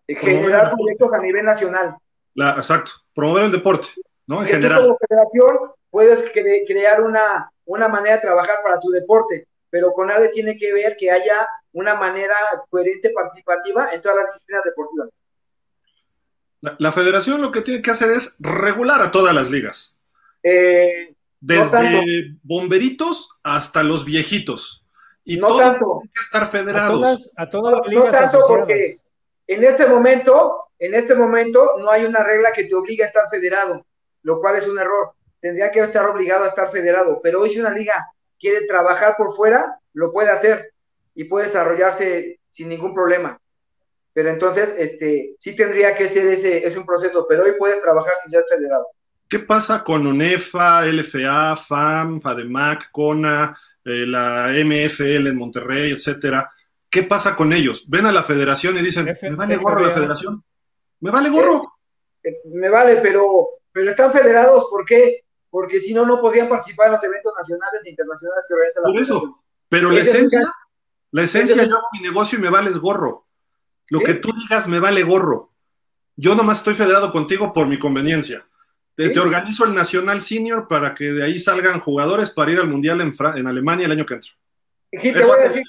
Generar proyectos a nivel nacional. La, exacto, promover el deporte, ¿no? En general. como federación puedes crear una, una manera de trabajar para tu deporte, pero CONADE tiene que ver que haya una manera coherente, participativa en todas las disciplinas deportivas. La, federación lo que tiene que hacer es regular a todas las ligas. Eh, Desde bomberitos hasta los viejitos. Y no todos tanto. tienen que estar federados. A todas, las ligas. No tanto porque en este momento, en este momento no hay una regla que te obligue a estar federado, lo cual es un error. Tendría que estar obligado a estar federado. Pero hoy si una liga quiere trabajar por fuera, lo puede hacer y puede desarrollarse sin ningún problema. Pero entonces, este, sí tendría que ser ese, es un proceso, pero hoy puedes trabajar sin ser federado. ¿Qué pasa con UNEFA, LFA, FAM, FADEMAC, CONA, eh, la MFL en Monterrey, etcétera? ¿Qué pasa con ellos? Ven a la federación y dicen, ¿me vale gorro la federación? ¿Me vale gorro? Eh, eh, me vale, pero, pero están federados, ¿por qué? Porque si no, no podrían participar en los eventos nacionales e internacionales que organiza la Por eso, pero la esencia, la esencia, yo hago mi negocio y me vales gorro. Lo que tú digas me vale gorro. Yo nomás estoy federado contigo por mi conveniencia. te, organizo el Nacional Senior para que de ahí salgan jugadores para ir al Mundial en, en Alemania el año que entra. te, voy a decir,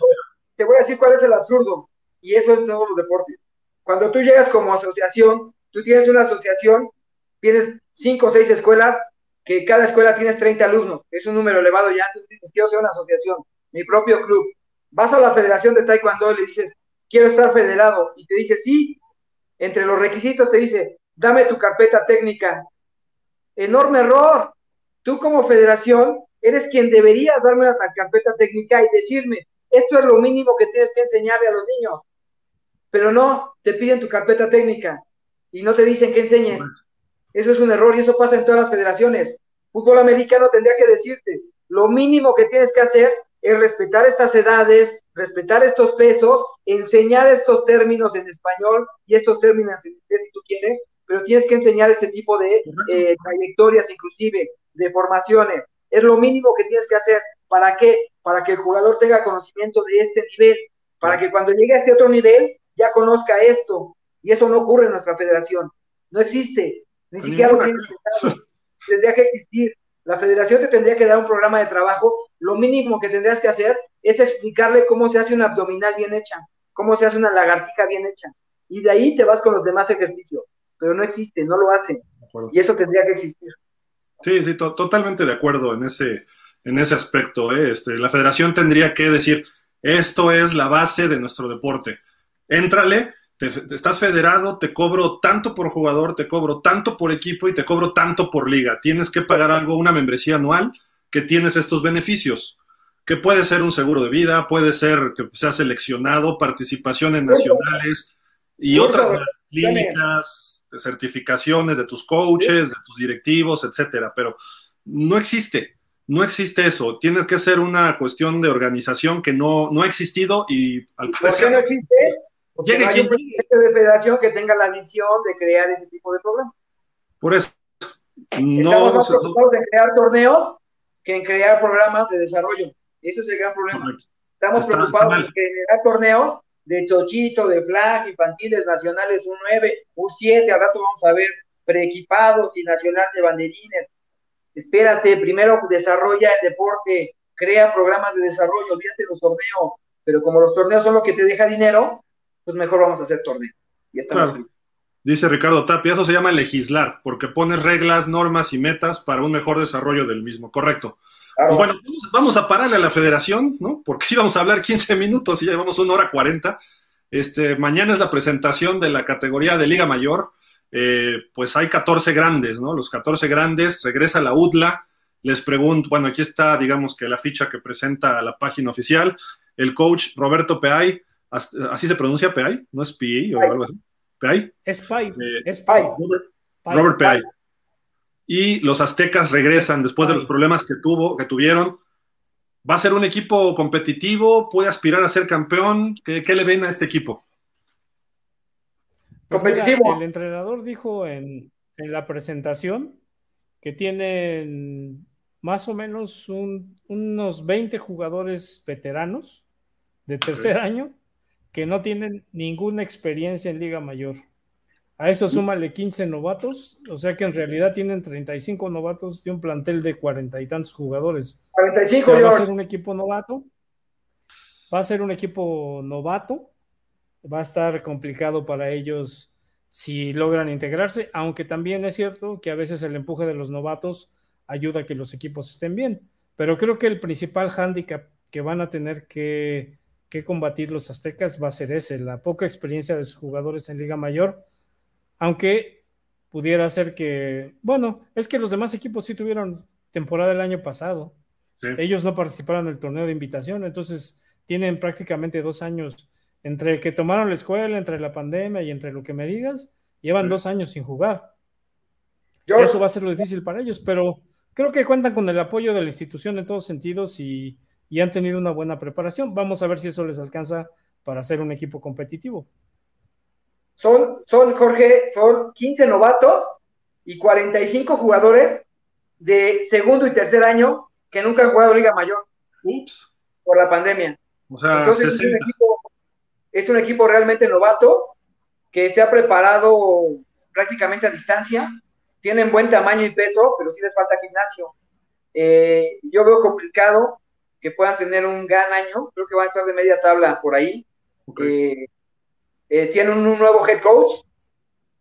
te voy a decir cuál es el absurdo, y eso en todos los deportes. Cuando tú llegas como asociación, tú tienes una asociación, tienes cinco o seis escuelas, que cada escuela tienes 30 alumnos, es un número elevado ya, entonces dices, quiero ser una asociación, mi propio club. Vas a la Federación de Taekwondo y le dices, quiero estar federado, y te dice, sí, entre los requisitos te dice, dame tu carpeta técnica, Enorme error. Tú como federación eres quien deberías darme una carpeta técnica y decirme, esto es lo mínimo que tienes que enseñarle a los niños. Pero no, te piden tu carpeta técnica y no te dicen que enseñes. Eso es un error y eso pasa en todas las federaciones. Fútbol americano tendría que decirte, lo mínimo que tienes que hacer es respetar estas edades, respetar estos pesos, enseñar estos términos en español y estos términos en inglés si tú quieres, pero tienes que enseñar este tipo de eh, trayectorias, inclusive de formaciones. Es lo mínimo que tienes que hacer. ¿Para qué? Para que el jugador tenga conocimiento de este nivel, para que cuando llegue a este otro nivel ya conozca esto. Y eso no ocurre en nuestra federación. No existe. Ni siquiera lo tiene Tendría que existir. La federación te tendría que dar un programa de trabajo. Lo mínimo que tendrías que hacer es explicarle cómo se hace una abdominal bien hecha, cómo se hace una lagartija bien hecha. Y de ahí te vas con los demás ejercicios pero no existe, no lo hacen. Y eso tendría que existir. Sí, sí, totalmente de acuerdo en ese, en ese aspecto. ¿eh? Este, la federación tendría que decir, esto es la base de nuestro deporte. Éntrale, te, estás federado, te cobro tanto por jugador, te cobro tanto por equipo y te cobro tanto por liga. Tienes que pagar algo, una membresía anual que tienes estos beneficios que puede ser un seguro de vida, puede ser que sea seleccionado, participación en nacionales y otras clínicas, certificaciones de tus coaches, de tus directivos, etcétera, pero no existe, no existe eso. Tienes que ser una cuestión de organización que no, no ha existido y al parecer. ¿Por qué no existe? Porque no hay un de federación que tenga la visión de crear ese tipo de programas. Por eso. No, Estamos más preocupados en crear torneos que en crear programas de desarrollo. Ese es el gran problema. Estamos preocupados en crear torneos de chochito, de flag, infantiles, nacionales, un 9, un 7, al rato vamos a ver preequipados y nacional de banderines. Espérate, primero desarrolla el deporte, crea programas de desarrollo, olvídate los torneos, pero como los torneos son lo que te deja dinero, pues mejor vamos a hacer torneos. Y Dice Ricardo Tapia, eso se llama legislar, porque pones reglas, normas y metas para un mejor desarrollo del mismo. Correcto. Pues bueno, vamos a pararle a la federación, ¿no? Porque íbamos a hablar 15 minutos y ya llevamos una hora 40. Este, mañana es la presentación de la categoría de Liga Mayor. Eh, pues hay 14 grandes, ¿no? Los 14 grandes, regresa la UDLA. Les pregunto, bueno, aquí está, digamos que la ficha que presenta la página oficial. El coach Roberto Peay, así se pronuncia Peay, no es PI o algo así. Peay. Es Pay. Eh, es. Robert, Peay y los aztecas regresan después de los problemas que tuvo, que tuvieron. ¿Va a ser un equipo competitivo? ¿Puede aspirar a ser campeón? ¿Qué, le ven a este equipo? Pues competitivo. el entrenador dijo en, la presentación que tienen más o menos unos 20 jugadores veteranos de tercer año que no tienen ninguna experiencia en Liga Mayor. A eso súmale 15 novatos, o sea que en realidad tienen 35 novatos de un plantel de cuarenta y tantos jugadores. 45 Va a ser un equipo novato. Va a ser un equipo novato. Va a estar complicado para ellos si logran integrarse, aunque también es cierto que a veces el empuje de los novatos ayuda a que los equipos estén bien. Pero creo que el principal hándicap que van a tener que, que combatir los aztecas va a ser ese, la poca experiencia de sus jugadores en Liga Mayor aunque pudiera ser que, bueno, es que los demás equipos sí tuvieron temporada el año pasado. Ellos no participaron en el torneo de invitación, entonces tienen prácticamente dos años entre que tomaron la escuela, entre la pandemia y entre lo que me digas, llevan dos años sin jugar. Eso va a ser lo difícil para ellos, pero creo que cuentan con el apoyo de la institución en todos sentidos y, y han tenido una buena preparación. Vamos a ver si eso les alcanza para ser un equipo competitivo son, son, Jorge, son 15 novatos y 45 jugadores de segundo y tercer año que nunca han jugado Liga Mayor. Ups. Por la pandemia. O sea, Entonces es un, equipo, realmente novato que se ha preparado prácticamente a distancia tienen buen tamaño y peso, pero sí les falta gimnasio. Eh, yo veo complicado que puedan tener un gran año, creo que van a estar de media tabla por ahí. Eh, eh, tienen un nuevo head coach,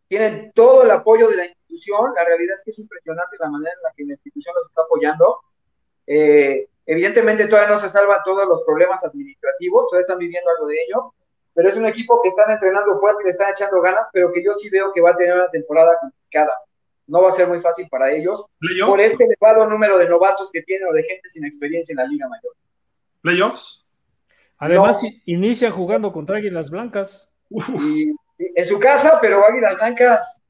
tienen todo el apoyo de la institución, la realidad es que es impresionante la manera en la que la institución los está apoyando. evidentemente todavía no se salvan todos los problemas administrativos, todavía están viviendo algo de ello, pero es un equipo que están entrenando fuerte y le están echando ganas, pero que yo sí veo que va a tener una temporada complicada no va a ser muy fácil para ellos por este elevado número de novatos que tienen o de gente sin experiencia en la Liga Mayor. ¿Playoffs? Además, inicia jugando contra Águilas Blancas. en su casa, pero Águilas Blancas,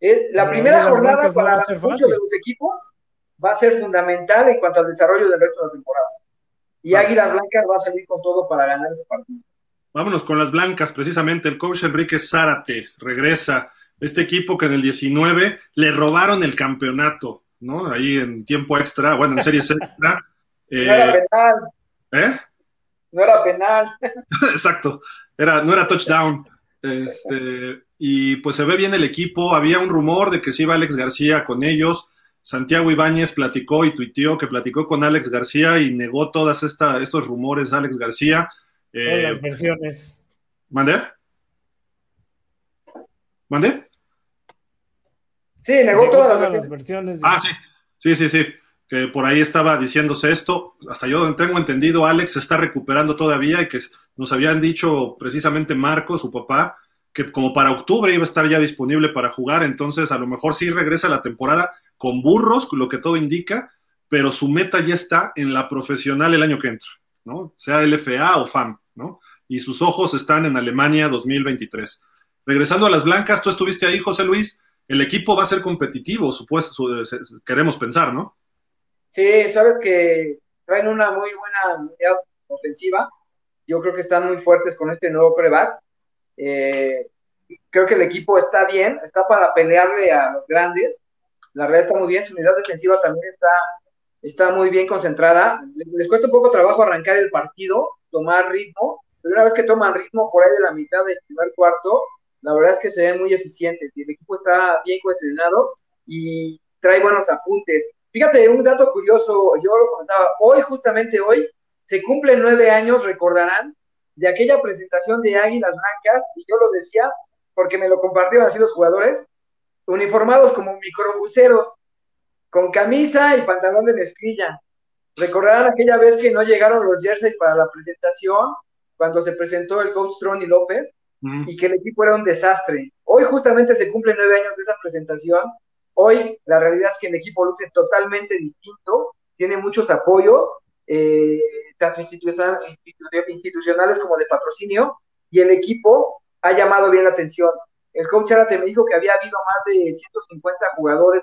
eh, la primera jornada para muchos de los equipos va a ser fundamental en cuanto al desarrollo del resto de la temporada. Y Águilas Blancas va a salir con todo para ganar ese partido. Vámonos con las blancas, precisamente. El coach Enrique Zárate regresa este equipo que en el 19 le robaron el campeonato, ¿no? Ahí en tiempo extra, bueno, en series extra. no era eh, penal. ¿Eh? No era penal. Exacto, era, no era touchdown. Este, y pues se ve bien el equipo. Había un rumor de que se iba Alex García con ellos. Santiago Ibáñez platicó y tuiteó que platicó con Alex García y negó todos estos rumores Alex García. Eh, las versiones. ¿Mandé? ¿Mandé? Sí, negó todas las, versiones. Ah, sí, sí, sí, sí. Que por ahí estaba diciéndose esto. Hasta yo tengo entendido, Alex se está recuperando todavía y que nos habían dicho precisamente Marco, su papá, que como para octubre iba a estar ya disponible para jugar. Entonces, a lo mejor sí regresa la temporada con burros, lo que todo indica, pero su meta ya está en la profesional el año que entra, ¿no? Sea LFA o FAM, ¿no? Y sus ojos están en Alemania 2023. Regresando a las blancas, tú estuviste ahí, José Luis el equipo va a ser competitivo, supuesto, queremos pensar, ¿no? Sí, sabes que traen una muy buena unidad ofensiva. Yo creo que están muy fuertes con este nuevo preback. Eh, creo que el equipo está bien, está para pelearle a los grandes. La verdad está muy bien, su unidad defensiva también está, está muy bien concentrada. Les, cuesta un poco trabajo arrancar el partido, tomar ritmo, pero una vez que toman ritmo por ahí de la mitad del primer cuarto, la verdad es que se ven muy eficientes y el equipo está bien cohesionado y trae buenos apuntes. Fíjate, un dato curioso, yo lo comentaba, hoy, justamente hoy, se cumplen nueve años, recordarán, de aquella presentación de Águilas Blancas, y yo lo decía porque me lo compartieron así los jugadores, uniformados como microbuseros, con camisa y pantalón de mezclilla. Recordarán aquella vez que no llegaron los jerseys para la presentación, cuando se presentó el coach Tron y López, y que el equipo era un desastre. Hoy justamente se cumplen nueve años de esa presentación. Hoy la realidad es que el equipo luce totalmente distinto, tiene muchos apoyos, eh, tanto institucionales como de patrocinio, y el equipo ha llamado bien la atención. El coach Arate me dijo que había habido más de 150 jugadores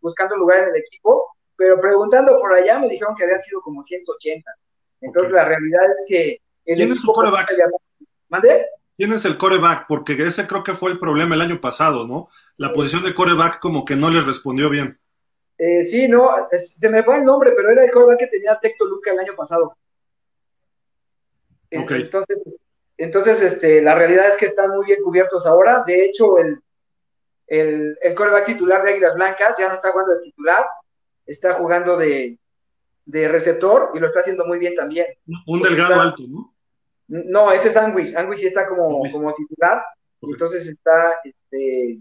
buscando lugar en el equipo, pero preguntando por allá me dijeron que habían sido como 180. Entonces la realidad es que el ¿Quién equipo... Es ¿Mande? ¿Quién es el coreback? Porque ese creo que fue el problema el año pasado, ¿no? La posición de coreback como que no le respondió bien. Eh, sí, no, se me fue el nombre, pero era el coreback que tenía Tecto Luca el año pasado. Okay. Entonces, entonces este, la realidad es que están muy bien cubiertos ahora. De hecho, el, el, el coreback titular de Águilas Blancas ya no está jugando de titular, está jugando de, de receptor y lo está haciendo muy bien también. Un delgado alto, ¿no? No, ese es Anguis. Anguis sí está como, como titular. Entonces está, este,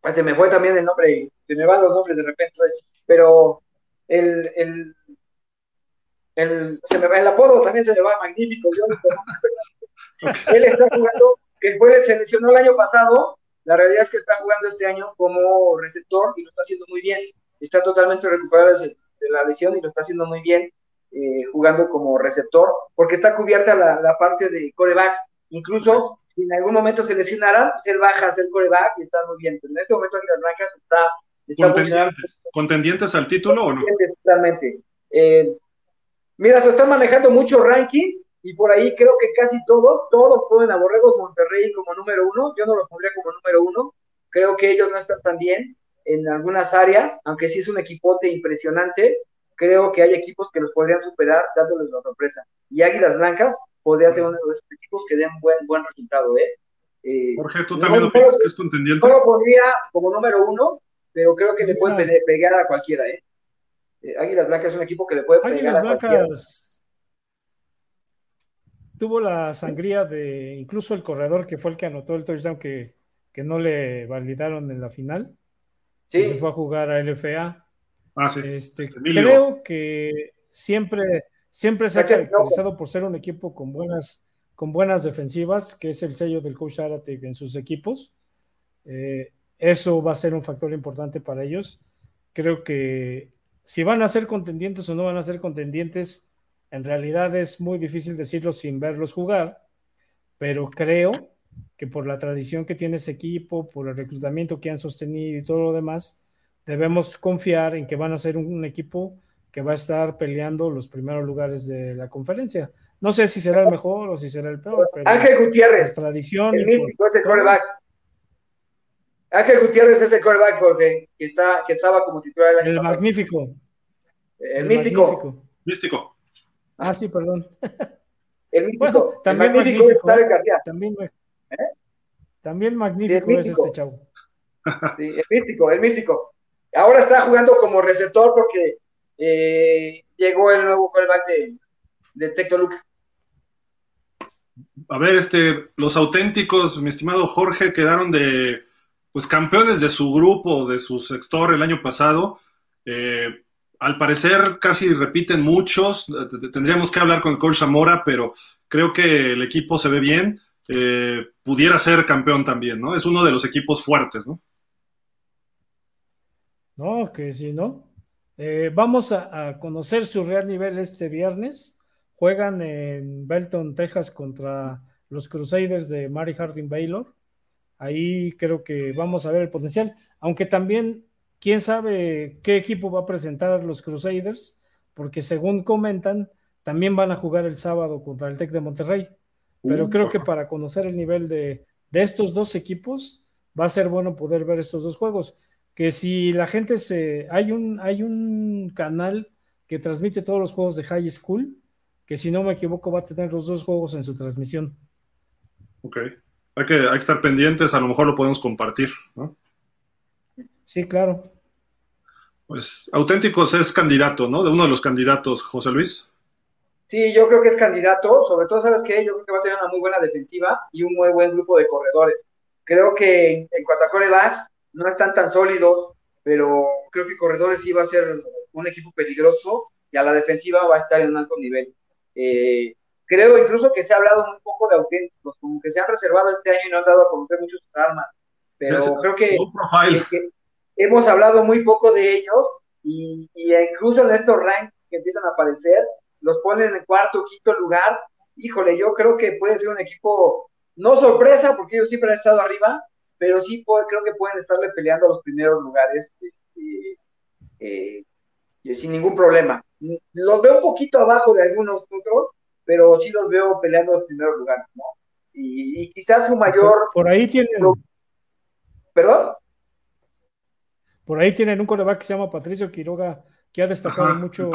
pues se me fue también el nombre, se me van los nombres de repente, pero el, el, el, se me va, el apodo también se me va magnífico. Él está jugando, que fue seleccionó el año pasado, la realidad es que está jugando este año como receptor y lo está haciendo muy bien. Está totalmente recuperado de la lesión y lo está haciendo muy bien. Eh, jugando como receptor, porque está cubierta la, parte de corebacks. Incluso si en algún momento se lesionaran, pues él baja a ser coreback y está muy bien. Pero en este momento las Blancas está... está ¿Contendientes, ¿Contendientes al título o no? Totalmente. Eh, mira, se están manejando muchos rankings y por ahí creo que casi todos, todos ponen a Borregos Monterrey como número uno. Yo no los pondría como número uno. Creo que ellos no están tan bien en algunas áreas, aunque sí es un equipote impresionante creo que hay equipos que los podrían superar dándoles la sorpresa. Y Águilas Blancas podría ser uno de esos equipos que den buen, buen resultado, ¿eh? eh Jorge, ¿tú también opinas que es contendiente? Yo lo pondría como número uno, pero creo que le puede pegar a cualquiera, ¿eh? ¿eh? Águilas Blancas es un equipo que le puede pegar Águilas Blancas tuvo la sangría de incluso el corredor que fue el que anotó el touchdown que, que no le validaron en la final. Sí. se fue a jugar a LFA. Ah, sí. Este, creo que siempre, siempre se ha caracterizado por ser un equipo con buenas, con buenas defensivas, que es el sello del coach Arate en sus equipos. Eh, eso va a ser un factor importante para ellos. Creo que si van a ser contendientes o no van a ser contendientes, en realidad es muy difícil decirlo sin verlos jugar, pero creo que por la tradición que tiene ese equipo, por el reclutamiento que han sostenido y todo lo demás, debemos confiar en que van a ser un, equipo que va a estar peleando los primeros lugares de la conferencia. No sé si será el mejor o si será el peor, pero Ángel Gutiérrez, tradición el mítico, es el coreback. Ángel Gutiérrez es el coreback porque que, está, que estaba como titular el, el magnífico. El, místico. Místico. Ah, sí, perdón. El místico. también el magnífico, es García. También, ¿Eh? también magnífico es este chavo. Sí, el místico, el místico. Ahora está jugando como receptor porque eh, llegó el nuevo quarterback de, de Tectoluca. A ver, este, los auténticos, mi estimado Jorge, quedaron de pues campeones de su grupo, de su sector el año pasado. Eh, al parecer casi repiten muchos. Tendríamos que hablar con el coach Zamora, pero creo que el equipo se ve bien. Eh, pudiera ser campeón también, ¿no? Es uno de los equipos fuertes, ¿no? No, que sí, ¿no? Eh, vamos a, conocer su real nivel este viernes. Juegan en Belton, Texas contra los Crusaders de Mary Harding Baylor. Ahí creo que vamos a ver el potencial, aunque también quién sabe qué equipo va a presentar los Crusaders, porque según comentan, también van a jugar el sábado contra el Tec de Monterrey. Pero uh, creo que para conocer el nivel de, de estos dos equipos, va a ser bueno poder ver estos dos juegos que si la gente se... Hay un, hay un canal que transmite todos los juegos de High School, que si no me equivoco va a tener los dos juegos en su transmisión. Ok. Hay que, hay que estar pendientes, a lo mejor lo podemos compartir, ¿no? Sí, claro. Pues Auténticos es candidato, ¿no? De uno de los candidatos, José Luis. Sí, yo creo que es candidato, sobre todo, ¿sabes qué? Yo creo que va a tener una muy buena defensiva y un muy buen grupo de corredores. Creo que en cuanto a corebacks, no están tan sólidos, pero creo que Corredores sí va a ser un equipo peligroso y a la defensiva va a estar en un alto nivel. Eh, creo incluso que se ha hablado muy poco de auténticos, como que se han reservado este año y no han dado a conocer mucho sus armas, pero creo que, hemos hablado muy poco de ellos y, incluso en estos ranks que empiezan a aparecer, los ponen en cuarto o quinto lugar. Híjole, yo creo que puede ser un equipo, no sorpresa, porque ellos siempre han estado arriba, pero sí creo que pueden estarle peleando a los primeros lugares este, eh, sin ningún problema. Los veo un poquito abajo de algunos otros, pero sí los veo peleando a los primeros lugares, ¿no? Y, quizás su mayor... Por, ahí tienen... ¿Perdón? Por ahí tienen un coreback que se llama Patricio Quiroga, que ha destacado mucho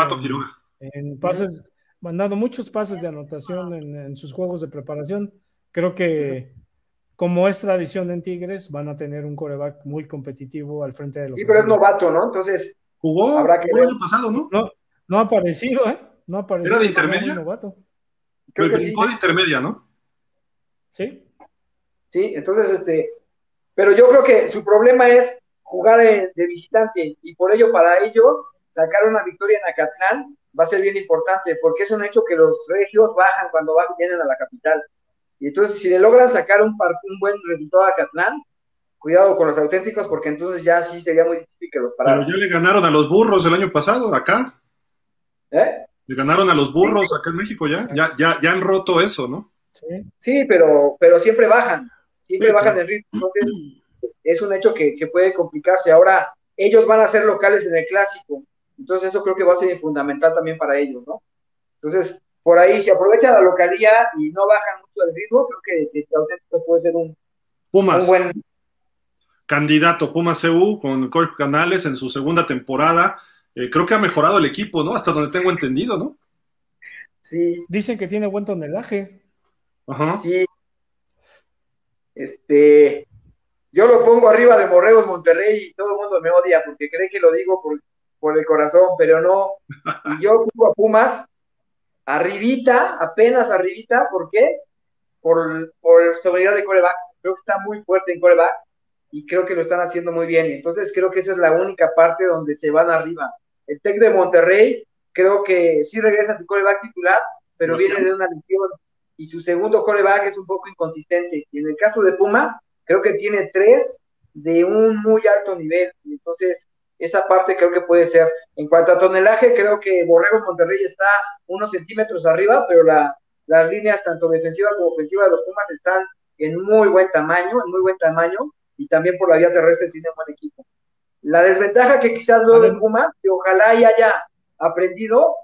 en, pases, mandando muchos pases de anotación en, en, sus juegos de preparación. Creo que como es tradición en Tigres, van a tener un coreback muy competitivo al frente de los. Sí, pero es novato, ¿no? Entonces. Jugó habrá que el año pasado, ¿no? ¿no? No ha aparecido, ¿eh? No ha aparecido. ¿Era de intermedia? Novato. Creo que sí. de intermedia, ¿no? Sí. Sí, entonces, este. Pero yo creo que su problema es jugar de visitante y por ello, para ellos, sacar una victoria en Acatlán va a ser bien importante porque es un hecho que los regios bajan cuando van, vienen a la capital. Y entonces, si le logran sacar un, un buen resultado a Catlán, cuidado con los auténticos, porque entonces ya sí sería muy difícil que los pararan. Pero ya le ganaron a los burros el año pasado, acá. ¿Eh? Le ganaron a los burros acá en México ya. Ya, ya, ya han roto eso, ¿no? Sí, sí pero, pero siempre bajan. Siempre bajan el ritmo. Entonces, es un hecho que, que puede complicarse. Ahora, ellos van a ser locales en el clásico. Entonces, eso creo que va a ser fundamental también para ellos, ¿no? Entonces, por ahí, si aprovecha la localidad y no bajan mucho el ritmo, creo que, que auténtico puede ser un, Pumas. buen candidato Pumas CU con Jorge Canales en su segunda temporada. Eh, creo que ha mejorado el equipo, ¿no? Hasta donde tengo entendido, ¿no? Sí. Dicen que tiene buen tonelaje. Ajá. Sí. Este. yo lo pongo arriba de Borregos Monterrey y todo el mundo me odia porque cree que lo digo por, por el corazón, pero no. Y yo pongo a Pumas arribita, apenas arribita, ¿por qué? Por, por seguridad de corebacks. Creo que está muy fuerte en corebacks y creo que lo están haciendo muy bien. Entonces creo que esa es la única parte donde se van arriba. El Tec de Monterrey creo que sí regresa a su coreback titular, pero viene de una lesión y su segundo coreback es un poco inconsistente. Y en el caso de Pumas, creo que tiene tres de un muy alto nivel. Entonces, esa parte creo que puede ser. En cuanto a tonelaje, creo que Borrego Monterrey está unos centímetros arriba, pero la, las líneas tanto defensivas como ofensivas de los Pumas están en muy buen tamaño, en muy buen tamaño, y también por la vía terrestre tiene un buen equipo. La desventaja que quizás veo de Pumas, que ojalá haya aprendido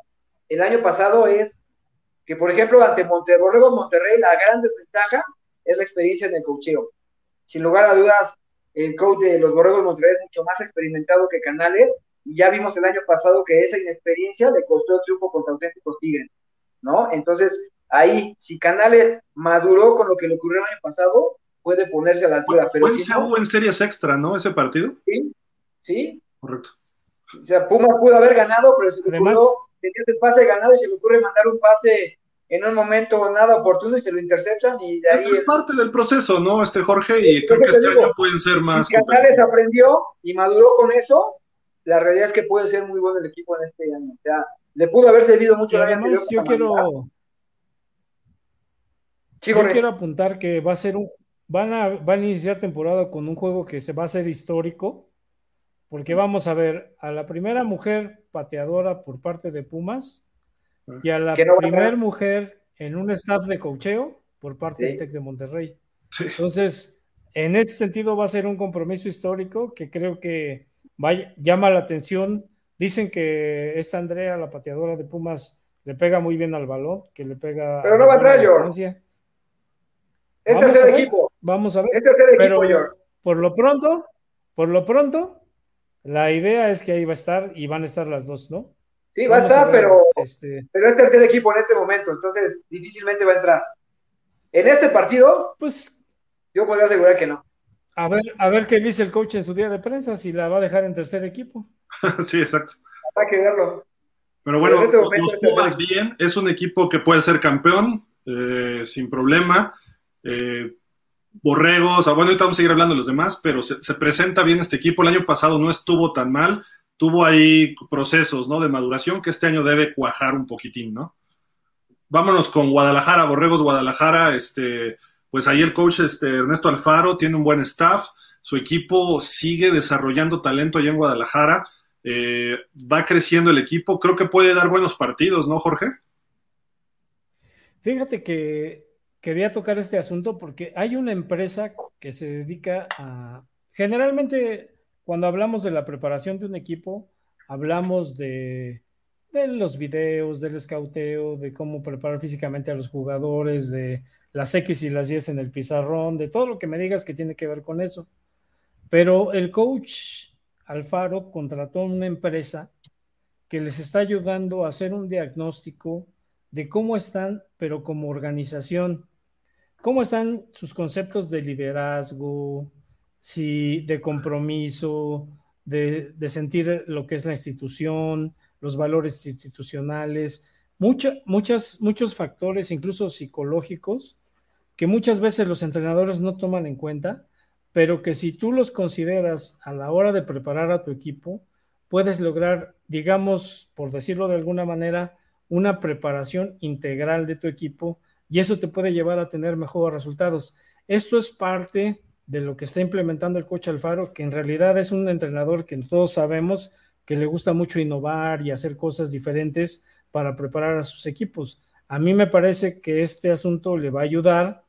el año pasado, es que, por ejemplo, ante Monterrey, Borrego Monterrey, la gran desventaja es la experiencia en el cocheo sin lugar a dudas, el coach de los Borregos Monterrey es mucho más experimentado que Canales, y ya vimos el año pasado que esa inexperiencia le costó el triunfo contra auténticos Tigres, ¿no? Entonces, ahí, si Canales maduró con lo que le ocurrió el año pasado, puede ponerse a la altura. Pero si en series extra, ¿no? Ese partido. Sí, sí. Correcto. O sea, Pumas pudo haber ganado, pero se le ocurrió, tenía el pase ganado y se le ocurre mandar un pase en un momento nada oportuno y se lo interceptan y de ahí... Es parte del proceso, ¿no, este Jorge? Y creo que este año pueden ser más... Si Canales aprendió y maduró con eso, la realidad es que puede ser muy bueno el equipo en este año. O sea, le pudo haber servido mucho. Además, yo quiero... yo quiero apuntar que va a ser un... Van a, van a iniciar temporada con un juego que se va a hacer histórico, porque vamos a ver a la primera mujer pateadora por parte de Pumas, y a la primera mujer en un staff de cocheo por parte del TEC de Monterrey. Entonces, en ese sentido va a ser un compromiso histórico que creo que llama la atención. Dicen que esta Andrea, la pateadora de Pumas, le pega muy bien al balón, que le pega. Pero no va a entrar, Es tercer equipo. Vamos a ver. Es tercer equipo, Pero, Por lo pronto, por lo pronto, la idea es que ahí va a estar y van a estar las dos, ¿no? Sí, va a estar, pero, este... pero es tercer equipo en este momento, entonces difícilmente va a entrar. En este partido, pues yo podría asegurar que no. A ver, a ver qué dice el coach en su día de prensa, si la va a dejar en tercer equipo. sí, exacto. Habrá que verlo. Pero bueno, este los bien, es un equipo que puede ser campeón eh, sin problema. Eh, borregos, bueno, ahorita vamos a seguir hablando de los demás, pero se, se, presenta bien este equipo. El año pasado no estuvo tan mal tuvo ahí procesos, ¿no? De maduración que este año debe cuajar un poquitín, ¿no? Vámonos con Guadalajara, Borregos Guadalajara, este, pues ahí el coach este, Ernesto Alfaro tiene un buen staff, su equipo sigue desarrollando talento allá en Guadalajara, eh, va creciendo el equipo, creo que puede dar buenos partidos, ¿no, Jorge? Fíjate que quería tocar este asunto porque hay una empresa que se dedica a, generalmente cuando hablamos de la preparación de un equipo, hablamos de, los videos, del escauteo, de cómo preparar físicamente a los jugadores, de las X y las Y en el pizarrón, de todo lo que me digas que tiene que ver con eso. Pero el coach Alfaro contrató una empresa que les está ayudando a hacer un diagnóstico de cómo están, pero como organización, cómo están sus conceptos de liderazgo, sí, de compromiso, de, sentir lo que es la institución, los valores institucionales, muchas, muchos factores, incluso psicológicos, que muchas veces los entrenadores no toman en cuenta, pero que si tú los consideras a la hora de preparar a tu equipo, puedes lograr, digamos, por decirlo de alguna manera, una preparación integral de tu equipo y eso te puede llevar a tener mejores resultados. Esto es parte de lo que está implementando el coach Alfaro, que en realidad es un entrenador que todos sabemos que le gusta mucho innovar y hacer cosas diferentes para preparar a sus equipos. A mí me parece que este asunto le va a ayudar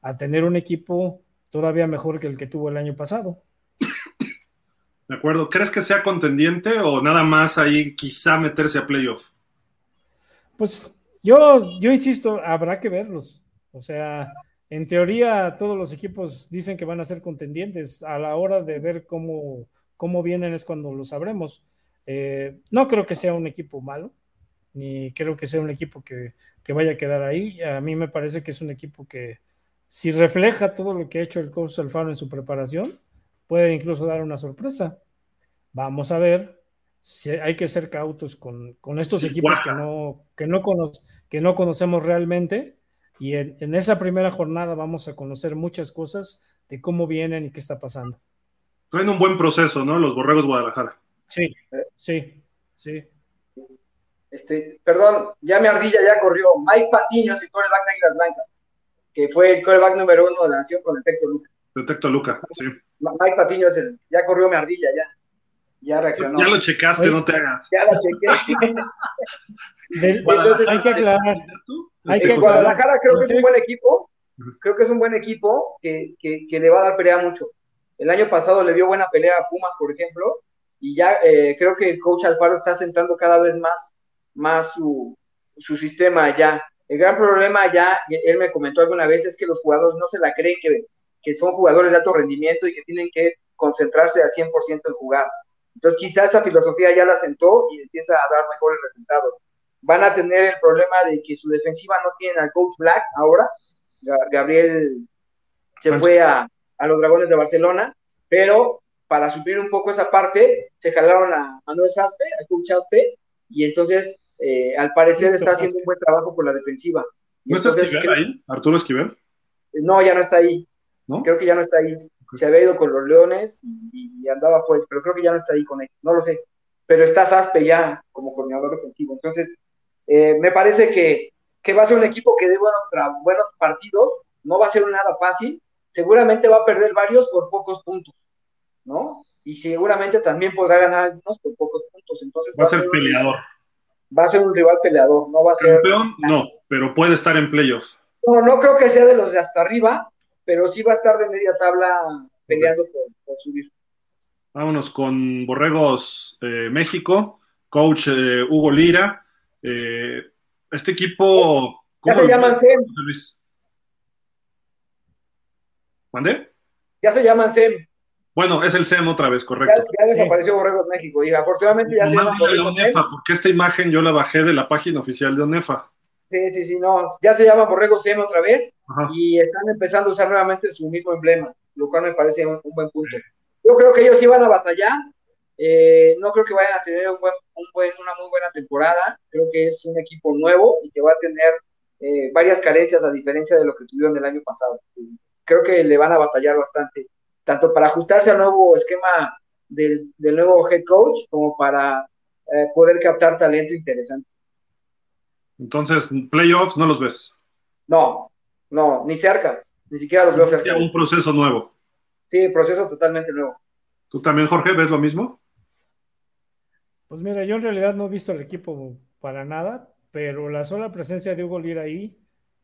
a tener un equipo todavía mejor que el que tuvo el año pasado. De acuerdo. ¿Crees que sea contendiente o nada más ahí quizá meterse a playoff? Pues yo, yo insisto, habrá que verlos. O sea, en teoría todos los equipos dicen que van a ser contendientes. A la hora de ver cómo, cómo vienen es cuando lo sabremos. Eh, no creo que sea un equipo malo, ni creo que sea un equipo que, vaya a quedar ahí. A mí me parece que es un equipo que si refleja todo lo que ha hecho el coach Alfaro en su preparación, puede incluso dar una sorpresa. Vamos a ver si hay que ser cautos con, estos equipos que no, que, no que no conocemos realmente. Y en, esa primera jornada vamos a conocer muchas cosas de cómo vienen y qué está pasando. Traen un buen proceso, ¿no? Los Borregos Guadalajara. Sí, sí, sí. Este, perdón, ya mi ardilla ya corrió. Mike Patiño se corre el de las Blancas que fue el coreback número uno de la nación con Detecto Luca. Detecto Luca, sí. Mike Patiño es el, ya corrió mi ardilla, ya. Ya reaccionó. Ya lo checaste, no te hagas. Ya lo chequé. hay que aclarar. Hay que Guadalajara creo que es un buen equipo. Creo que es un buen equipo que, que, que, le va a dar pelea mucho. El año pasado le dio buena pelea a Pumas, por ejemplo, y ya eh, creo que el coach Alfaro está sentando cada vez más, más su, su sistema ya. El gran problema ya, él me comentó alguna vez, es que los jugadores no se la creen que, que son jugadores de alto rendimiento y que tienen que concentrarse al 100% en jugar. Entonces quizás esa filosofía ya la sentó y empieza a dar mejores resultados. Van a tener el problema de que su defensiva no tiene al coach Black ahora. Gabriel se fue a, a los Dragones de Barcelona, pero para suplir un poco esa parte, se jalaron a Manuel Saspe, al coach Saspe, y entonces eh, al parecer está haciendo un buen trabajo por la defensiva. ¿No está Esquivel ahí? ¿Arturo Esquivel? No, ya no está ahí. Creo que ya no está ahí. Se había ido con los Leones y, andaba pues, pero creo que ya no está ahí con él. No lo sé. Pero está Saspe ya como coordinador defensivo. Entonces, eh, me parece que, que, va a ser un equipo que dé buenos, buenos partidos. No va a ser nada fácil. Seguramente va a perder varios por pocos puntos. ¿No? Y seguramente también podrá ganar algunos por pocos puntos. Entonces, va, a ser peleador va a ser un rival peleador, no va a ser. Campeón, no, pero puede estar en playoffs. No, no creo que sea de los de hasta arriba, pero sí va a estar de media tabla peleando por, subir. Vámonos con Borregos eh, México, coach eh, Hugo Lira. Eh, este equipo. ¿Cómo ya se llaman SEM. ¿Mande? Ya se llaman SEM. Bueno, es el SEM otra vez, correcto. Ya, desapareció Borregos México y afortunadamente ya se llama ONEFA, porque esta imagen yo la bajé de la página oficial de ONEFA. Sí, sí, sí, no, ya se llama Borregos SEM otra vez y están empezando a usar nuevamente su mismo emblema, lo cual me parece un, buen punto. Yo creo que ellos iban a batallar, eh, no creo que vayan a tener un buen, un buen, una muy buena temporada, creo que es un equipo nuevo y que va a tener eh, varias carencias a diferencia de lo que tuvieron el año pasado. Creo que le van a batallar bastante tanto para ajustarse al nuevo esquema del, nuevo head coach como para eh, poder captar talento interesante. Entonces, playoffs no los ves. No, no, ni cerca, ni siquiera los veo cerca. Un proceso nuevo. Sí, proceso totalmente nuevo. ¿Tú también, Jorge, ves lo mismo? Pues mira, yo en realidad no he visto el equipo para nada, pero la sola presencia de Hugo Lira ahí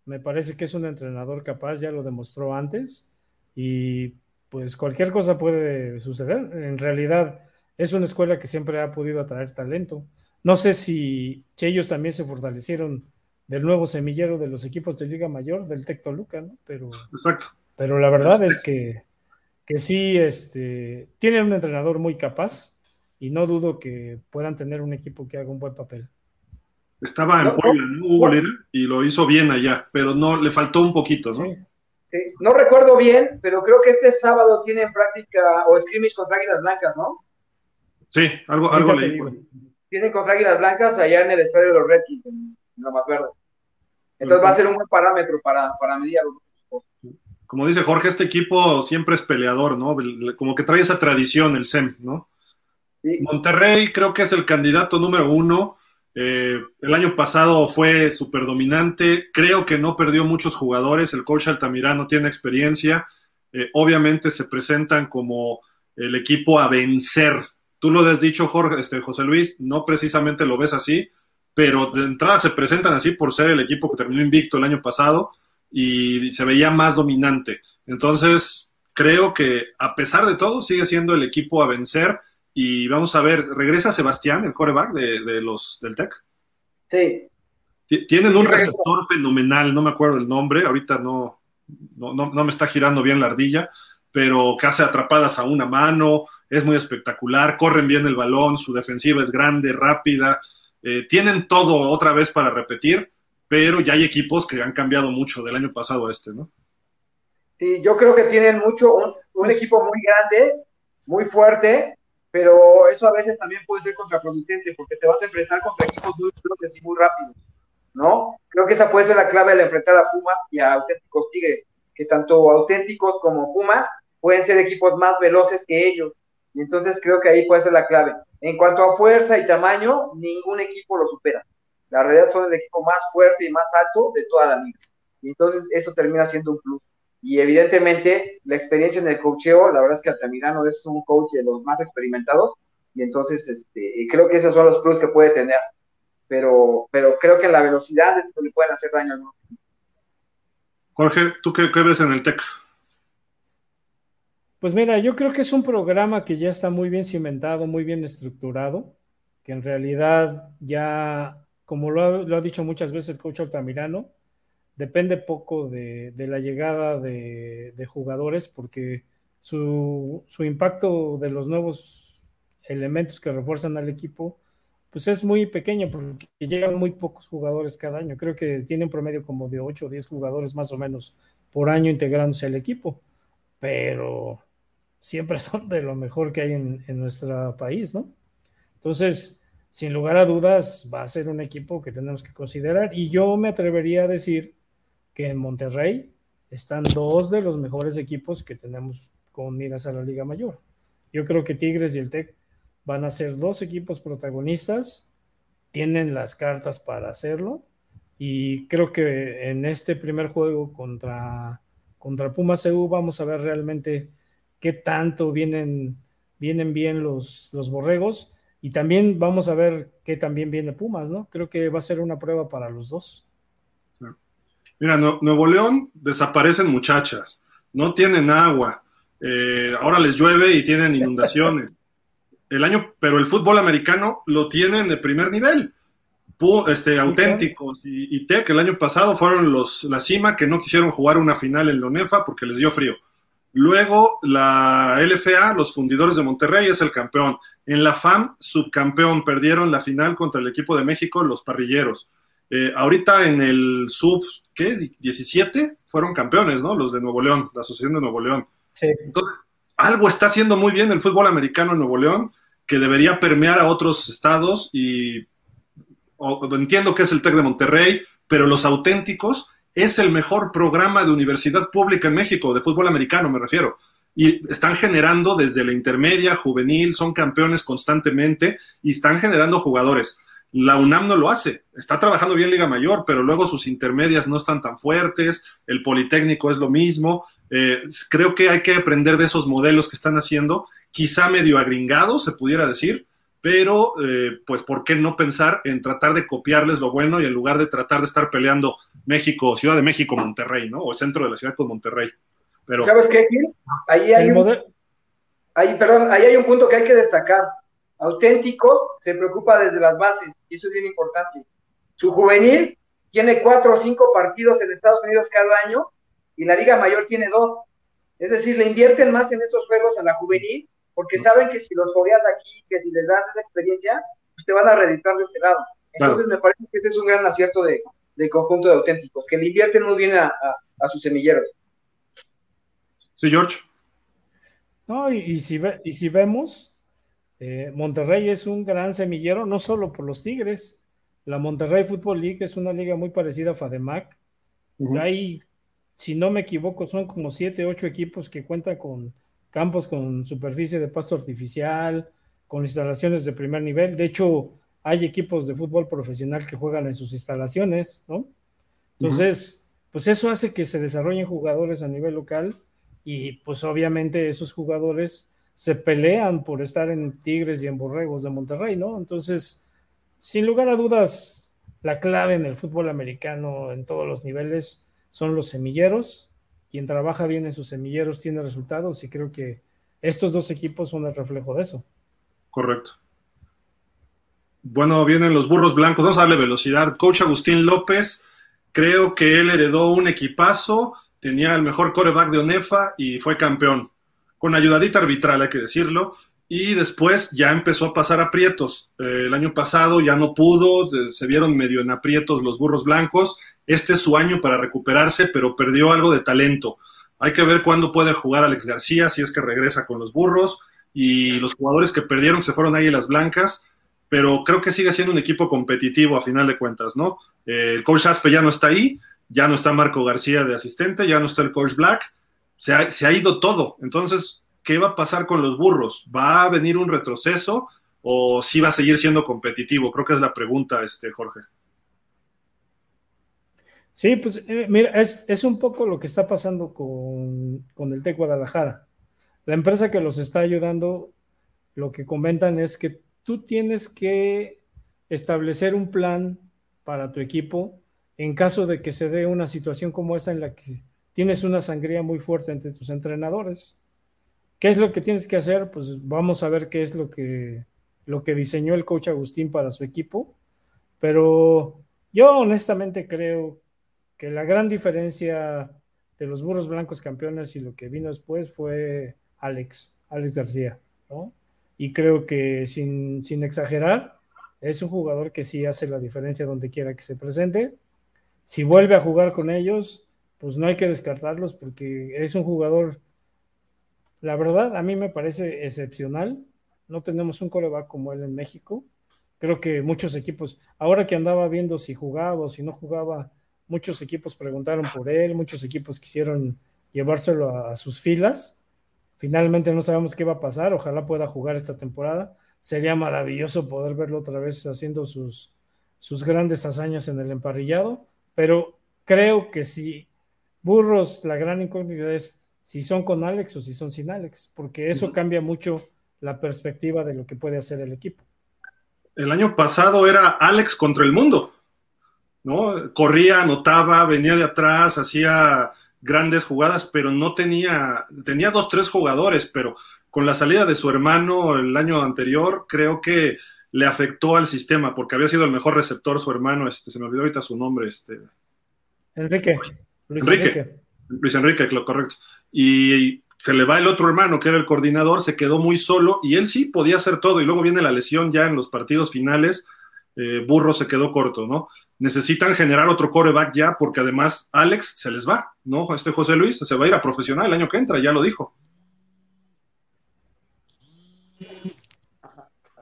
me parece que es un entrenador capaz, ya lo demostró antes, y pues cualquier cosa puede suceder. En realidad es una escuela que siempre ha podido atraer talento. No sé si, ellos también se fortalecieron del nuevo semillero de los equipos de Liga Mayor, del Tecto Luca, ¿no? Pero, Exacto. pero la verdad es que, que sí, este, tienen un entrenador muy capaz y no dudo que puedan tener un equipo que haga un buen papel. Estaba en Puebla, ¿no? Hugo y lo hizo bien allá, pero no, le faltó un poquito, ¿no? no recuerdo bien, pero creo que este sábado tienen práctica o scrimmage contra Águilas Blancas, ¿no? Sí, algo, algo le digo. Tienen contra Águilas Blancas allá en el estadio de los Redskins, en, en más Verde. Entonces va a ser un buen parámetro para, para medir a los Como dice Jorge, este equipo siempre es peleador, ¿no? Como que trae esa tradición el SEM, ¿no? Monterrey creo que es el candidato número uno. Eh, el año pasado fue súper dominante, creo que no perdió muchos jugadores, el coach Altamirano tiene experiencia, eh, obviamente se presentan como el equipo a vencer. Tú lo has dicho, Jorge, este, José Luis, no precisamente lo ves así, pero de entrada se presentan así por ser el equipo que terminó invicto el año pasado y se veía más dominante. Entonces, creo que a pesar de todo sigue siendo el equipo a vencer y vamos a ver, ¿regresa Sebastián, el coreback de, los del TEC? Sí. Tienen un receptor fenomenal, no me acuerdo el nombre, ahorita no, no, me está girando bien la ardilla, pero que hace atrapadas a una mano, es muy espectacular, corren bien el balón, su defensiva es grande, rápida, eh, tienen todo otra vez para repetir, pero ya hay equipos que han cambiado mucho del año pasado a este, ¿no? Sí, yo creo que tienen mucho, un, un equipo muy grande, muy fuerte, pero eso a veces también puede ser contraproducente porque te vas a enfrentar contra equipos muy veloces y muy rápidos, ¿no? Creo que esa puede ser la clave al enfrentar a Pumas y a auténticos Tigres, que tanto auténticos como Pumas pueden ser equipos más veloces que ellos. Y entonces creo que ahí puede ser la clave. En cuanto a fuerza y tamaño, ningún equipo lo supera. La realidad son el equipo más fuerte y más alto de toda la liga. Y entonces eso termina siendo un plus. Y evidentemente la experiencia en el cocheo, la verdad es que Altamirano es un coach de los más experimentados y entonces este, creo que esos son los plus que puede tener. Pero, pero creo que en la velocidad le pueden hacer daño. ¿no? Jorge, ¿tú qué, qué ves en el TEC? Pues mira, yo creo que es un programa que ya está muy bien cimentado, muy bien estructurado, que en realidad ya, como lo ha, lo ha dicho muchas veces el coach Altamirano, depende poco de, la llegada de, jugadores porque su, impacto de los nuevos elementos que refuerzan al equipo pues es muy pequeño porque llegan muy pocos jugadores cada año. Creo que tiene un promedio como de 8 o 10 jugadores más o menos por año integrándose al equipo, pero siempre son de lo mejor que hay en nuestro país, ¿no? Entonces, sin lugar a dudas, va a ser un equipo que tenemos que considerar y yo me atrevería a decir que en Monterrey están dos de los mejores equipos que tenemos con miras a la Liga Mayor. Yo creo que Tigres y el TEC van a ser dos equipos protagonistas, tienen las cartas para hacerlo y creo que en este primer juego contra, contra Pumas EU vamos a ver realmente qué tanto vienen, vienen bien los, los borregos y también vamos a ver qué también viene Pumas, ¿no? Creo que va a ser una prueba para los dos. Mira, Nuevo León desaparecen muchachas, no tienen agua, eh, ahora les llueve y tienen inundaciones. El año, pero el fútbol americano lo tienen de primer nivel. Este, auténticos y, y, Tech el año pasado fueron los la cima que no quisieron jugar una final en Lonefa porque les dio frío. Luego la LFA, los fundidores de Monterrey, es el campeón. En la FAM, subcampeón, perdieron la final contra el equipo de México, los parrilleros. Eh, ahorita en el sub, ¿qué? 17 fueron campeones, ¿no? Los de Nuevo León, la Asociación de Nuevo León. Sí. Entonces, algo está haciendo muy bien el fútbol americano en Nuevo León que debería permear a otros estados y o, entiendo que es el TEC de Monterrey, pero los auténticos es el mejor programa de universidad pública en México, de fútbol americano me refiero. Y están generando desde la intermedia, juvenil, son campeones constantemente y están generando jugadores. La UNAM no lo hace, está trabajando bien Liga Mayor, pero luego sus intermedias no están tan fuertes, el Politécnico es lo mismo. Eh, creo que hay que aprender de esos modelos que están haciendo, quizá medio agringados, se pudiera decir, pero eh, pues ¿por qué no pensar en tratar de copiarles lo bueno y en lugar de tratar de estar peleando México, Ciudad de México, Monterrey, ¿no? O centro de la ciudad con Monterrey. Pero, ¿Sabes qué? Ahí hay, un, ahí, perdón, ahí hay un punto que hay que destacar auténtico se preocupa desde las bases, y eso es bien importante. Su juvenil tiene cuatro o cinco partidos en Estados Unidos cada año y la Liga Mayor tiene dos. Es decir, le invierten más en estos juegos a la juvenil porque saben que si los fogueas aquí, que si les das esa experiencia, pues te van a reeditar de este lado. Entonces claro. me parece que ese es un gran acierto de, de conjunto de auténticos, que le invierten muy bien a, a, a sus semilleros. Sí, George. No, y, y, si, ve, y si vemos, eh, Monterrey es un gran semillero, no solo por los Tigres. La Monterrey Football League es una liga muy parecida a FADEMAC. Uh -huh. Hay, si no me equivoco, son como siete, ocho equipos que cuentan con campos con superficie de pasto artificial, con instalaciones de primer nivel. De hecho, hay equipos de fútbol profesional que juegan en sus instalaciones, ¿no? Entonces, uh -huh. pues eso hace que se desarrollen jugadores a nivel local y pues obviamente esos jugadores se pelean por estar en Tigres y en Borregos de Monterrey, ¿no? Entonces, sin lugar a dudas, la clave en el fútbol americano en todos los niveles son los semilleros. Quien trabaja bien en sus semilleros tiene resultados y creo que estos dos equipos son el reflejo de eso. Correcto. Bueno, vienen los burros blancos, vamos a velocidad. Coach Agustín López, creo que él heredó un equipazo, tenía el mejor coreback de ONEFA y fue campeón con ayudadita arbitral, hay que decirlo, y después ya empezó a pasar aprietos. Eh, el año pasado ya no pudo, se vieron medio en aprietos los burros blancos. Este es su año para recuperarse, pero perdió algo de talento. Hay que ver cuándo puede jugar Alex García, si es que regresa con los burros, y los jugadores que perdieron se fueron ahí las blancas, pero creo que sigue siendo un equipo competitivo a final de cuentas, ¿no? Eh, el coach Aspe ya no está ahí, ya no está Marco García de asistente, ya no está el coach Black, se ha, se ha ido todo. Entonces, ¿qué va a pasar con los burros? ¿Va a venir un retroceso o sí va a seguir siendo competitivo? Creo que es la pregunta, este, Jorge. Sí, pues eh, mira, es, un poco lo que está pasando con, con el TEC Guadalajara. La empresa que los está ayudando, lo que comentan es que tú tienes que establecer un plan para tu equipo en caso de que se dé una situación como esa en la que tienes una sangría muy fuerte entre tus entrenadores. ¿Qué es lo que tienes que hacer? Pues vamos a ver qué es lo que, lo que diseñó el coach Agustín para su equipo. Pero yo honestamente creo que la gran diferencia de los burros blancos campeones y lo que vino después fue Alex, Alex García, Y creo que sin, sin exagerar, es un jugador que sí hace la diferencia donde quiera que se presente. Si vuelve a jugar con ellos, pues no hay que descartarlos porque es un jugador, la verdad, a mí me parece excepcional. No tenemos un coreback como él en México. Creo que muchos equipos, ahora que andaba viendo si jugaba o si no jugaba, muchos equipos preguntaron por él, muchos equipos quisieron llevárselo a, sus filas. Finalmente no sabemos qué va a pasar, ojalá pueda jugar esta temporada sería maravilloso poder verlo otra vez haciendo sus, sus grandes hazañas en el emparrillado, pero creo que si Burros, la gran incógnita es si son con Alex o si son sin Alex, porque eso cambia mucho la perspectiva de lo que puede hacer el equipo. El año pasado era Alex contra el mundo, ¿no? Corría, anotaba, venía de atrás, hacía grandes jugadas, pero no tenía, tenía dos, tres jugadores, pero con la salida de su hermano el año anterior, creo que le afectó al sistema, porque había sido el mejor receptor su hermano, este, se me olvidó ahorita su nombre, este. Enrique. Luis Enrique. Luis Enrique, lo correcto. Y se le va el otro hermano, que era el coordinador, se quedó muy solo, y él sí podía hacer todo, y luego viene la lesión ya en los partidos finales, eh, Burro se quedó corto, ¿no? Necesitan generar otro coreback ya, porque además Alex se les va, ¿no? Este José Luis se va a ir a profesional el año que entra, ya lo dijo.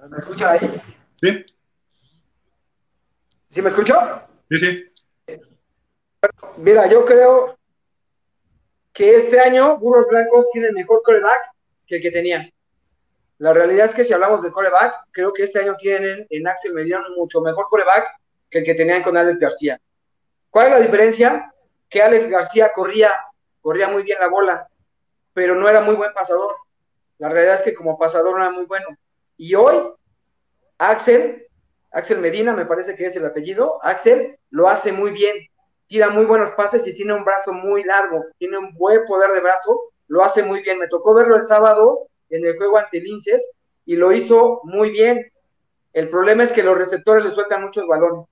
¿Me escucha ahí? Sí. ¿Sí me escucho? Sí, sí. Mira, yo creo que este año Burros Blancos tiene mejor coreback que el que tenía. La realidad es que si hablamos de coreback, creo que este año tienen en Axel Mediano mucho mejor coreback que el que tenían con Alex García. ¿Cuál es la diferencia? Que Alex García corría, corría muy bien la bola, pero no era muy buen pasador. La realidad es que como pasador no era muy bueno. Y hoy, Axel, Axel Medina, me parece que es el apellido, Axel lo hace muy bien, tira muy buenos pases y tiene un brazo muy largo, tiene un buen poder de brazo, lo hace muy bien. Me tocó verlo el sábado en el juego ante Linces y lo hizo muy bien. El problema es que los receptores le sueltan muchos balones.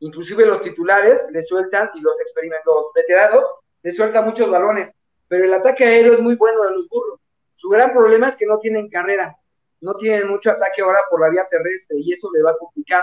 Inclusive los titulares le sueltan y los experimentos veteranos le sueltan muchos balones. Pero el ataque aéreo es muy bueno de los burros. Su gran problema es que no tienen carrera no tienen mucho ataque ahora por la vía terrestre y eso le va a complicar.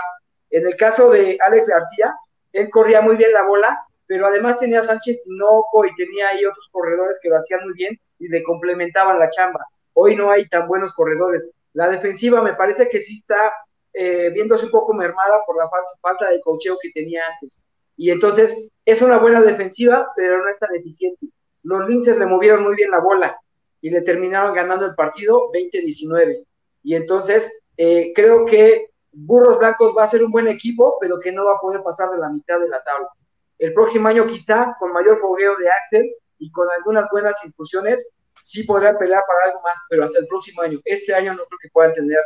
En el caso de Alex García, él corría muy bien la bola, pero además tenía a Sánchez Tinoco y tenía ahí otros corredores que lo hacían muy bien y le complementaban la chamba. Hoy no hay tan buenos corredores. La defensiva me parece que sí está eh, viéndose un poco mermada por la falta de cocheo que tenía antes. Y entonces es una buena defensiva, pero no es tan eficiente. Los Linces le movieron muy bien la bola y le terminaron ganando el partido 20-19. Y entonces eh, creo que Burros Blancos va a ser un buen equipo, pero que no va a poder pasar de la mitad de la tabla. El próximo año quizá con mayor fogueo de Axel y con algunas buenas incursiones, sí podrá pelear para algo más, pero hasta el próximo año. Este año no creo que puedan tener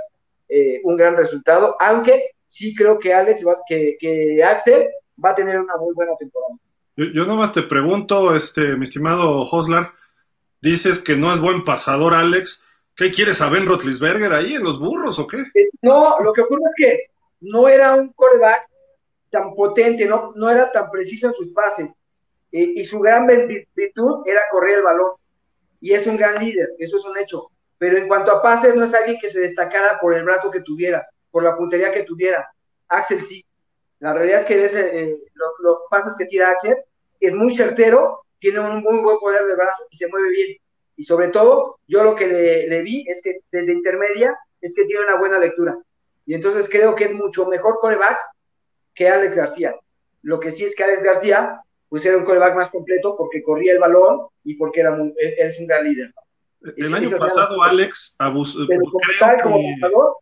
eh, un gran resultado, aunque sí creo que Alex va, que, Axel va a tener una muy buena temporada. Yo, yo nomás te pregunto, este, mi estimado Hoslar, dices que no es buen pasador Alex, ¿Qué quieres a Ben Rotlisberger ahí en los burros o qué? Eh, no, lo que ocurre es que no era un coreback tan potente, no, no era tan preciso en sus pases. Eh, y su gran virtud era correr el balón. Y es un gran líder, eso es un hecho. Pero en cuanto a pases, no es alguien que se destacara por el brazo que tuviera, por la puntería que tuviera. Axel sí. La realidad es que ese, eh, los, los pases que tira Axel es muy certero tiene un muy buen poder de brazo y se mueve bien. Y sobre todo, yo lo que le, vi es que desde intermedia es que tiene una buena lectura. Y entonces creo que es mucho mejor coreback que Alex García. Lo que sí es que Alex García, pues era un coreback más completo porque corría el balón y porque era es un gran líder. El año pasado, Alex abusó. Pero como tal, como pasador,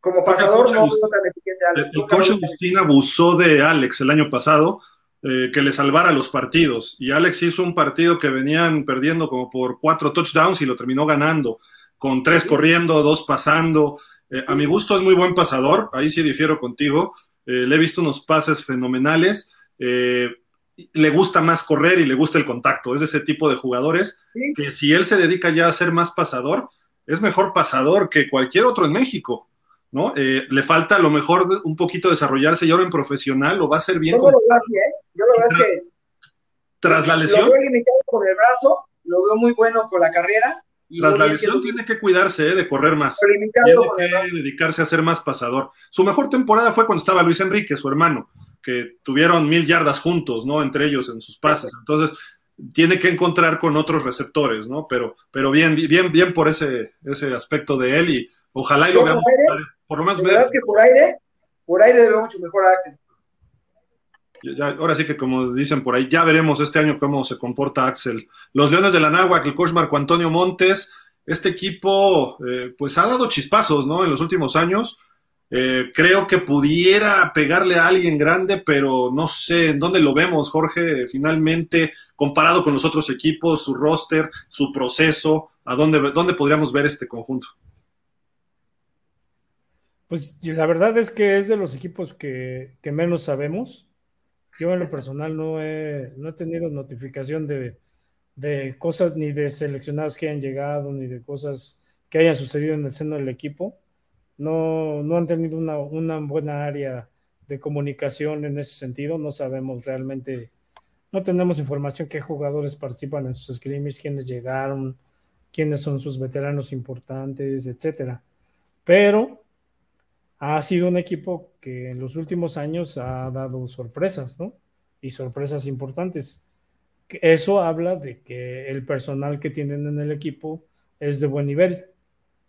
como pasador, no tan eficiente. El, coach Agustín abusó de Alex el año pasado, eh, que le salvara los partidos. Y Alex hizo un partido que venían perdiendo como por cuatro touchdowns y lo terminó ganando, con tres corriendo, dos pasando. Eh, a mi gusto es muy buen pasador, ahí sí difiero contigo. Eh, le he visto unos pases fenomenales. le gusta más correr y le gusta el contacto. Es de ese tipo de jugadores que si él se dedica ya a ser más pasador, es mejor pasador que cualquier otro en México. ¿no? Eh, le falta a lo mejor un poquito desarrollarse y ahora en profesional lo va a hacer bien. Lo ¿eh? Que. Tras la lesión. Lo veo limitado con el brazo, lo veo muy bueno con la carrera. tras la lesión tiene que cuidarse ¿eh? de correr más. Tiene que dedicarse a ser más pasador. Su mejor temporada fue cuando estaba Luis Enrique, su hermano, que tuvieron mil yardas juntos, ¿no? Entre ellos en sus pases. Entonces, tiene que encontrar con otros receptores, ¿no? Pero, pero bien, bien, bien por ese, ese aspecto de él y ojalá y lo veamos. Por lo menos ver. que por aire, por aire veo mucho mejor a Axel. Ahora sí que como dicen por ahí, ya veremos este año cómo se comporta Axel. Los Leones de la Náhuac, el coach Marco Antonio Montes, este equipo eh, pues ha dado chispazos, ¿no? En los últimos años. Eh, creo que pudiera pegarle a alguien grande, pero no sé en dónde lo vemos, Jorge, finalmente, comparado con los otros equipos, su roster, su proceso, a dónde, dónde podríamos ver este conjunto. Pues la verdad es que es de los equipos que, menos sabemos. Yo en lo personal no he, no he tenido notificación de, cosas ni de seleccionados que hayan llegado, ni de cosas que hayan sucedido en el seno del equipo. No, no han tenido una, una buena área de comunicación en ese sentido. No sabemos realmente, no tenemos información qué jugadores participan en sus scrimmage, quiénes llegaron, quiénes son sus veteranos importantes, etcétera. Pero ha sido un equipo que en los últimos años ha dado sorpresas, ¿no? Y sorpresas importantes. Eso habla de que el personal que tienen en el equipo es de buen nivel.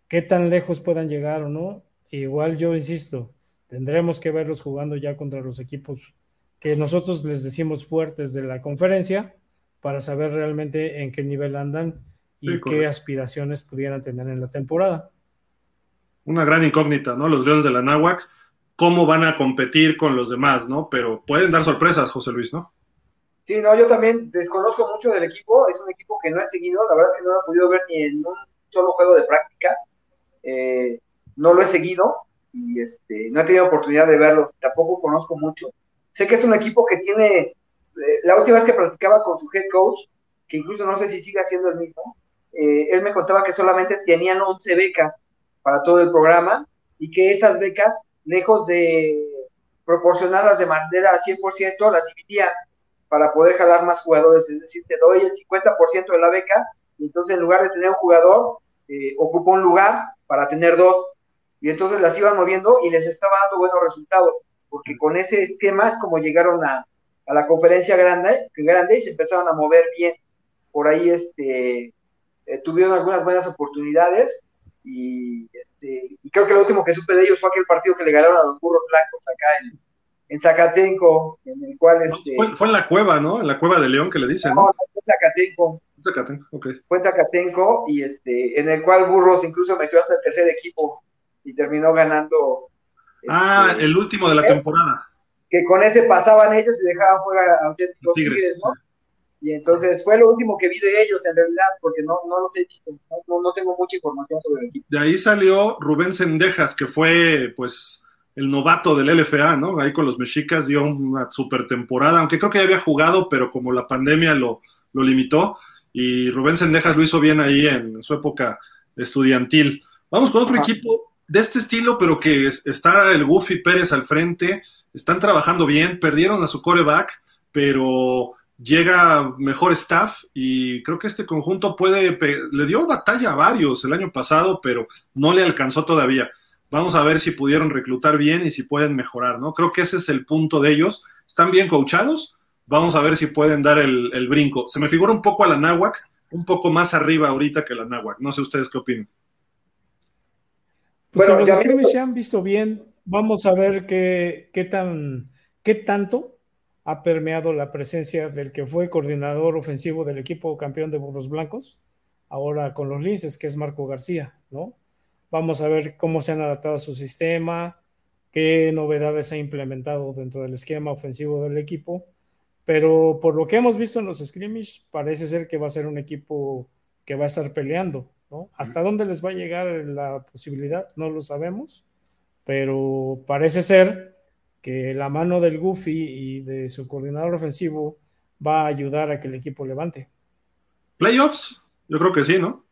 ¿Qué tan lejos puedan llegar o no? Igual yo insisto, tendremos que verlos jugando ya contra los equipos que nosotros les decimos fuertes de la conferencia para saber realmente en qué nivel andan y qué aspiraciones pudieran tener en la temporada una gran incógnita, ¿no? Los Leones de la Náhuac, cómo van a competir con los demás, ¿no? Pero pueden dar sorpresas, José Luis, ¿no? Sí, no, yo también desconozco mucho del equipo, es un equipo que no he seguido, la verdad es que no lo he podido ver ni en un solo juego de práctica, eh, no lo he seguido y este, no he tenido oportunidad de verlo, tampoco conozco mucho. Sé que es un equipo que tiene, eh, la última vez que practicaba con su head coach, que incluso no sé si sigue siendo el mismo, eh, él me contaba que solamente tenían 11 becas para todo el programa y que esas becas, lejos de proporcionarlas de manera 100%, las dividían para poder jalar más jugadores. Es decir, te doy el 50% de la beca y entonces en lugar de tener un jugador, eh, ocupa un lugar para tener dos. Y entonces las iban moviendo y les estaba dando buenos resultados, porque con ese esquema es como llegaron a, a la conferencia grande, grande y se empezaron a mover bien. Por ahí este, eh, tuvieron algunas buenas oportunidades y, este, y creo que lo último que supe de ellos fue aquel partido que le ganaron a los burros blancos acá en, en Zacatenco, en el cual... Este, fue, en la cueva, ¿no? En la cueva de León que le dicen, ¿no? No, fue en Zacatenco. Zacatenco, ok. Fue en Zacatenco y este, en el cual Burros incluso metió hasta el tercer equipo y terminó ganando. ah, este, el último de la temporada. Que con ese pasaban ellos y dejaban fuera a auténticos tigres, ¿no? Y entonces fue lo último que vi de ellos en realidad, porque no, no los he visto, no, no tengo mucha información sobre el equipo. De ahí salió Rubén Sendejas, que fue pues el novato del LFA, ¿no? Ahí con los mexicas dio una super temporada, aunque creo que ya había jugado, pero como la pandemia lo, lo limitó, y Rubén Sendejas lo hizo bien ahí en su época estudiantil. Vamos con otro equipo de este estilo, pero que está el Goofy Pérez al frente, están trabajando bien, perdieron a su coreback, pero llega mejor staff y creo que este conjunto puede, le dio batalla a varios el año pasado, pero no le alcanzó todavía. Vamos a ver si pudieron reclutar bien y si pueden mejorar, ¿no? Creo que ese es el punto de ellos. Están bien coachados, vamos a ver si pueden dar el, brinco. Se me figura un poco a la Náhuac, un poco más arriba ahorita que la Náhuac. No sé ustedes qué opinan. Pues los scrimmage se han visto bien. Vamos a ver qué, qué, tan, qué tanto ha permeado la presencia del que fue coordinador ofensivo del equipo campeón de Burros Blancos, ahora con los Linces, que es Marco García, ¿no? Vamos a ver cómo se han adaptado a su sistema, qué novedades ha implementado dentro del esquema ofensivo del equipo. Pero por lo que hemos visto en los scrimmage, parece ser que va a ser un equipo que va a estar peleando. ¿no? ¿Hasta dónde les va a llegar la posibilidad? No lo sabemos, pero parece ser que la mano del Goofy y de su coordinador ofensivo va a ayudar a que el equipo levante. ¿Playoffs? Yo creo que sí, ¿no?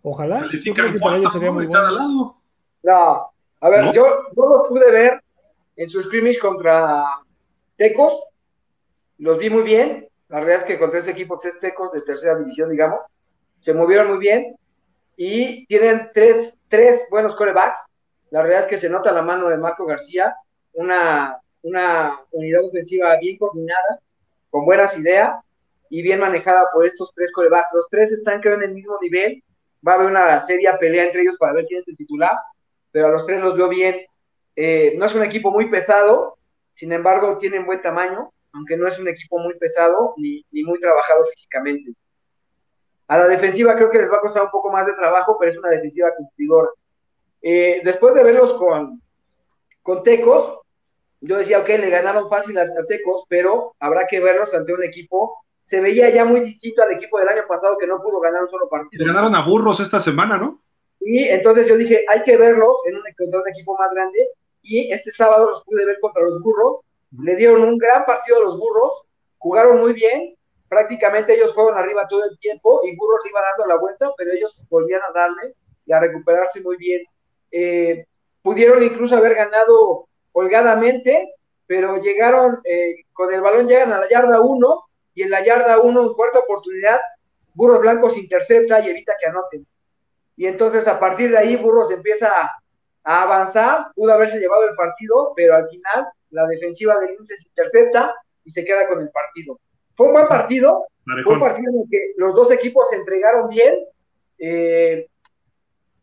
Ojalá. Yo creo que para ellos sería muy bueno. No, a ver, yo, yo lo pude ver en su scrimmage contra Tecos. Los vi muy bien. La verdad es que contra ese equipo, tres Tecos de tercera división, digamos, se movieron muy bien. Y tienen tres, tres buenos corebacks. La verdad es que se nota la mano de Marco García, una, una unidad ofensiva bien coordinada, con buenas ideas y bien manejada por estos tres corebacks. Los tres están, creo, en el mismo nivel. Va a haber una seria pelea entre ellos para ver quién es el titular pero a los tres los veo bien. Eh, no es un equipo muy pesado, sin embargo tienen buen tamaño, aunque no es un equipo muy pesado ni, muy trabajado físicamente. A la defensiva creo que les va a costar un poco más de trabajo, pero es una defensiva cumplidora. Eh, después de verlos con, con Tecos, yo decía, ok, le ganaron fácil a, Tecos, pero habrá que verlos ante un equipo. Se veía ya muy distinto al equipo del año pasado que no pudo ganar un solo partido. Le ganaron a Burros esta semana, ¿no? Y entonces yo dije, hay que verlo en un, equipo más grande. Y este sábado los pude ver contra los burros. Le dieron un gran partido a los burros. Jugaron muy bien. Prácticamente ellos fueron arriba todo el tiempo y Burros iba dando la vuelta, pero ellos volvían a darle y a recuperarse muy bien. Eh, pudieron incluso haber ganado holgadamente, pero llegaron eh, con el balón, llegan a la yarda 1 y en la yarda 1, en cuarta oportunidad, Burros Blancos intercepta y evita que anoten y entonces a partir de ahí Burros empieza a, avanzar, pudo haberse llevado el partido, pero al final la defensiva del Lince se intercepta y se queda con el partido. Fue un buen partido, fue un partido en el que los dos equipos se entregaron bien, eh,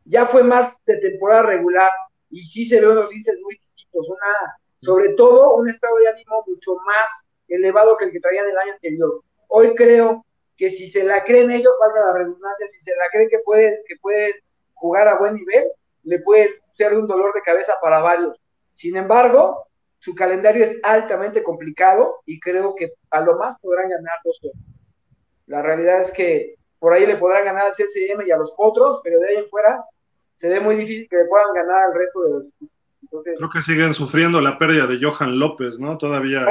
ya fue más de temporada regular y sí se ven los Linces muy chiquitos, una, sobre todo un estado de ánimo mucho más elevado que el que traían el año anterior. Hoy creo que si se la creen ellos, valga la redundancia, si se la creen que pueden, que pueden jugar a buen nivel, le puede ser un dolor de cabeza para varios. Sin embargo, su calendario es altamente complicado y creo que a lo más podrán ganar dos juegos. La realidad es que por ahí le podrán ganar al CCM y a los otros, pero de ahí en fuera se ve muy difícil que le puedan ganar al resto de los Entonces, Creo que siguen sufriendo la pérdida de Johan López, ¿no? Todavía.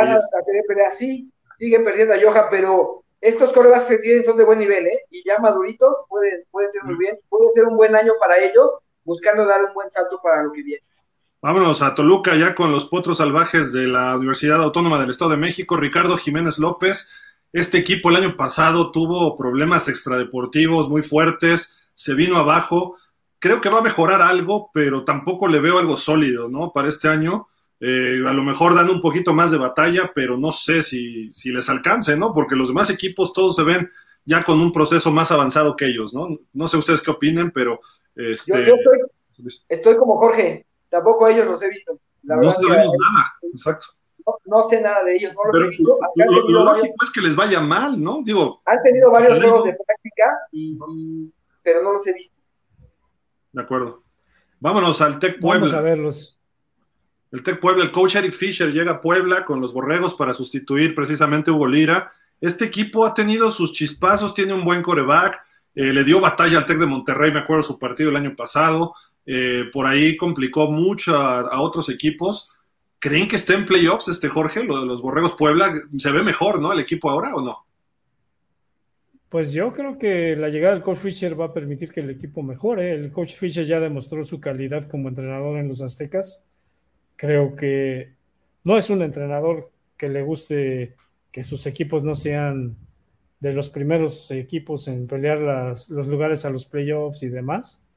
sí, siguen perdiendo a Johan, pero estos corebacks que tienen son de buen nivel, ¿eh? Y ya maduritos pueden, pueden ser muy bien. Puede ser un buen año para ellos, buscando dar un buen salto para lo que viene. Vámonos a Toluca ya con los potros salvajes de la Universidad Autónoma del Estado de México, Ricardo Jiménez López. Este equipo el año pasado tuvo problemas extradeportivos muy fuertes, se vino abajo. Creo que va a mejorar algo, pero tampoco le veo algo sólido, ¿no? Para este año. Eh, a lo mejor dan un poquito más de batalla, pero no sé si, si, les alcance, ¿no? Porque los demás equipos todos se ven ya con un proceso más avanzado que ellos, ¿no? No sé ustedes qué opinen, pero... Este... Yo, estoy, como Jorge, tampoco ellos los he visto. no sabemos nada, exacto. No, sé nada de ellos, no los he visto. Lo, lógico es que les vaya mal, ¿no? Digo... Han tenido varios juegos de práctica, y, pero no los he visto. De acuerdo. Vámonos al Tec Puebla. Vamos a verlos. El Tec Puebla, el coach Eric Fisher llega a Puebla con los Borregos para sustituir precisamente a Hugo Lira. Este equipo ha tenido sus chispazos, tiene un buen coreback, eh, le dio batalla al Tec de Monterrey, me acuerdo su partido el año pasado, eh, por ahí complicó mucho a, otros equipos. ¿Creen que está en playoffs este Jorge, lo de los Borregos Puebla? ¿Se ve mejor, no, el equipo ahora o no? Pues yo creo que la llegada del coach Fisher va a permitir que el equipo mejore. El coach Fisher ya demostró su calidad como entrenador en los Aztecas Creo que no es un entrenador que le guste que sus equipos no sean de los primeros equipos en pelear los lugares a los playoffs y demás.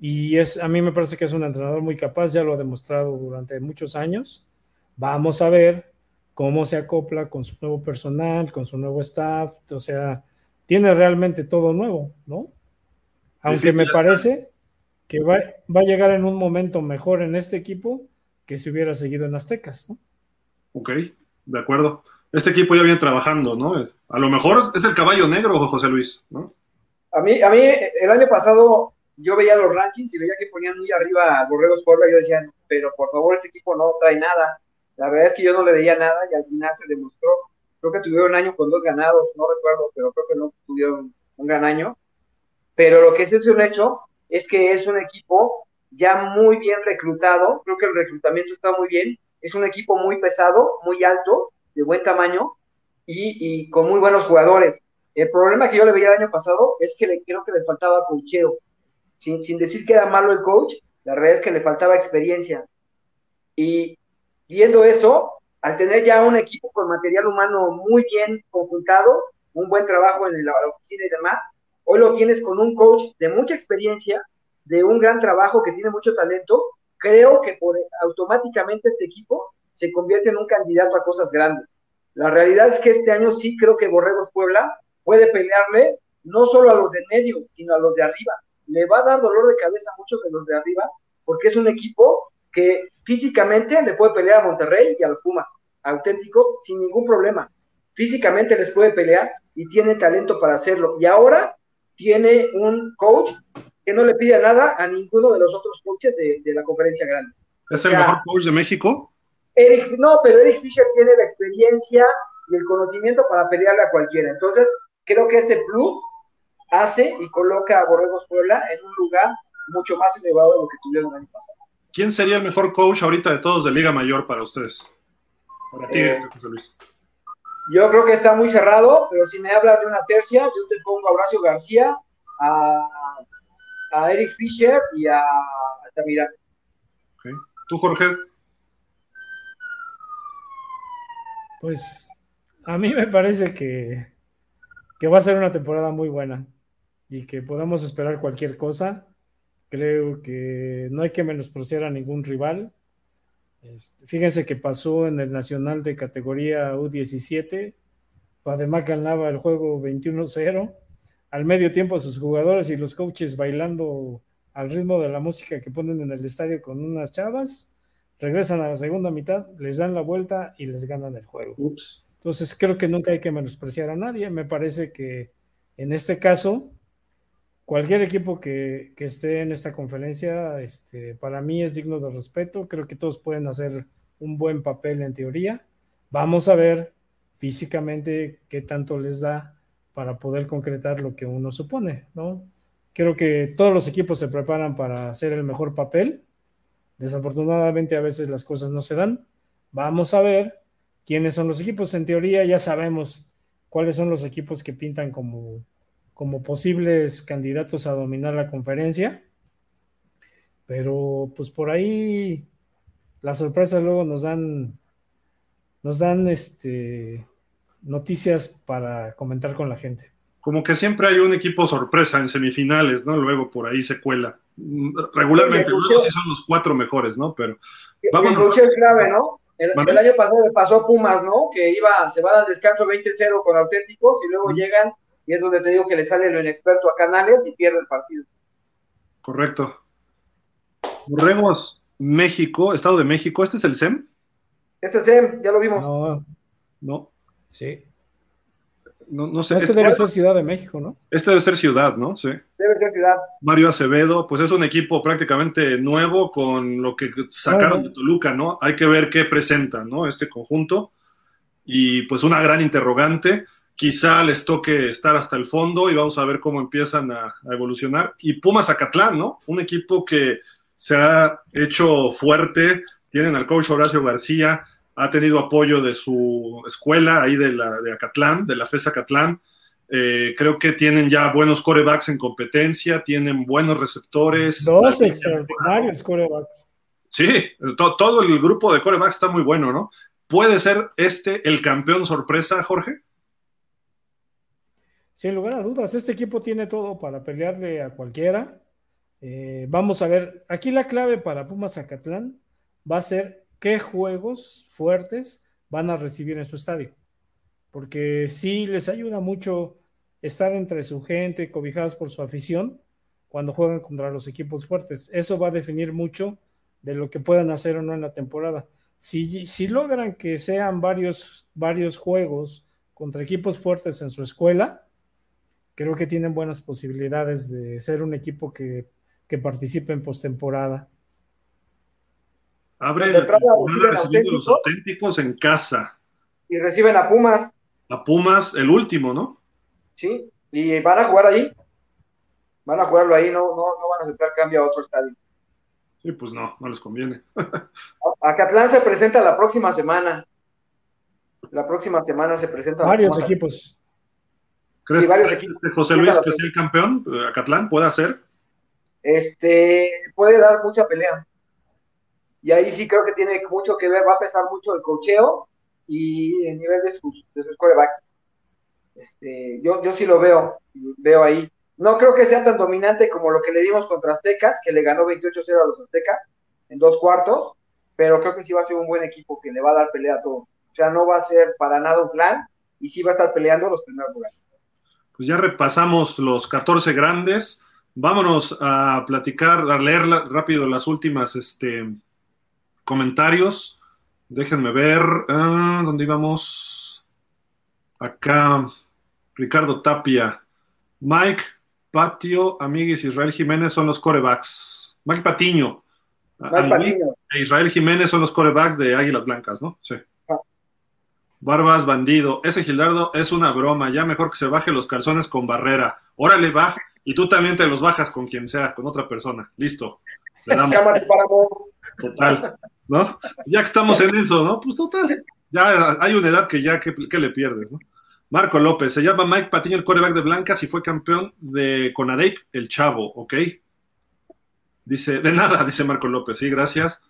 Y es, a mí me parece que es un entrenador muy capaz, ya lo ha demostrado durante muchos años. Vamos a ver cómo se acopla con su nuevo personal, con su nuevo staff, o sea, tiene realmente todo nuevo, ¿no? Aunque me parece que va, va, a llegar en un momento mejor en este equipo que si hubiera seguido en Aztecas, ¿no? Ok, de acuerdo. Este equipo ya viene trabajando, ¿no? A lo mejor es el caballo negro, José Luis, ¿no? A mí, a mí el año pasado yo veía los rankings y veía que ponían muy arriba a Borregos Puebla y yo decía, pero por favor, este equipo no trae nada. La verdad es que yo no le veía nada y al final se demostró. Creo que tuvieron un año con dos ganados, no recuerdo, pero creo que no tuvieron un gran año. Pero lo que es un hecho es que es un equipo ya muy bien reclutado. Creo que el reclutamiento está muy bien. Es un equipo muy pesado, muy alto, de buen tamaño y, y con muy buenos jugadores. El problema que yo le veía el año pasado es que le, creo que les faltaba cocheo. Sin, sin decir que era malo el coach, la verdad es que le faltaba experiencia. Y viendo eso, al tener ya un equipo con material humano muy bien conjuntado, un buen trabajo en la oficina y demás, hoy lo tienes con un coach de mucha experiencia, de un gran trabajo que tiene mucho talento, creo que automáticamente este equipo se convierte en un candidato a cosas grandes. La realidad es que este año sí creo que Borregos Puebla puede pelearle no solo a los de medio, sino a los de arriba. Le va a dar dolor de cabeza a muchos de los de arriba, porque es un equipo que físicamente le puede pelear a Monterrey y a los Pumas, auténtico, sin ningún problema. Físicamente les puede pelear y tiene talento para hacerlo. Y ahora tiene un coach que no le pide nada a ninguno de los otros coaches de, de la conferencia grande. ¿Es el mejor coach de México? Eric, no, pero Eric Fisher tiene la experiencia y el conocimiento para pelearle a cualquiera. Entonces, creo que ese plus hace y coloca a Borregos Puebla en un lugar mucho más elevado de lo que tuvieron el año pasado. ¿Quién sería el mejor coach ahorita de todos de Liga Mayor para ustedes? Para ti, Eh, este, José Luis. Yo creo que está muy cerrado, pero si me hablas de una tercia, yo te pongo a Horacio García, a, a Eric Fisher y a Altamirano. Ok. ¿Tú, Jorge? Pues a mí me parece que, que va a ser una temporada muy buena y que podamos esperar cualquier cosa. Creo que no hay que menospreciar a ningún rival. Este, fíjense que pasó en el Nacional de categoría U17. Además ganaba el juego 21-0. Al medio tiempo sus jugadores y los coaches bailando al ritmo de la música que ponen en el estadio con unas chavas. Regresan a la segunda mitad, les dan la vuelta y les ganan el juego. Ups. Entonces creo que nunca hay que menospreciar a nadie. Me parece que en este caso, cualquier equipo que, esté en esta conferencia, este, para mí es digno de respeto. Creo que todos pueden hacer un buen papel en teoría. Vamos a ver físicamente qué tanto les da para poder concretar lo que uno supone, ¿no? Creo que todos los equipos se preparan para hacer el mejor papel. Desafortunadamente a veces las cosas no se dan. Vamos a ver quiénes son los equipos. En teoría ya sabemos cuáles son los equipos que pintan como, como posibles candidatos a dominar la conferencia. Pero pues por ahí las sorpresas luego nos dan nos dan este noticias para comentar con la gente. Como que siempre hay un equipo sorpresa en semifinales, ¿no? Luego por ahí se cuela. Regularmente, luego sí son los cuatro mejores, ¿no? Pero vamos. El es clave, ¿no? El, el, año pasado le pasó a Pumas, ¿no? Que iba, se va al descanso 20-0 con auténticos y luego mm. llegan y es donde te digo que le sale lo inexperto a Canales y pierde el partido. Correcto. Borremos México, Estado de México, ¿este es el SEM? Es el SEM, ya lo vimos. No. No. Sí. No, no sé. Este, este debe ser Ciudad de México, ¿no? Este debe ser Ciudad, ¿no? Sí. Debe ser Ciudad. Mario Acevedo, pues es un equipo prácticamente nuevo con lo que sacaron de Toluca, ¿no? Hay que ver qué presenta, ¿no? Este conjunto. Y pues una gran interrogante. Quizá les toque estar hasta el fondo y vamos a ver cómo empiezan a, a evolucionar. Y Pumas Acatlán, ¿no? Un equipo que se ha hecho fuerte. Tienen al coach Horacio García, ha tenido apoyo de su escuela, ahí de, la, de Acatlán, de la FES Acatlán. Eh, creo que tienen ya buenos corebacks en competencia, tienen buenos receptores. Dos extraordinarios corebacks. Sí, to, todo el grupo de corebacks está muy bueno, ¿no? ¿Puede ser este el campeón sorpresa, Jorge? Sin lugar a dudas, este equipo tiene todo para pelearle a cualquiera. Eh, vamos a ver, aquí la clave para Pumas Acatlán va a ser qué juegos fuertes van a recibir en su estadio. Porque sí les ayuda mucho estar entre su gente, cobijadas por su afición, cuando juegan contra los equipos fuertes. Eso va a definir mucho de lo que puedan hacer o no en la temporada. Si, si logran que sean varios, varios juegos contra equipos fuertes en su escuela, creo que tienen buenas posibilidades de ser un equipo que, que participe en postemporada. Abre la temporada recibiendo los auténticos en casa. Y reciben a Pumas. A Pumas, el último, ¿no? Sí, y van a jugar ahí. Van a jugarlo ahí, no, no, no van a aceptar cambio a otro estadio. Sí, pues no, no les conviene. Acatlán se presenta la próxima semana. La próxima semana se presenta. Varios equipos. ¿Crees que José Luis que sea el campeón? ¿Acatlán puede hacer? Este, puede dar mucha pelea. Y ahí sí creo que tiene mucho que ver, va a pesar mucho el cocheo y el nivel de sus, de sus corebacks. Este, yo, yo sí lo veo, veo ahí. No creo que sea tan dominante como lo que le dimos contra Aztecas, que le ganó 28-0 a los Aztecas en dos cuartos, pero creo que sí va a ser un buen equipo que le va a dar pelea a todo. O sea, no va a ser para nada un plan y sí va a estar peleando los primeros lugares pues ya repasamos los 14 grandes. Vámonos a platicar, a leer rápido las últimas este, comentarios. Déjenme ver. Ah, ¿Dónde íbamos? Acá. Ricardo Tapia. Mike Patio, Amiguis, Israel Jiménez son los corebacks. Mike Patiño. Mike Patiño. E Israel Jiménez son los corebacks de Águilas Blancas, ¿no? Sí. Barbas bandido, ese Gildardo es una broma, ya mejor que se baje los calzones con barrera. Órale, va. Y tú también te los bajas con quien sea, con otra persona. Listo. Le damos. Total. ¿No? Ya que estamos en eso, ¿no? Pues total. Ya hay una edad que ya, le pierdes, ¿no? Marco López, se llama Mike Patiño, el coreback de Blancas y fue campeón de Conadeip, el chavo, ¿ok? Dice, de nada, dice Marco López, sí, gracias.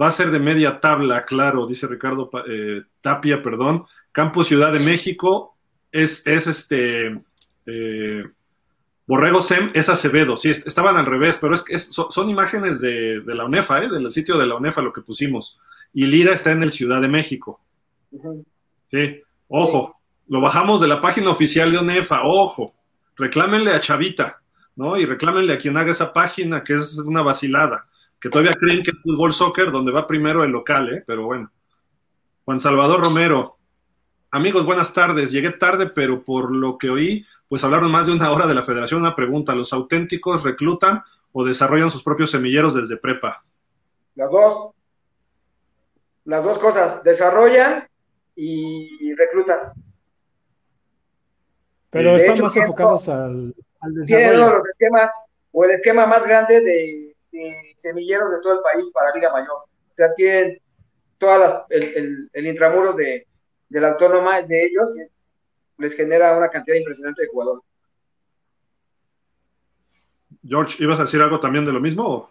Va a ser de media tabla, claro, dice Ricardo eh, Tapia, perdón. Campo Ciudad de México es, es este. Eh, Borrego Sem es Acevedo, sí, estaban al revés, pero es, que son, imágenes de, la UNEFA, ¿eh? del sitio de la UNEFA lo que pusimos. Y Lira está en el Ciudad de México. Sí, ojo, lo bajamos de la página oficial de UNEFA, ojo, reclámenle a Chavita, ¿no? Y reclámenle a quien haga esa página, que es una vacilada que todavía creen que es fútbol soccer donde va primero el local, ¿eh? pero bueno. Juan Salvador Romero. Amigos, buenas tardes. Llegué tarde, pero por lo que oí, pues hablaron más de una hora de la federación. Una pregunta, ¿los auténticos reclutan o desarrollan sus propios semilleros desde prepa? Las dos. Las dos cosas, desarrollan y reclutan. Pero están más enfocados al, al desarrollo. los esquemas o el esquema más grande de semilleros de todo el país para Liga Mayor. O sea, tienen todas el, el, intramuro de, la autónoma es de ellos y les genera una cantidad impresionante de jugadores. George, ¿ibas a decir algo también de lo mismo?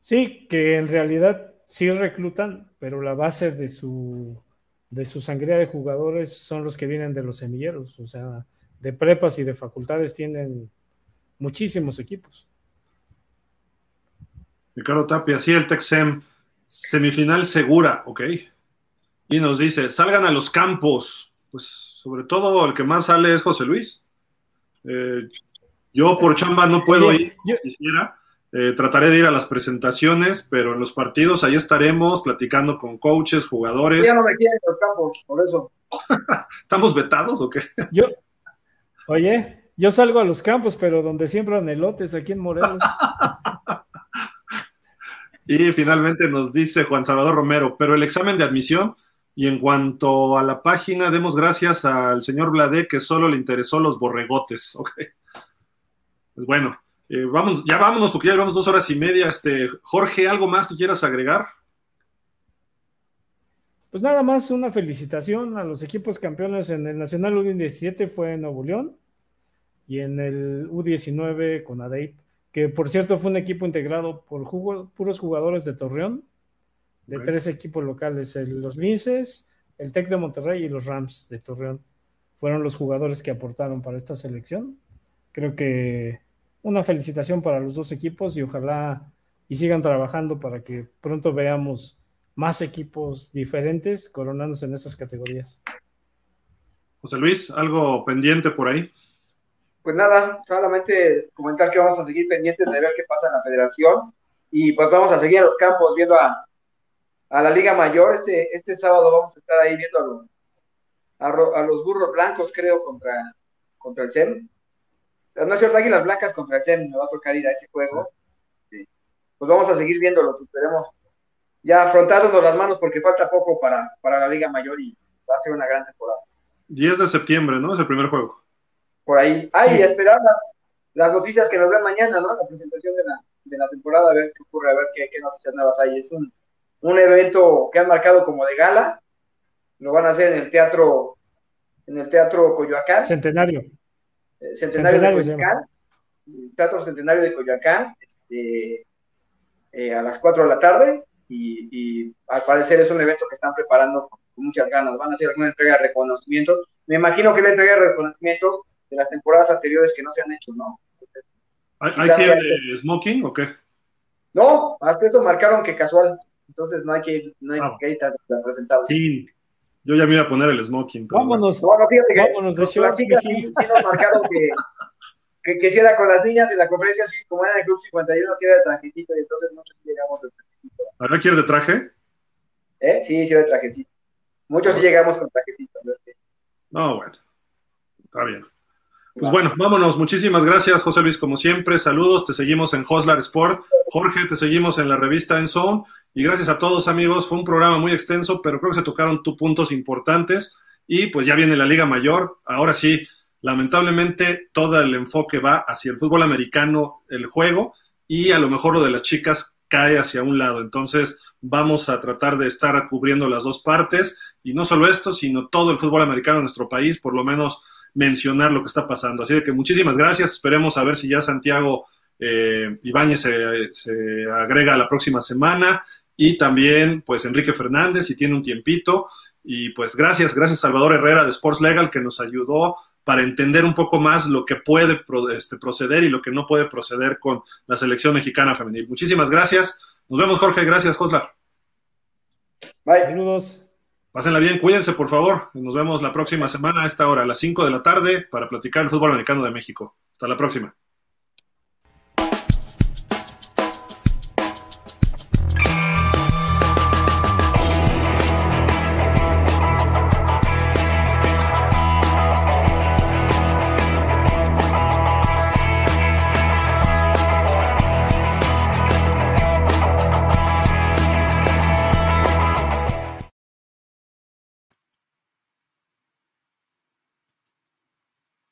Sí, que en realidad sí reclutan, pero la base de su de su sangría de jugadores son los que vienen de los semilleros, o sea, de prepas y de facultades tienen muchísimos equipos. Ricardo Tapia, sí, el Texem, semifinal segura, ok. Y nos dice, salgan a los campos. Pues sobre todo el que más sale es José Luis. Eh, yo por chamba no puedo ir, quisiera. Eh, trataré de ir a las presentaciones, pero en los partidos ahí estaremos platicando con coaches, jugadores. Ya no me quieren los campos, por eso. ¿Estamos vetados o qué? Yo, oye, yo salgo a los campos, pero donde siembran elotes, aquí en Morelos. Y finalmente nos dice Juan Salvador Romero, pero el examen de admisión y en cuanto a la página, demos gracias al señor Blade que solo le interesó los borregotes. Ok. Pues bueno, eh, vamos, ya vámonos porque ya llevamos dos horas y media. Este, Jorge, ¿algo más que quieras agregar? Pues nada más una felicitación a los equipos campeones en el Nacional U17 fue en Nuevo León y en el U19 con ADEIP que por cierto fue un equipo integrado por puros jugadores de Torreón, de tres equipos locales, los Linces, el Tec de Monterrey y los Rams de Torreón. Fueron los jugadores que aportaron para esta selección. Creo que una felicitación para los dos equipos y ojalá y sigan trabajando para que pronto veamos más equipos diferentes coronándose en esas categorías. José Luis, ¿algo pendiente por ahí? Pues nada, solamente comentar que vamos a seguir pendientes de ver qué pasa en la federación y pues vamos a seguir en los campos viendo a, a la Liga Mayor. Este, este sábado vamos a estar ahí viendo a los, a, los burros blancos, creo, contra, contra el CEN. No es cierto, Águilas Blancas contra el CEN, me va a tocar ir a ese juego. Pues vamos a seguir viéndolos, esperemos ya afrontándonos las manos porque falta poco para, para la Liga Mayor y va a ser una gran temporada. 10 de septiembre, ¿no? Es el primer juego. Por ahí. Ay, esperar las, noticias que nos den mañana, ¿no? La presentación de la, de la temporada, a ver qué ocurre, a ver qué, qué noticias nuevas hay. Es un, un evento que han marcado como de gala. Lo van a hacer en el teatro, en el teatro Coyoacán. Centenario. Eh, Centenario, de Coyoacán. Teatro Centenario de Coyoacán, este, eh, a las 4 de la tarde. Y, y, al parecer es un evento que están preparando con muchas ganas. Van a hacer alguna entrega de reconocimientos. Me imagino que la entrega de reconocimientos de las temporadas anteriores que no se han hecho, ¿no? ¿Hay, que ir smoking o qué? No, hasta eso marcaron que casual. Entonces no hay que, no hay ah. que ir tan, presentado. Sí. Yo ya me iba a poner el smoking. vámonos. No, no, fíjate que vámonos de las chicas sí, sí, nos marcaron que, que, que, si era con las niñas en la conferencia, sí, como era en el Club 51, sí era de trajecito y entonces muchos llegamos de trajecito. ¿Ahora quieres de traje? ¿Eh? Sí, sí, de trajecito. Muchos sí llegamos con trajecito. No, bueno. Está bien. Pues bueno, vámonos. Muchísimas gracias, José Luis, como siempre. Saludos. Te seguimos en Hoslar Sport. Jorge, te seguimos en la revista En Zone. Y gracias a todos, amigos. Fue un programa muy extenso, pero creo que se tocaron tus puntos importantes. Y pues ya viene la Liga Mayor. Ahora sí, lamentablemente, todo el enfoque va hacia el fútbol americano, el juego, y a lo mejor lo de las chicas cae hacia un lado. Entonces, vamos a tratar de estar cubriendo las dos partes. Y no solo esto, sino todo el fútbol americano en nuestro país, por lo menos mencionar lo que está pasando. Así de que muchísimas gracias. Esperemos a ver si ya Santiago eh, Ibáñez se, agrega la próxima semana y también pues Enrique Fernández si tiene un tiempito. Y pues gracias, gracias Salvador Herrera de Sports Legal que nos ayudó para entender un poco más lo que puede este, proceder y lo que no puede proceder con la selección mexicana femenil. Muchísimas gracias. Nos vemos, Jorge. Gracias, Joslar. Bye. Saludos. Pásenla bien, cuídense por favor. Nos vemos la próxima semana a esta hora, a las 5 de la tarde, para platicar el fútbol americano de México. Hasta la próxima.